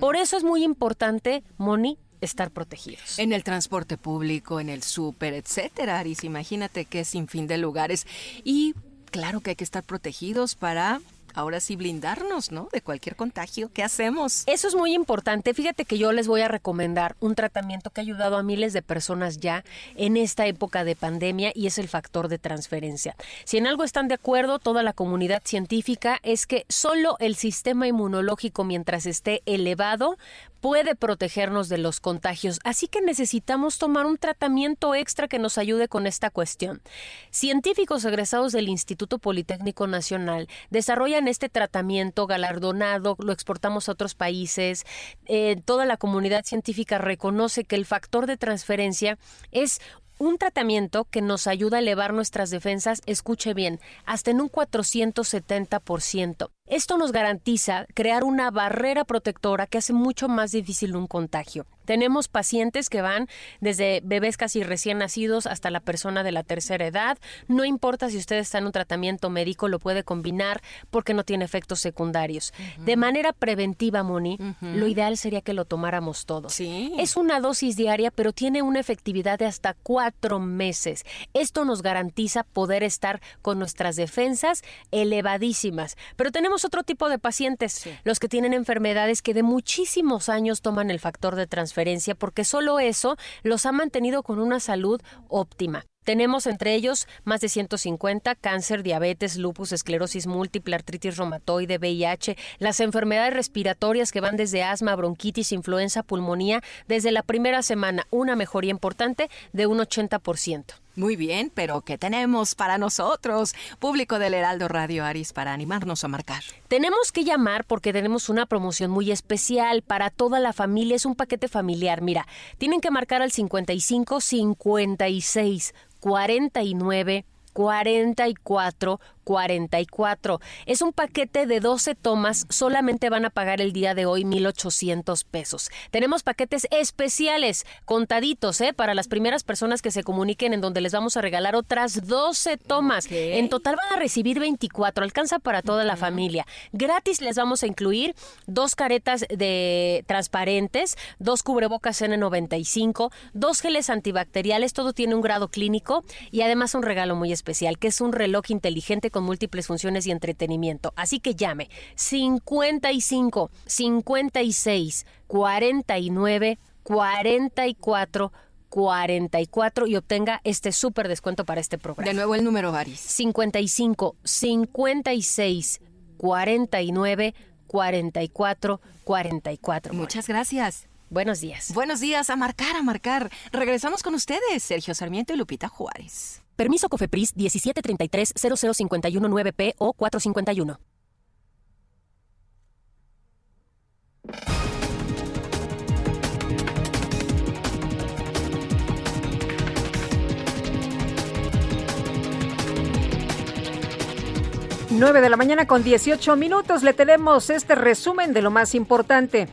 Por eso es muy importante, Moni, estar protegidos. En el transporte público, en el súper, etcétera, Aris. Imagínate que es sin fin de lugares. Y claro que hay que estar protegidos para ahora sí blindarnos, ¿no? De cualquier contagio. ¿Qué hacemos? Eso es muy importante. Fíjate que yo les voy a recomendar un tratamiento que ha ayudado a miles de personas ya en esta época de pandemia y es el factor de transferencia. Si en algo están de acuerdo toda la comunidad científica es que solo el sistema inmunológico mientras esté elevado puede protegernos de los contagios, así que necesitamos tomar un tratamiento extra que nos ayude con esta cuestión. Científicos egresados del Instituto Politécnico Nacional desarrollan este tratamiento galardonado, lo exportamos a otros países, eh, toda la comunidad científica reconoce que el factor de transferencia es un tratamiento que nos ayuda a elevar nuestras defensas, escuche bien, hasta en un 470%. Esto nos garantiza crear una barrera protectora que hace mucho más difícil un contagio. Tenemos pacientes que van desde bebés casi recién nacidos hasta la persona de la tercera edad. No importa si usted está en un tratamiento médico, lo puede combinar porque no tiene efectos secundarios. De manera preventiva, Moni, lo ideal sería que lo tomáramos todos. Es una dosis diaria, pero tiene una efectividad de hasta cuatro meses. Esto nos garantiza poder estar con nuestras defensas elevadísimas. Pero tenemos otro tipo de pacientes, los que tienen enfermedades que de muchísimos años toman el factor de transferencia porque solo eso los ha mantenido con una salud óptima. Tenemos entre ellos más de 150 cáncer, diabetes, lupus, esclerosis múltiple, artritis reumatoide, VIH, las enfermedades respiratorias que van desde asma, bronquitis, influenza, pulmonía, desde la primera semana una mejoría importante de un 80%. Muy bien, pero ¿qué tenemos para nosotros, público del Heraldo Radio Aris, para animarnos a marcar? Tenemos que llamar porque tenemos una promoción muy especial para toda la familia. Es un paquete familiar. Mira, tienen que marcar al 55 56 49 44 44. Es un paquete de 12 tomas, solamente van a pagar el día de hoy 1.800 pesos. Tenemos paquetes especiales, contaditos, ¿eh? Para las primeras personas que se comuniquen en donde les vamos a regalar otras 12 tomas. En total van a recibir 24, alcanza para toda la familia. Gratis les vamos a incluir dos caretas de transparentes, dos cubrebocas N95, dos geles antibacteriales, todo tiene un grado clínico y además un regalo muy especial, que es un reloj inteligente con múltiples funciones y entretenimiento. Así que llame 55 56 49 44 44 y obtenga este súper descuento para este programa. De nuevo el número, Varis. 55 56 49 44 44. Muchas gracias. Buenos días. Buenos días, a marcar, a marcar. Regresamos con ustedes, Sergio Sarmiento y Lupita Juárez. Permiso COFEPRIS 1733 9 p o 451. Nueve de la mañana con 18 minutos le tenemos este resumen de lo más importante.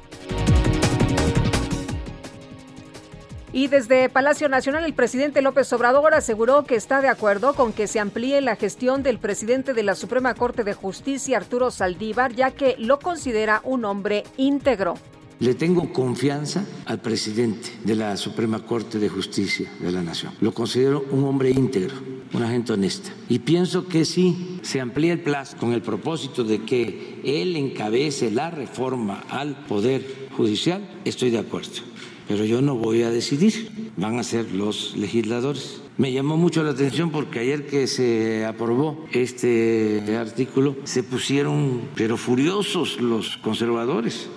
Y desde Palacio Nacional, el presidente López Obrador aseguró que está de acuerdo con que se amplíe la gestión del presidente de la Suprema Corte de Justicia, Arturo Saldívar, ya que lo considera un hombre íntegro. Le tengo confianza al presidente de la Suprema Corte de Justicia de la Nación. Lo considero un hombre íntegro, una gente honesta. Y pienso que si se amplía el plazo con el propósito de que él encabece la reforma al Poder Judicial, estoy de acuerdo pero yo no voy a decidir, van a ser los legisladores. Me llamó mucho la atención porque ayer que se aprobó este artículo se pusieron pero furiosos los conservadores.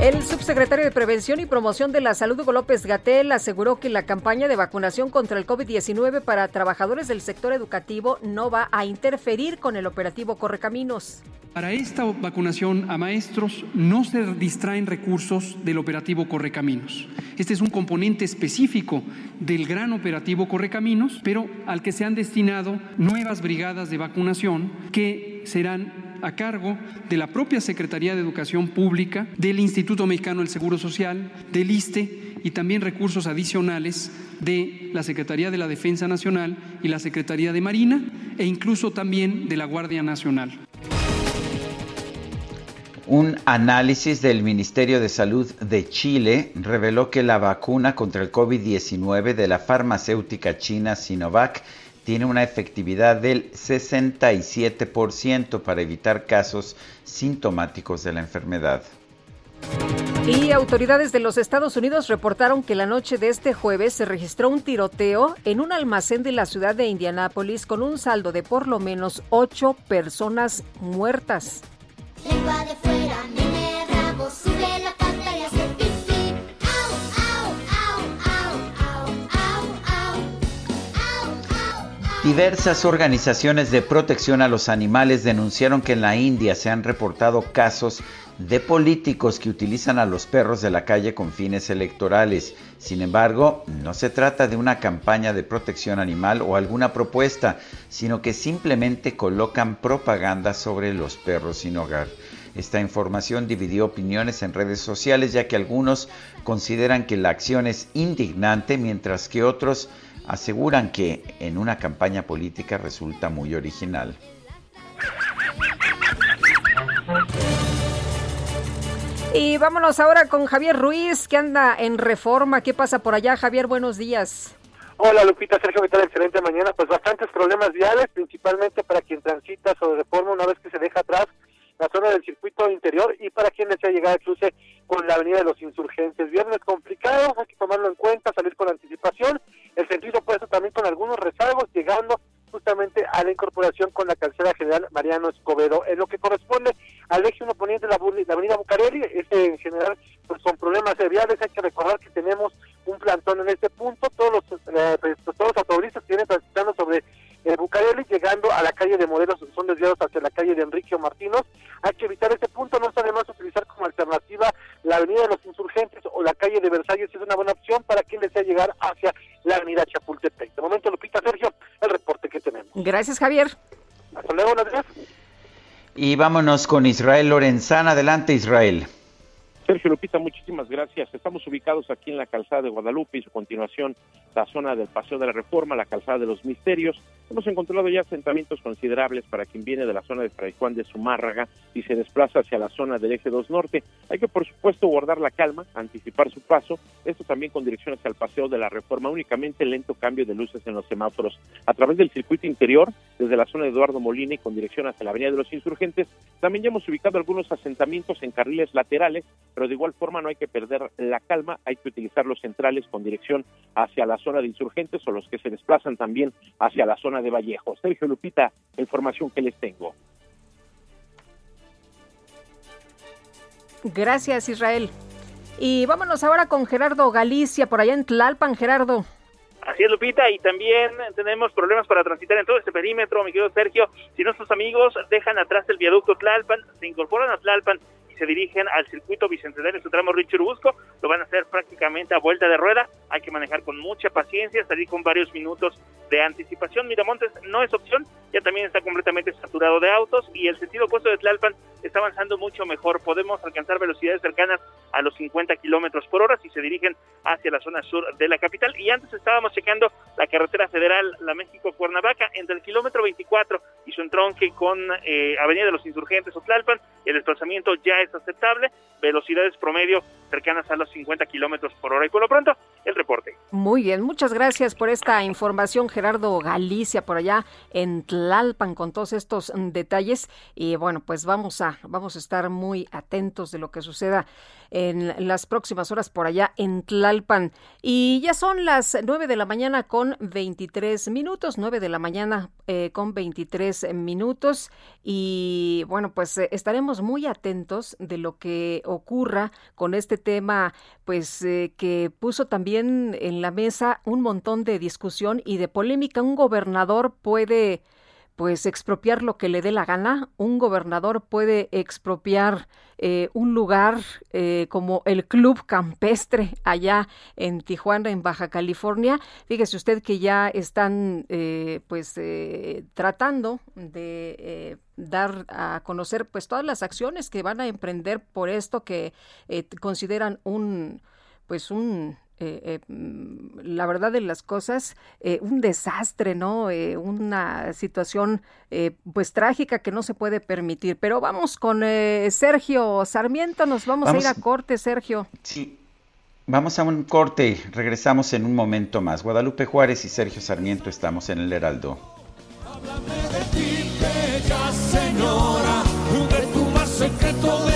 El subsecretario de Prevención y Promoción de la Salud, Hugo López Gatel, aseguró que la campaña de vacunación contra el COVID-19 para trabajadores del sector educativo no va a interferir con el operativo Correcaminos. Para esta vacunación a maestros no se distraen recursos del operativo Correcaminos. Este es un componente específico del gran operativo Correcaminos, pero al que se han destinado nuevas brigadas de vacunación que serán a cargo de la propia Secretaría de Educación Pública, del Instituto Mexicano del Seguro Social, del ISTE y también recursos adicionales de la Secretaría de la Defensa Nacional y la Secretaría de Marina e incluso también de la Guardia Nacional. Un análisis del Ministerio de Salud de Chile reveló que la vacuna contra el COVID-19 de la farmacéutica china Sinovac tiene una efectividad del 67% para evitar casos sintomáticos de la enfermedad. Y autoridades de los Estados Unidos reportaron que la noche de este jueves se registró un tiroteo en un almacén de la ciudad de Indianápolis con un saldo de por lo menos ocho personas muertas. Lengua de fuera, nene rabo, sube la Diversas organizaciones de protección a los animales denunciaron que en la India se han reportado casos de políticos que utilizan a los perros de la calle con fines electorales. Sin embargo, no se trata de una campaña de protección animal o alguna propuesta, sino que simplemente colocan propaganda sobre los perros sin hogar. Esta información dividió opiniones en redes sociales ya que algunos consideran que la acción es indignante mientras que otros aseguran que en una campaña política resulta muy original. Y vámonos ahora con Javier Ruiz, que anda en reforma. ¿Qué pasa por allá, Javier? Buenos días. Hola Lupita, Sergio, ¿qué tal? Excelente mañana. Pues bastantes problemas viales, principalmente para quien transita sobre reforma una vez que se deja atrás la zona del circuito interior y para quien desea llegar al cruce con la avenida de los insurgentes. Viernes complicado, hay que tomarlo en cuenta, salir con anticipación. El sentido opuesto también con algunos rezagos, llegando justamente a la incorporación con la calzada general Mariano Escobedo. En lo que corresponde al eje 1 poniente de la, avenida Bucareli, este en general pues con problemas de viales, hay que recordar que tenemos un plantón en este punto, todos los, eh, pues, todos los automovilistas que vienen transitando sobre eh, Bucareli, llegando a la calle de Morelos, son desviados hacia la calle de Enrique Martínez. Hay que evitar ese punto, no está de más utilizar como alternativa la avenida de los insurgentes o la calle de Versalles, es una buena opción para quien desea llegar hacia la avenida Chapultepec. De momento, Lupita Sergio, el reporte que tenemos. Gracias, Javier. Hasta luego, buenos días. Y vámonos con Israel Lorenzana. Adelante, Israel. Sergio Lupita, muchísimas gracias. Estamos ubicados aquí en la calzada de Guadalupe y su continuación la zona del Paseo de la Reforma, la calzada de los Misterios. Hemos encontrado ya asentamientos considerables para quien viene de la zona de Fray Juan de Zumárraga y se desplaza hacia la zona del eje 2 norte. Hay que, por supuesto, guardar la calma, anticipar su paso. Esto también con dirección hacia el Paseo de la Reforma, únicamente lento cambio de luces en los semáforos. A través del circuito interior, desde la zona de Eduardo Molina y con dirección hacia la Avenida de los Insurgentes, también ya hemos ubicado algunos asentamientos en carriles laterales pero de igual forma no hay que perder la calma, hay que utilizar los centrales con dirección hacia la zona de insurgentes o los que se desplazan también hacia la zona de Vallejo. Sergio Lupita, información que les tengo. Gracias, Israel. Y vámonos ahora con Gerardo Galicia, por allá en Tlalpan, Gerardo. Así es, Lupita, y también tenemos problemas para transitar en todo este perímetro, mi querido Sergio. Si nuestros amigos dejan atrás el viaducto Tlalpan, se incorporan a Tlalpan se dirigen al circuito bicentenario en su tramo Richard Busco, lo van a hacer prácticamente a vuelta de rueda, hay que manejar con mucha paciencia, salir con varios minutos de anticipación. Miramontes no es opción, ya también está completamente saturado de autos y el sentido opuesto de Tlalpan está avanzando mucho mejor. Podemos alcanzar velocidades cercanas a los 50 kilómetros por hora si se dirigen hacia la zona sur de la capital. Y antes estábamos checando la carretera federal, la México-Cuernavaca, entre el kilómetro 24 y su entronque con eh, Avenida de los Insurgentes o Tlalpan. El desplazamiento ya es aceptable, velocidades promedio cercanas a los 50 kilómetros por hora. Y por lo pronto, el reporte. Muy bien, muchas gracias por esta información, Gerardo Galicia, por allá en Tlalpan, con todos estos detalles. Y bueno, pues vamos a, vamos a estar muy atentos de lo que suceda en las próximas horas por allá en Tlalpan. Y ya son las 9 de la mañana con 23 minutos, 9 de la mañana eh, con 23 minutos. Y bueno, pues eh, estaremos muy atentos de lo que ocurra con este tema, pues eh, que puso también en la mesa un montón de discusión y de polémica. Un gobernador puede pues expropiar lo que le dé la gana. Un gobernador puede expropiar eh, un lugar eh, como el Club Campestre allá en Tijuana, en Baja California. Fíjese usted que ya están eh, pues tratando de dar a conocer pues todas las acciones que van a emprender por esto que consideran un pues un eh, eh, mm, la verdad de las cosas, eh, un desastre, ¿no? una situación pues trágica que no se puede permitir. Pero vamos con Sergio Sarmiento, nos vamos, a ir a corte, Sergio. Sí. Vamos a un corte, regresamos en un momento más. Guadalupe Juárez y Sergio Sarmiento estamos en el Heraldo. señora, de tu más secreto, de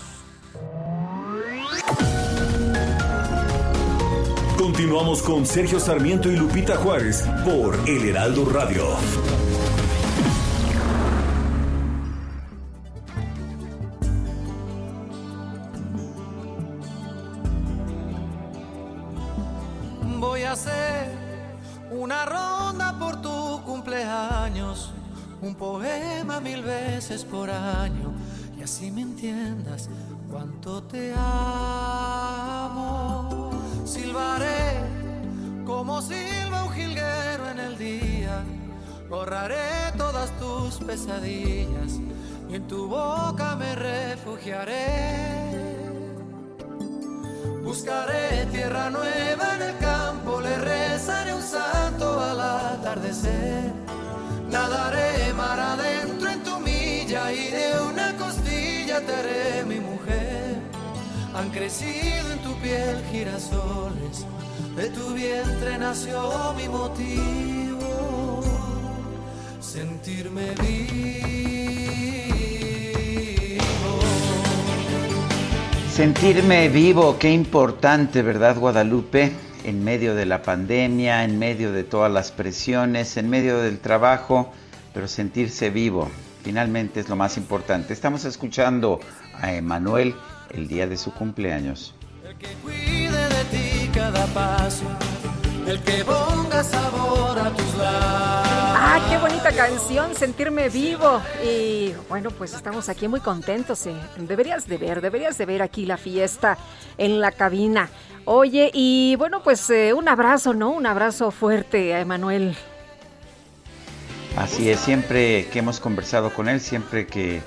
Continuamos con Sergio Sarmiento y Lupita Juárez por El Heraldo Radio. una ronda por tu cumpleaños, un poema mil veces por año, y así me entiendas cuánto te amo. Silbaré como silba un jilguero en el día, borraré todas tus pesadillas y en tu boca me refugiaré. Buscaré tierra nueva en el campo, le rezaré un santo al atardecer. Nadaré mar adentro en tu milla y de una costilla te haré mi mujer. Han crecido en tu piel girasoles, de tu vientre nació mi motivo, sentirme vivo. Sentirme vivo, qué importante, ¿verdad, Guadalupe? En medio de la pandemia, en medio de todas las presiones, en medio del trabajo, pero sentirse vivo, finalmente es lo más importante. Estamos escuchando a Emanuel el día de su cumpleaños. El que cuide de ti cada paso, el que ponga sabor a tus labios. Ah, qué bonita canción, Sentirme Vivo. Y bueno, pues estamos aquí muy contentos. Eh. Deberías de ver, deberías de ver aquí la fiesta en la cabina. Oye, y bueno, pues eh, un abrazo, ¿no? Un abrazo fuerte a Emanuel. Así es, siempre que hemos conversado con él, siempre que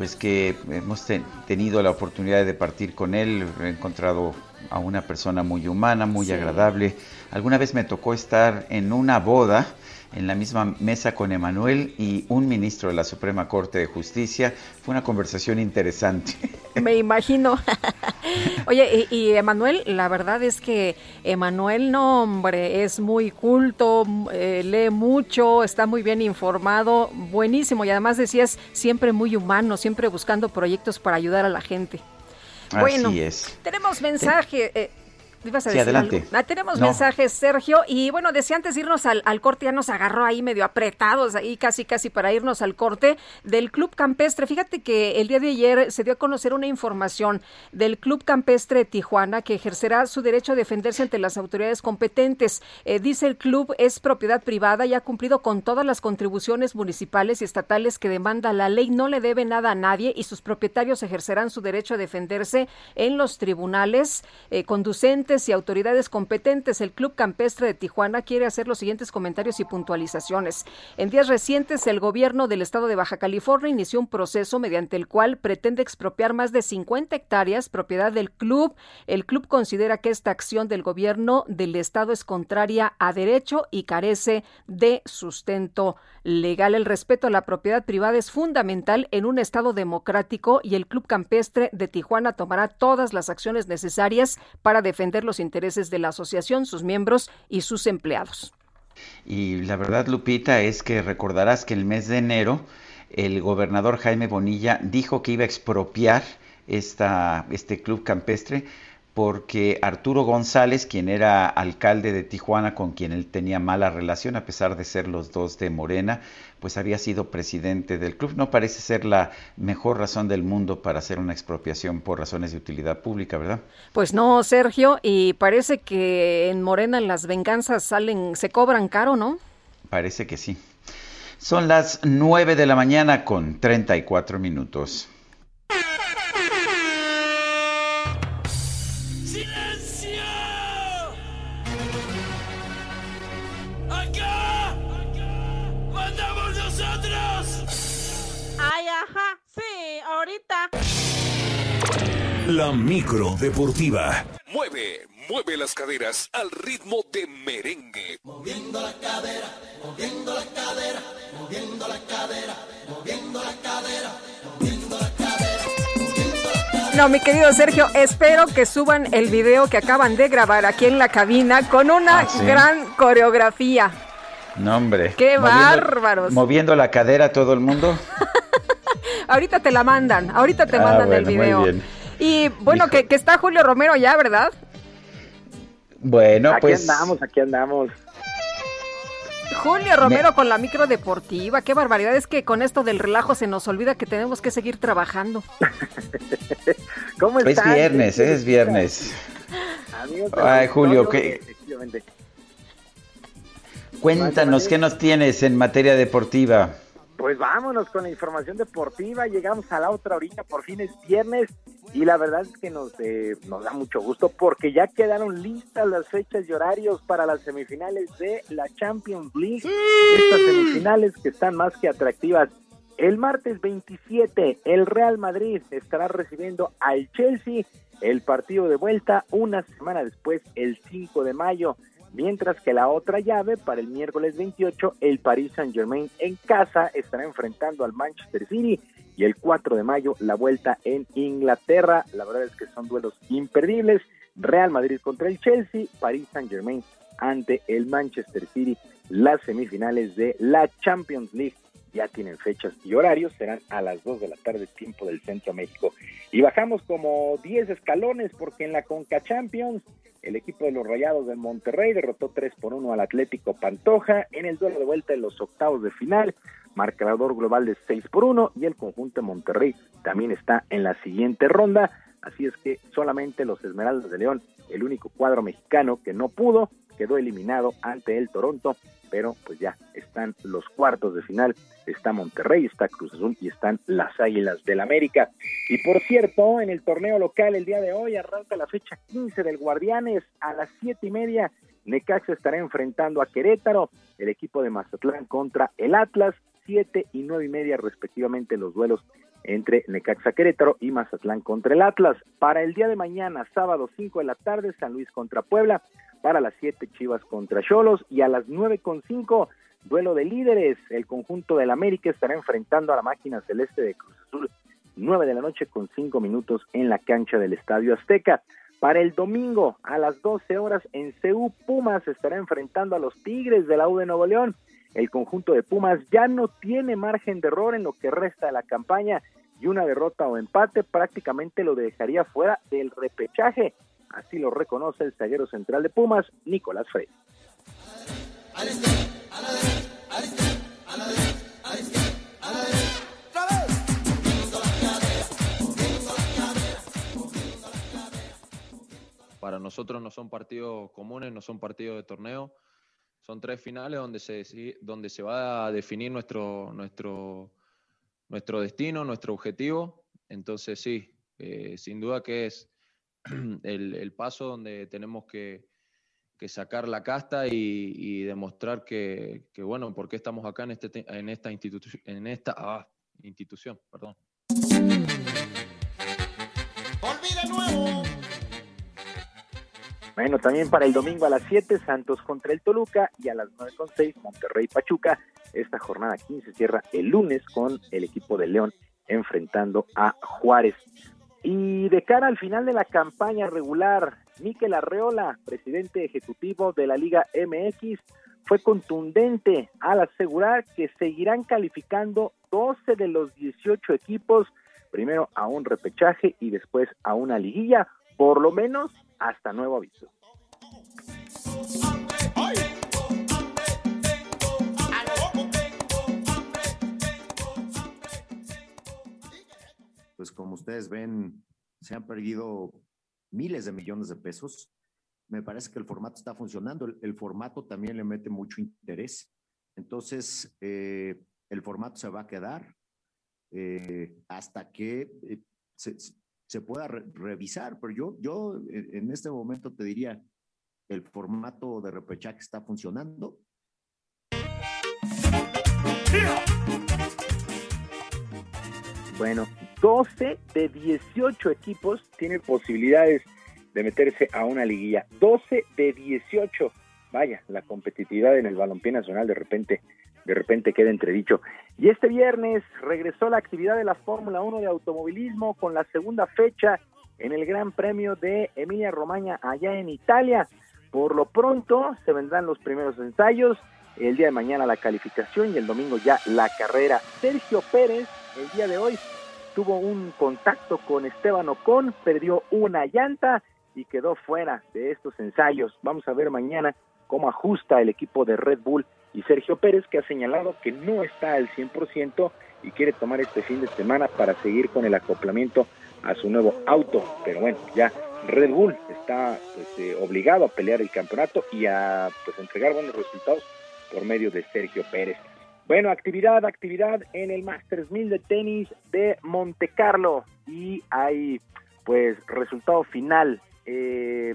pues que hemos tenido la oportunidad de partir con él, he encontrado a una persona muy humana, muy agradable. Alguna vez me tocó estar en una boda en la misma mesa con Emanuel y un ministro de la Suprema Corte de Justicia. Fue una conversación interesante. Me imagino. Oye, y, Emanuel, la verdad es que Emanuel, no, hombre, es muy culto, eh, lee mucho, está muy bien informado, buenísimo. Y además decías, siempre muy humano, siempre buscando proyectos para ayudar a la gente. Bueno, Así es. tenemos mensaje. Eh, sí, adelante. Ah, tenemos mensajes, Sergio. Y bueno, decía antes de irnos al, corte, ya nos agarró ahí medio apretados, ahí casi, casi para irnos al corte del Club Campestre. Fíjate que el día de ayer se dio a conocer una información del Club Campestre de Tijuana que ejercerá su derecho a defenderse ante las autoridades competentes. Eh, dice el club es propiedad privada y ha cumplido con todas las contribuciones municipales y estatales que demanda la ley. No le debe nada a nadie y sus propietarios ejercerán su derecho a defenderse en los tribunales eh, conducentes y autoridades competentes. El Club Campestre de Tijuana quiere hacer los siguientes comentarios y puntualizaciones. En días recientes, el gobierno del estado de Baja California inició un proceso mediante el cual pretende expropiar más de 50 hectáreas propiedad del club. El club considera que esta acción del gobierno del estado es contraria a derecho y carece de sustento legal. El respeto a la propiedad privada es fundamental en un estado democrático y el Club Campestre de Tijuana tomará todas las acciones necesarias para defender los intereses de la asociación, sus miembros y sus empleados. Y la verdad, Lupita, es que recordarás que el mes de enero el gobernador Jaime Bonilla dijo que iba a expropiar esta, este club campestre porque Arturo González, quien era alcalde de Tijuana, con quien él tenía mala relación, a pesar de ser los dos de Morena, pues había sido presidente del club. No parece ser la mejor razón del mundo para hacer una expropiación por razones de utilidad pública, ¿verdad? Pues no, Sergio, y parece que en Morena las venganzas salen, se cobran caro, ¿no? Parece que sí. Son las 9 de la mañana con 34 minutos. La micro deportiva. Mueve, mueve las caderas al ritmo de merengue. Moviendo la cadera, moviendo la cadera, moviendo la cadera, moviendo la cadera, moviendo la cadera. No, mi querido Sergio, espero que suban el video que acaban de grabar aquí en la cabina con una ah, gran coreografía. No, hombre. ¡Qué bárbaros! Moviendo la cadera todo el mundo. ahorita te la mandan, ahorita te ah, mandan el video. Y bueno, que, que, está Julio Romero ya, ¿verdad? Bueno, pues. Aquí andamos, aquí andamos. Julio Romero con la micro deportiva, qué barbaridad, es que con esto del relajo se nos olvida que tenemos que seguir trabajando. ¿Cómo estás? Es viernes, es viernes. Ay, Julio, ¿qué? Cuéntanos, ¿qué nos tienes en materia deportiva? Pues vámonos con la información deportiva. Llegamos a la otra orilla, por fin es viernes y la verdad es que nos, eh, nos da mucho gusto porque ya quedaron listas las fechas y horarios para las semifinales de la Champions League. Estas semifinales que están más que atractivas. El martes 27, el Real Madrid estará recibiendo al Chelsea el partido de vuelta una semana después, el 5 de mayo mientras que la otra llave para el miércoles 28, el Paris Saint-Germain en casa estará enfrentando al Manchester City y el 4 de mayo la vuelta en Inglaterra. La verdad es que son duelos imperdibles. Real Madrid contra el Chelsea, Paris Saint-Germain ante el Manchester City, las semifinales de la Champions League ya tienen fechas y horarios, serán a las 2 de la tarde, tiempo del Centro México. Y bajamos como 10 escalones porque en la Conca Champions el equipo de los Rayados de Monterrey derrotó 3 por 1 al Atlético Pantoja en el duelo de vuelta en los octavos de final, marcador global de 6 por 1 y el conjunto de Monterrey también está en la siguiente ronda, así es que solamente los Esmeraldas de León, el único cuadro mexicano que no pudo, quedó eliminado ante el Toronto, pero pues ya están los cuartos de final, está Monterrey, está Cruz Azul y están las Águilas del América. Y por cierto, en el torneo local el día de hoy arranca la fecha 15 del Guardianes a las siete y media. Necaxa estará enfrentando a Querétaro, el equipo de Mazatlán contra el Atlas, siete y nueve y media respectivamente los duelos entre Necaxa Querétaro y Mazatlán contra el Atlas. Para el día de mañana, sábado 5 de la tarde, San Luis contra Puebla, para las 7 Chivas contra Cholos y a las nueve con cinco duelo de líderes. El conjunto del América estará enfrentando a la máquina celeste de Cruz Azul 9 de la noche con 5 minutos en la cancha del Estadio Azteca. Para el domingo a las 12 horas en CU Pumas estará enfrentando a los Tigres de la U de Nuevo León. El conjunto de Pumas ya no tiene margen de error en lo que resta de la campaña y una derrota o empate prácticamente lo dejaría fuera del repechaje. Así lo reconoce el zaguero central de Pumas, Nicolás Frey. Para nosotros no son partidos comunes, no son partidos de torneo. Son tres finales donde se, donde se va a definir nuestro, nuestro, nuestro destino, nuestro objetivo. Entonces sí, eh, sin duda que es el, paso donde tenemos que, sacar la casta y, demostrar que, bueno, por qué estamos acá en, este, en esta, en esta ah, institución. Perdón. nuevo! Bueno, también para el domingo a las 7, Santos contra el Toluca y a las 9.6, Monterrey Pachuca. Esta jornada 15 cierra el lunes con el equipo de León enfrentando a Juárez. Y de cara al final de la campaña regular, Miquel Arreola, presidente ejecutivo de la Liga MX, fue contundente al asegurar que seguirán calificando 12 de los 18 equipos, primero a un repechaje y después a una liguilla, por lo menos hasta nuevo aviso. Pues como ustedes ven, se han perdido miles de millones de pesos me parece que el formato está funcionando. El, formato también le mete mucho interés. Entonces, eh, el formato se va a quedar eh, hasta que eh, se, pueda revisar. Pero yo, yo en este momento te diría, el formato de repechaje está funcionando. Bueno, 12 de 18 equipos tienen posibilidades de meterse a una liguilla. 12 de 18. Vaya, la competitividad en el balompié nacional de repente de repente queda entredicho. Y este viernes regresó la actividad de la Fórmula 1 de automovilismo con la segunda fecha en el Gran Premio de Emilia Romagna allá en Italia. Por lo pronto se vendrán los primeros ensayos, el día de mañana la calificación y el domingo ya la carrera. Sergio Pérez el día de hoy tuvo un contacto con Esteban Ocon, perdió una llanta y quedó fuera de estos ensayos. Vamos a ver mañana cómo ajusta el equipo de Red Bull y Sergio Pérez, que ha señalado que no está al 100% y quiere tomar este fin de semana para seguir con el acoplamiento a su nuevo auto. Pero bueno, ya Red Bull está pues, eh, obligado a pelear el campeonato y a pues, entregar buenos resultados por medio de Sergio Pérez. Bueno, actividad, actividad en el Masters 1000 de tenis de Monte Carlo y hay pues resultado final eh,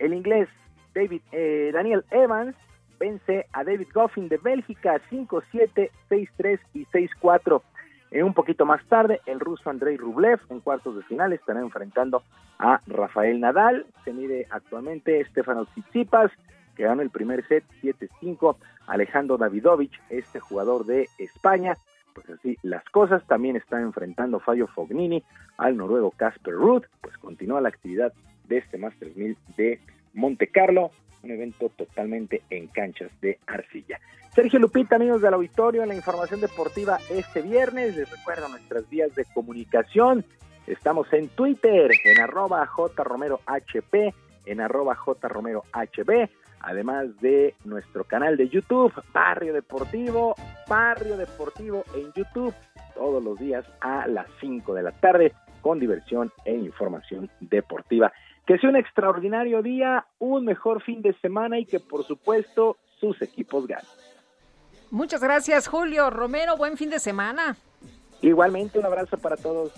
el inglés David eh, Daniel Evans vence a David Goffin de Bélgica 5-7, 6-3 y 6-4. Eh, un poquito más tarde, el ruso Andrei Rublev en cuartos de final estará enfrentando a Rafael Nadal. Se mide actualmente Stefano Tsitsipas, que ganó el primer set 7-5. Alejandro Davidovich, este jugador de España. Pues así las cosas. También está enfrentando Fabio Fognini al noruego Casper Ruth. Pues continúa la actividad de este Masters 1000 de Monte Carlo, un evento totalmente en canchas de arcilla. Sergio Lupita, amigos del auditorio, en la información deportiva este viernes, les recuerdo nuestras vías de comunicación. Estamos en Twitter, en arroba jromerohp, en arroba jromerohb, además de nuestro canal de YouTube, Barrio Deportivo, Barrio Deportivo en YouTube, todos los días a las 5 de la tarde, con diversión e información deportiva. Que sea un extraordinario día, un mejor fin de semana y que por supuesto sus equipos ganen. Muchas gracias Julio Romero, buen fin de semana. Igualmente un abrazo para todos.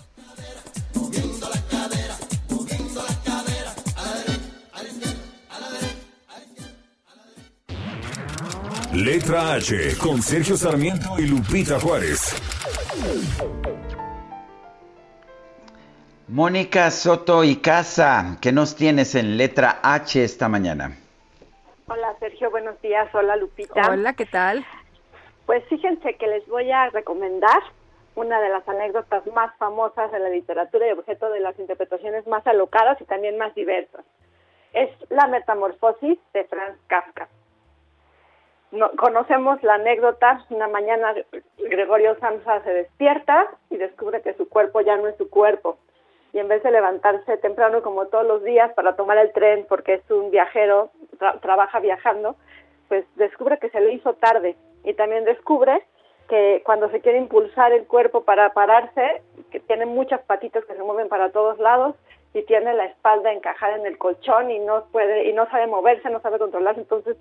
Letra H con Sergio Sarmiento y Lupita Juárez. Mónica Soto y Casa, ¿qué nos tienes en letra H esta mañana? Hola Sergio, buenos días. Hola Lupita. Hola, ¿qué tal? Pues fíjense que les voy a recomendar una de las anécdotas más famosas de la literatura y objeto de las interpretaciones más alocadas y también más diversas. Es La Metamorfosis de Franz Kafka. No, conocemos la anécdota, una mañana Gregorio Samsa se despierta y descubre que su cuerpo ya no es su cuerpo. Y en vez de levantarse temprano como todos los días para tomar el tren porque es un viajero, trabaja viajando, pues descubre que se le hizo tarde. Y también descubre que cuando se quiere impulsar el cuerpo para pararse, que tiene muchas patitas que se mueven para todos lados y tiene la espalda encajada en el colchón y no puede y no sabe moverse, no sabe controlarse, entonces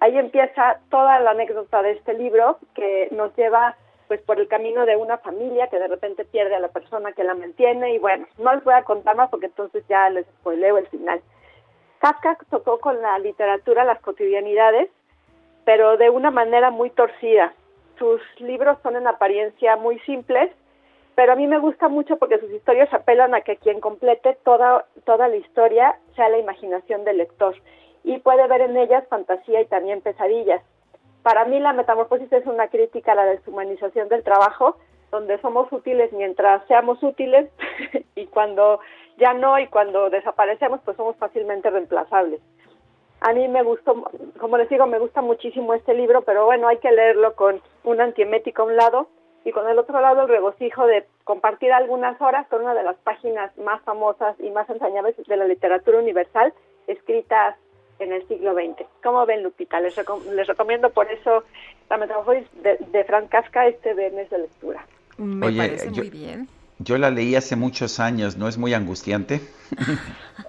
ahí empieza toda la anécdota de este libro que nos lleva pues por el camino de una familia que de repente pierde a la persona que la mantiene y bueno, no les voy a contar más porque entonces ya les spoileo el final. Kafka tocó con la literatura las cotidianidades, pero de una manera muy torcida. Sus libros son en apariencia muy simples, pero a mí me gusta mucho porque sus historias apelan a que quien complete toda, toda la historia sea la imaginación del lector y puede ver en ellas fantasía y también pesadillas. Para mí la metamorfosis es una crítica a la deshumanización del trabajo, donde somos útiles mientras seamos útiles y cuando ya no y cuando desaparecemos pues somos fácilmente reemplazables. A mí me gustó, como les digo, me gusta muchísimo este libro, pero bueno, hay que leerlo con un antiemético a un lado y con el otro lado el regocijo de compartir algunas horas con una de las páginas más famosas y más ensañables de la literatura universal escritas en el siglo XX. ¿Cómo ven, Lupita? Les, les recomiendo por eso la Metamorfosis de, de Frank Kafka este viernes de lectura. Me parece muy bien. Yo la leí hace muchos años, ¿no es muy angustiante?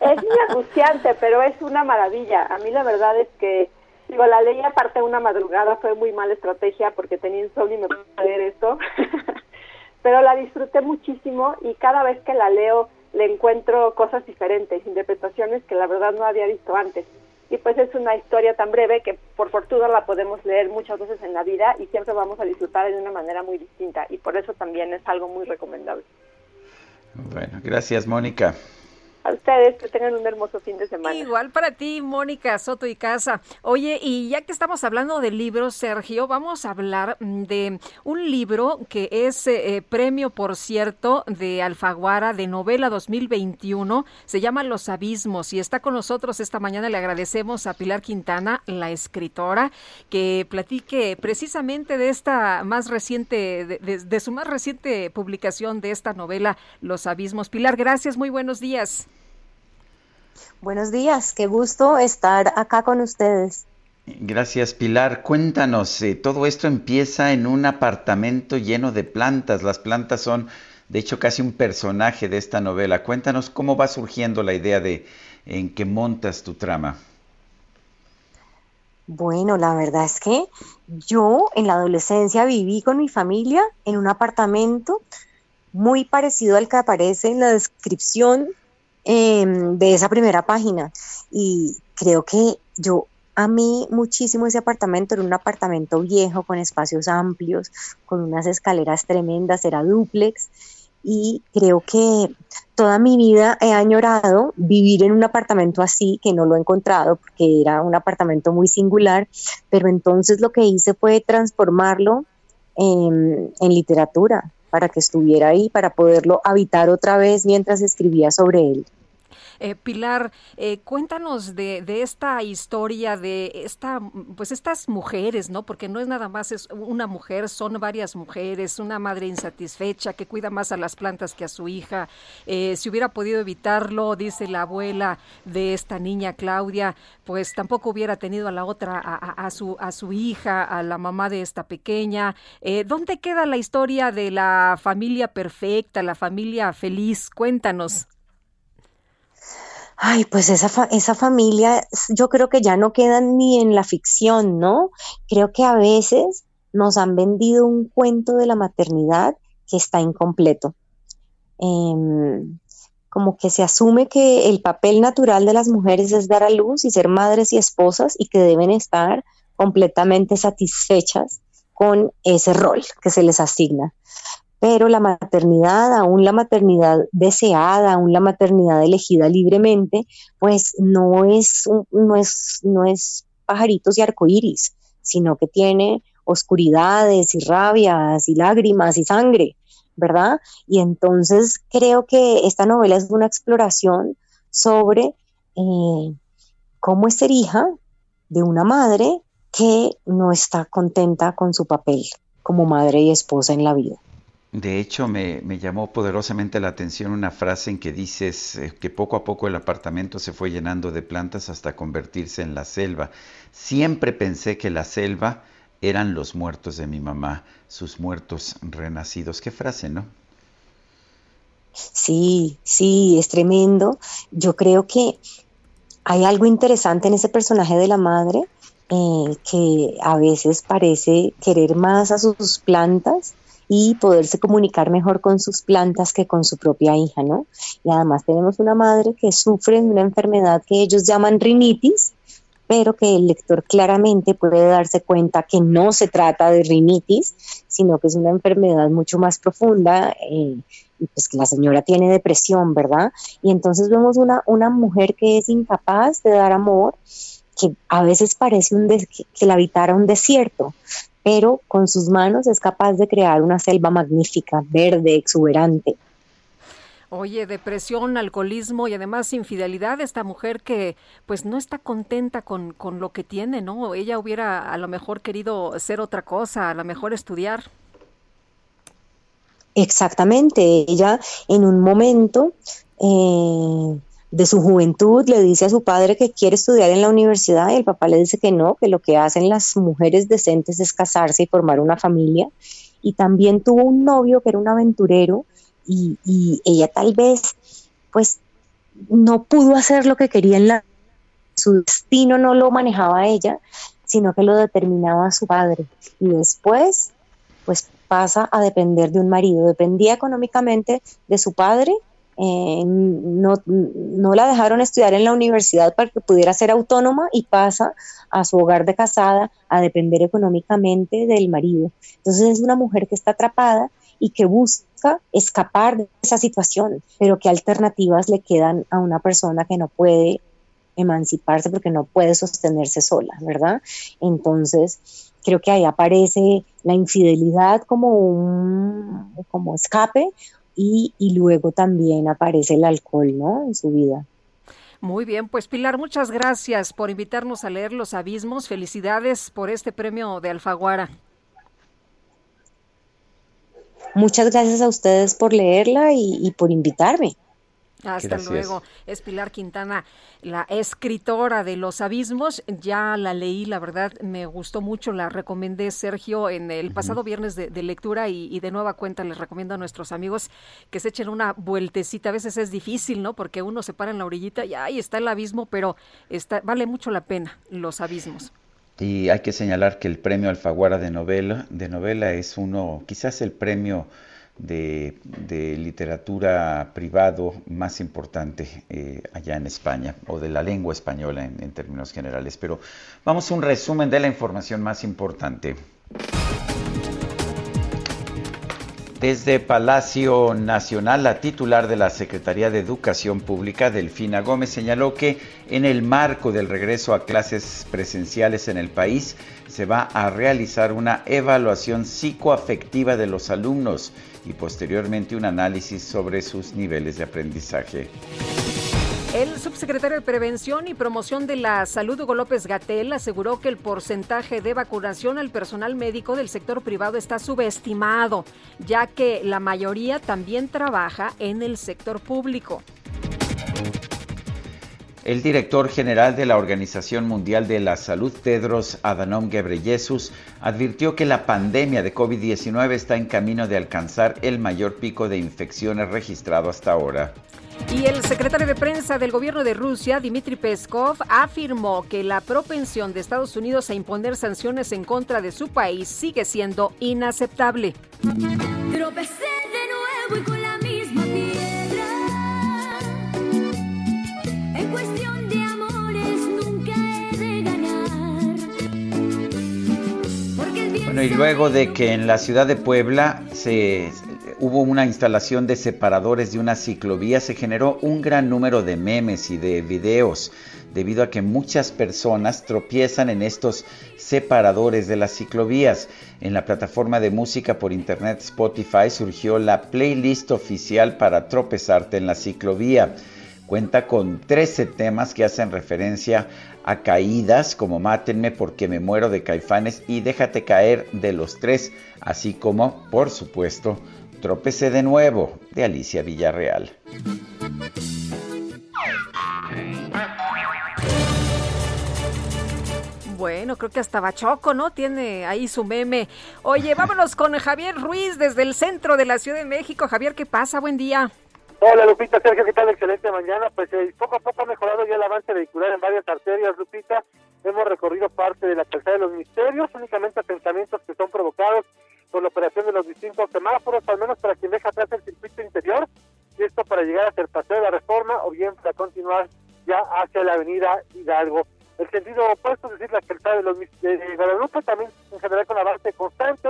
Es muy angustiante, pero es una maravilla. A mí la verdad es que, digo, la leí aparte de una madrugada, fue muy mala estrategia porque tenía insomnio y me puse a leer esto, pero la disfruté muchísimo y cada vez que la leo le encuentro cosas diferentes, interpretaciones que la verdad no había visto antes. Y pues es una historia tan breve que por fortuna la podemos leer muchas veces en la vida y siempre vamos a disfrutar de una manera muy distinta y por eso también es algo muy recomendable. Bueno, gracias Mónica ustedes que tengan un hermoso fin de semana. Igual para ti, Mónica Soto y Casa. Oye, y ya que estamos hablando de libros, Sergio, vamos a hablar mm, de un libro que es eh, eh, premio, por cierto, de Alfaguara de novela 2021. Se llama Los Abismos y está con nosotros esta mañana. Le agradecemos a Pilar Quintana, la escritora, que platique precisamente de esta más reciente, de, de su más reciente publicación de esta novela, Los Abismos. Pilar, gracias, muy buenos días. Buenos días, qué gusto estar acá con ustedes. Gracias, Pilar. Cuéntanos, eh, todo esto empieza en un apartamento lleno de plantas. Las plantas son, de hecho, casi un personaje de esta novela. Cuéntanos cómo va surgiendo la idea de en que montas tu trama. Bueno, la verdad es que yo en la adolescencia viví con mi familia en un apartamento muy parecido al que aparece en la descripción Em, de esa primera página. Y creo que yo amé muchísimo ese apartamento, era un apartamento viejo con espacios amplios, con unas escaleras tremendas, era duplex. Y creo que toda mi vida he añorado vivir en un apartamento así, que no lo he encontrado porque era un apartamento muy singular, pero entonces lo que hice fue transformarlo en literatura para que estuviera ahí, para poderlo habitar otra vez mientras escribía sobre él. Eh, Pilar, eh, cuéntanos de, de, esta historia de esta, pues estas mujeres, ¿no? Porque no es nada más es una mujer, son varias mujeres, una madre insatisfecha que cuida más a las plantas que a su hija. Eh, si hubiera podido evitarlo, dice la abuela de esta niña Claudia, pues tampoco hubiera tenido a la otra, a, su, a su hija, a la mamá de esta pequeña. ¿Dónde queda la historia de la familia perfecta, la familia feliz? Cuéntanos. Ay, pues esa, esa familia yo creo que ya no queda ni en la ficción, ¿no? Creo que a veces nos han vendido un cuento de la maternidad que está incompleto. Em, como que se asume que el papel natural de las mujeres es dar a luz y ser madres y esposas y que deben estar completamente satisfechas con ese rol que se les asigna pero la maternidad, aún la maternidad deseada, aún la maternidad elegida libremente, pues no es, no es, no es pajaritos y arcoíris, sino que tiene oscuridades y rabias y lágrimas y sangre, ¿verdad? Y entonces creo que esta novela es una exploración sobre eh, cómo es ser hija de una madre que no está contenta con su papel como madre y esposa en la vida. De hecho, me, llamó poderosamente la atención una frase en que dices eh, que poco a poco el apartamento se fue llenando de plantas hasta convertirse en la selva. Siempre pensé que la selva eran los muertos de mi mamá, sus muertos renacidos. Qué frase, ¿no? Sí, sí, es tremendo. Yo creo que hay algo interesante en ese personaje de la madre eh, que a veces parece querer más a sus plantas y poderse comunicar mejor con sus plantas que con su propia hija, ¿no? Y además tenemos una madre que sufre de una enfermedad que ellos llaman rinitis, pero que el lector claramente puede darse cuenta que no se trata de rinitis, sino que es una enfermedad mucho más profunda eh, pues que la señora tiene depresión, ¿verdad? Y entonces vemos una, una mujer que es incapaz de dar amor, que a veces parece un que, que la habitara un desierto, pero con sus manos es capaz de crear una selva magnífica, verde, exuberante. Oye, depresión, alcoholismo y además infidelidad, esta mujer que pues no está contenta con, con lo que tiene, ¿no? Ella hubiera a lo mejor querido ser otra cosa, a lo mejor estudiar. Exactamente, ella en un momento eh, de su juventud le dice a su padre que quiere estudiar en la universidad y el papá le dice que no, que lo que hacen las mujeres decentes es casarse y formar una familia. Y también tuvo un novio que era un aventurero y, ella tal vez pues no pudo hacer lo que quería en la su destino no lo manejaba ella, sino que lo determinaba su padre. Y después, pues pasa a depender de un marido. Dependía económicamente de su padre, eh, no, no la dejaron estudiar en la universidad para que pudiera ser autónoma y pasa a su hogar de casada a depender económicamente del marido. Entonces es una mujer que está atrapada y que busca escapar de esa situación, pero qué alternativas le quedan a una persona que no puede emanciparse porque no puede sostenerse sola, ¿verdad? Entonces, creo que ahí aparece la infidelidad como un como escape y, y luego también aparece el alcohol, ¿no? En su vida. Muy bien, pues Pilar, muchas gracias por invitarnos a leer Los Abismos. Felicidades por este premio de Alfaguara. Muchas gracias a ustedes por leerla y, por invitarme. Hasta luego. Es Pilar Quintana, la escritora de Los Abismos. Ya la leí, la verdad, me gustó mucho. La recomendé, Sergio, en el pasado viernes de, lectura y, de nueva cuenta les recomiendo a nuestros amigos que se echen una vueltecita. A veces es difícil, ¿no? Porque uno se para en la orillita y ahí está el abismo, pero está, vale mucho la pena Los Abismos. Y hay que señalar que el premio Alfaguara de novela, de novela es uno, quizás el premio de, literatura privado más importante eh, allá en España, o de la lengua española en, en términos generales. Pero vamos a un resumen de la información más importante. Desde Palacio Nacional, la titular de la Secretaría de Educación Pública, Delfina Gómez, señaló que en el marco del regreso a clases presenciales en el país, se va a realizar una evaluación psicoafectiva de los alumnos y posteriormente un análisis sobre sus niveles de aprendizaje. El subsecretario de Prevención y Promoción de la Salud, Hugo López Gatel, aseguró que el porcentaje de vacunación al personal médico del sector privado está subestimado, ya que la mayoría también trabaja en el sector público. El director general de la Organización Mundial de la Salud, Tedros Adhanom Ghebreyesus, advirtió que la pandemia de COVID-19 está en camino de alcanzar el mayor pico de infecciones registrado hasta ahora. Y el secretario de prensa del gobierno de Rusia, Dmitry Peskov, afirmó que la propensión de Estados Unidos a imponer sanciones en contra de su país sigue siendo inaceptable. Y luego de que en la ciudad de Puebla se hubo una instalación de separadores de una ciclovía, se generó un gran número de memes y de videos debido a que muchas personas tropiezan en estos separadores de las ciclovías. En la plataforma de música por internet Spotify surgió la playlist oficial para tropezarte en la ciclovía. Cuenta con 13 temas que hacen referencia a caídas como Mátenme porque me muero de caifanes y Déjate caer de los tres, así como, por supuesto, Trópese de nuevo, de Alicia Villarreal. Bueno, creo que hasta Bachoco, ¿no? Tiene ahí su meme. Oye, vámonos con Javier Ruiz desde el centro de la Ciudad de México. Javier, ¿qué pasa? Buen día. Hola Lupita, Sergio, ¿qué tal? Excelente mañana. Pues eh, poco a poco ha mejorado ya el avance vehicular en varias arterias, Lupita. Hemos recorrido parte de la calzada de los misterios, únicamente pensamientos que son provocados por la operación de los distintos semáforos, al menos para quien deja atrás el circuito interior, y esto para llegar hacia el paseo de la reforma o bien para continuar ya hacia la avenida Hidalgo. El sentido opuesto, es decir, la calzada de los de Guadalupe, también en general con avance constante,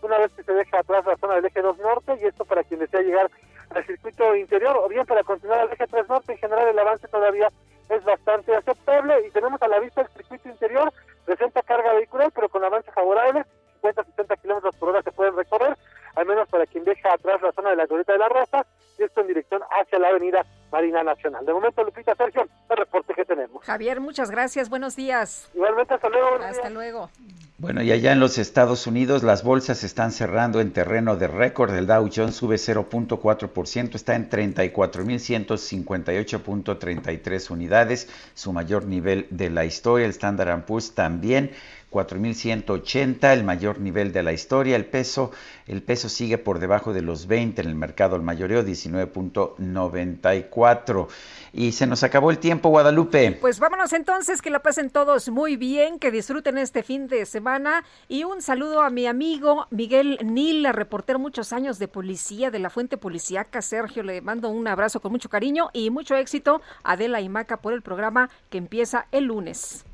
una vez que se deja atrás la zona del eje 2 norte, y esto para quien desea llegar al circuito interior, o bien para continuar al eje 3 norte, en general el avance todavía es bastante aceptable, y tenemos a la vista el circuito interior, presenta carga vehicular, pero con avance favorable, 50, 60 kilómetros por hora se pueden recorrer. Al menos para quien deja atrás la zona de la Glorieta de la Rosa, y esto en dirección hacia la avenida Marina Nacional. De momento, Lupita Sergio, el reporte que tenemos. Javier, muchas gracias, buenos días. Igualmente, hasta luego. Hasta luego. Bueno, y allá en los Estados Unidos las bolsas están cerrando en terreno de récord. El Dow Jones sube 0.4%, está en 34.158.33 unidades, su mayor nivel de la historia. El Standard Poor's también 4.180, el mayor nivel de la historia. El peso, el peso sigue por debajo de los 20 en el mercado, el mayoreo 19.94. Y se nos acabó el tiempo, Guadalupe. Pues vámonos entonces, que lo pasen todos muy bien, que disfruten este fin de semana. Y un saludo a mi amigo Miguel Nil, reportero muchos años de policía de la Fuente Policíaca. Sergio, le mando un abrazo con mucho cariño y mucho éxito a Adela y Maca por el programa que empieza el lunes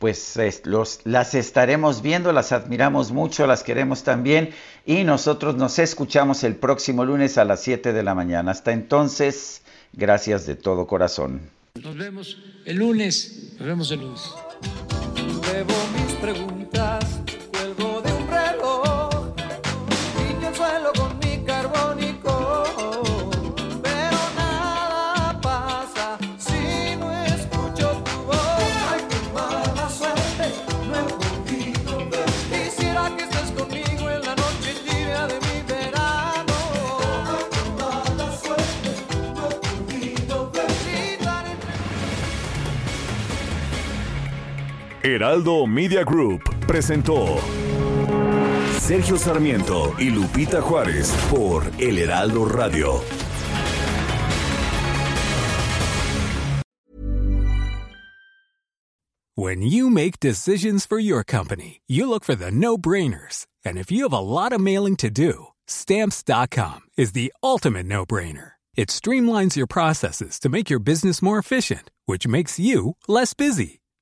pues los, las estaremos viendo, las admiramos mucho, las queremos también y nosotros nos escuchamos el próximo lunes a las 7 de la mañana. Hasta entonces, gracias de todo corazón. Nos vemos el lunes, nos vemos el lunes. Heraldo Media Group presentó Sergio Sarmiento y Lupita Juárez por El Heraldo Radio. When you make decisions for your company, you look for the no-brainers. And if you have a lot of mailing to do, stamps.com is the ultimate no-brainer. It streamlines your processes to make your business more efficient, which makes you less busy.